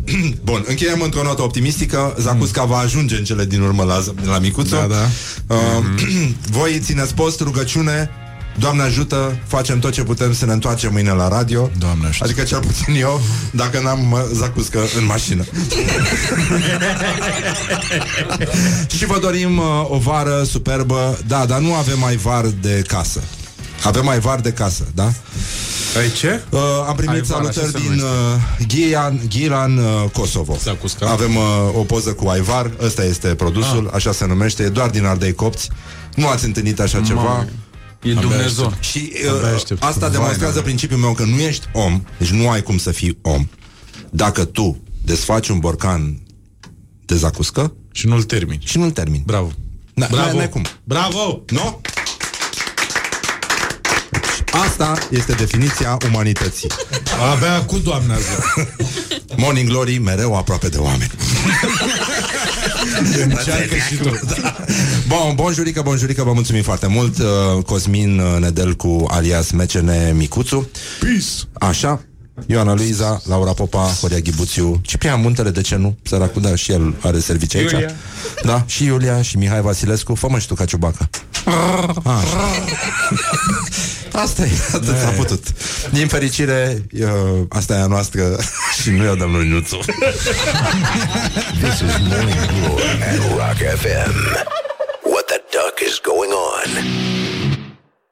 S2: bun, încheiem într-o notă optimistică. Zacusca va ajunge în cele din urmă la, la micuță.
S11: Da, da.
S2: Uh, Voi țineți post, rugăciune Doamne ajută, facem tot ce putem să ne întoarcem mâine la radio
S11: Doamne ajută.
S2: Adică cel puțin eu, dacă n-am uh, zacuscă în mașină Și vă dorim uh, o vară superbă Da, dar nu avem mai var de casă Avem mai var de casă, da?
S11: Ai ce?
S2: Uh, am primit
S11: Ai var,
S2: salutări
S11: așa se
S2: din uh, Ghilan, Ghilan uh, Kosovo.
S11: Zacusca.
S2: Avem uh, o poză cu Aivar, ăsta este produsul,
S11: Ah.
S2: așa se numește, e doar din ardei copți. Nu ați întâlnit așa ceva.
S13: E Dumnezeu.
S2: Și
S11: Abia
S2: uh,
S11: aștept.
S2: asta
S11: Vai,
S2: demonstrează
S11: da.
S2: principiul meu că nu ești om, deci nu ai cum să fii om. Dacă tu desfaci un borcan de zacuscă
S11: Și nu-l termini
S2: și nu-l termini.
S11: Bravo
S2: Da,
S11: Bravo
S2: n-ai cum.
S11: Bravo
S2: Nu? Deci, Asta este definiția umanității.
S11: Abia cu doamnează
S2: Morning Glory mereu aproape de oameni.
S11: Încearcă și tu
S2: Da. Bun, bonjurică, bonjurică, vă mulțumim foarte mult uh, Cosmin uh, Nedelcu alias Mecene Micuțu
S11: Peace
S2: Așa Ioana Luiza, Laura Popa, Horia Ghibuțiu Ciprian Muntele, de ce nu? Săracul, da, și el are servicii aici
S13: Iulia.
S2: Da, și Iulia și Mihai Vasilescu Fă-mă și tu ca ciubacă Așa. Asta e, atât s-a putut Din fericire, eu, asta e a noastră Și nu i-o dăm lui Nuțu
S1: This is Morning Glory at Rock FM. What the duck is going on?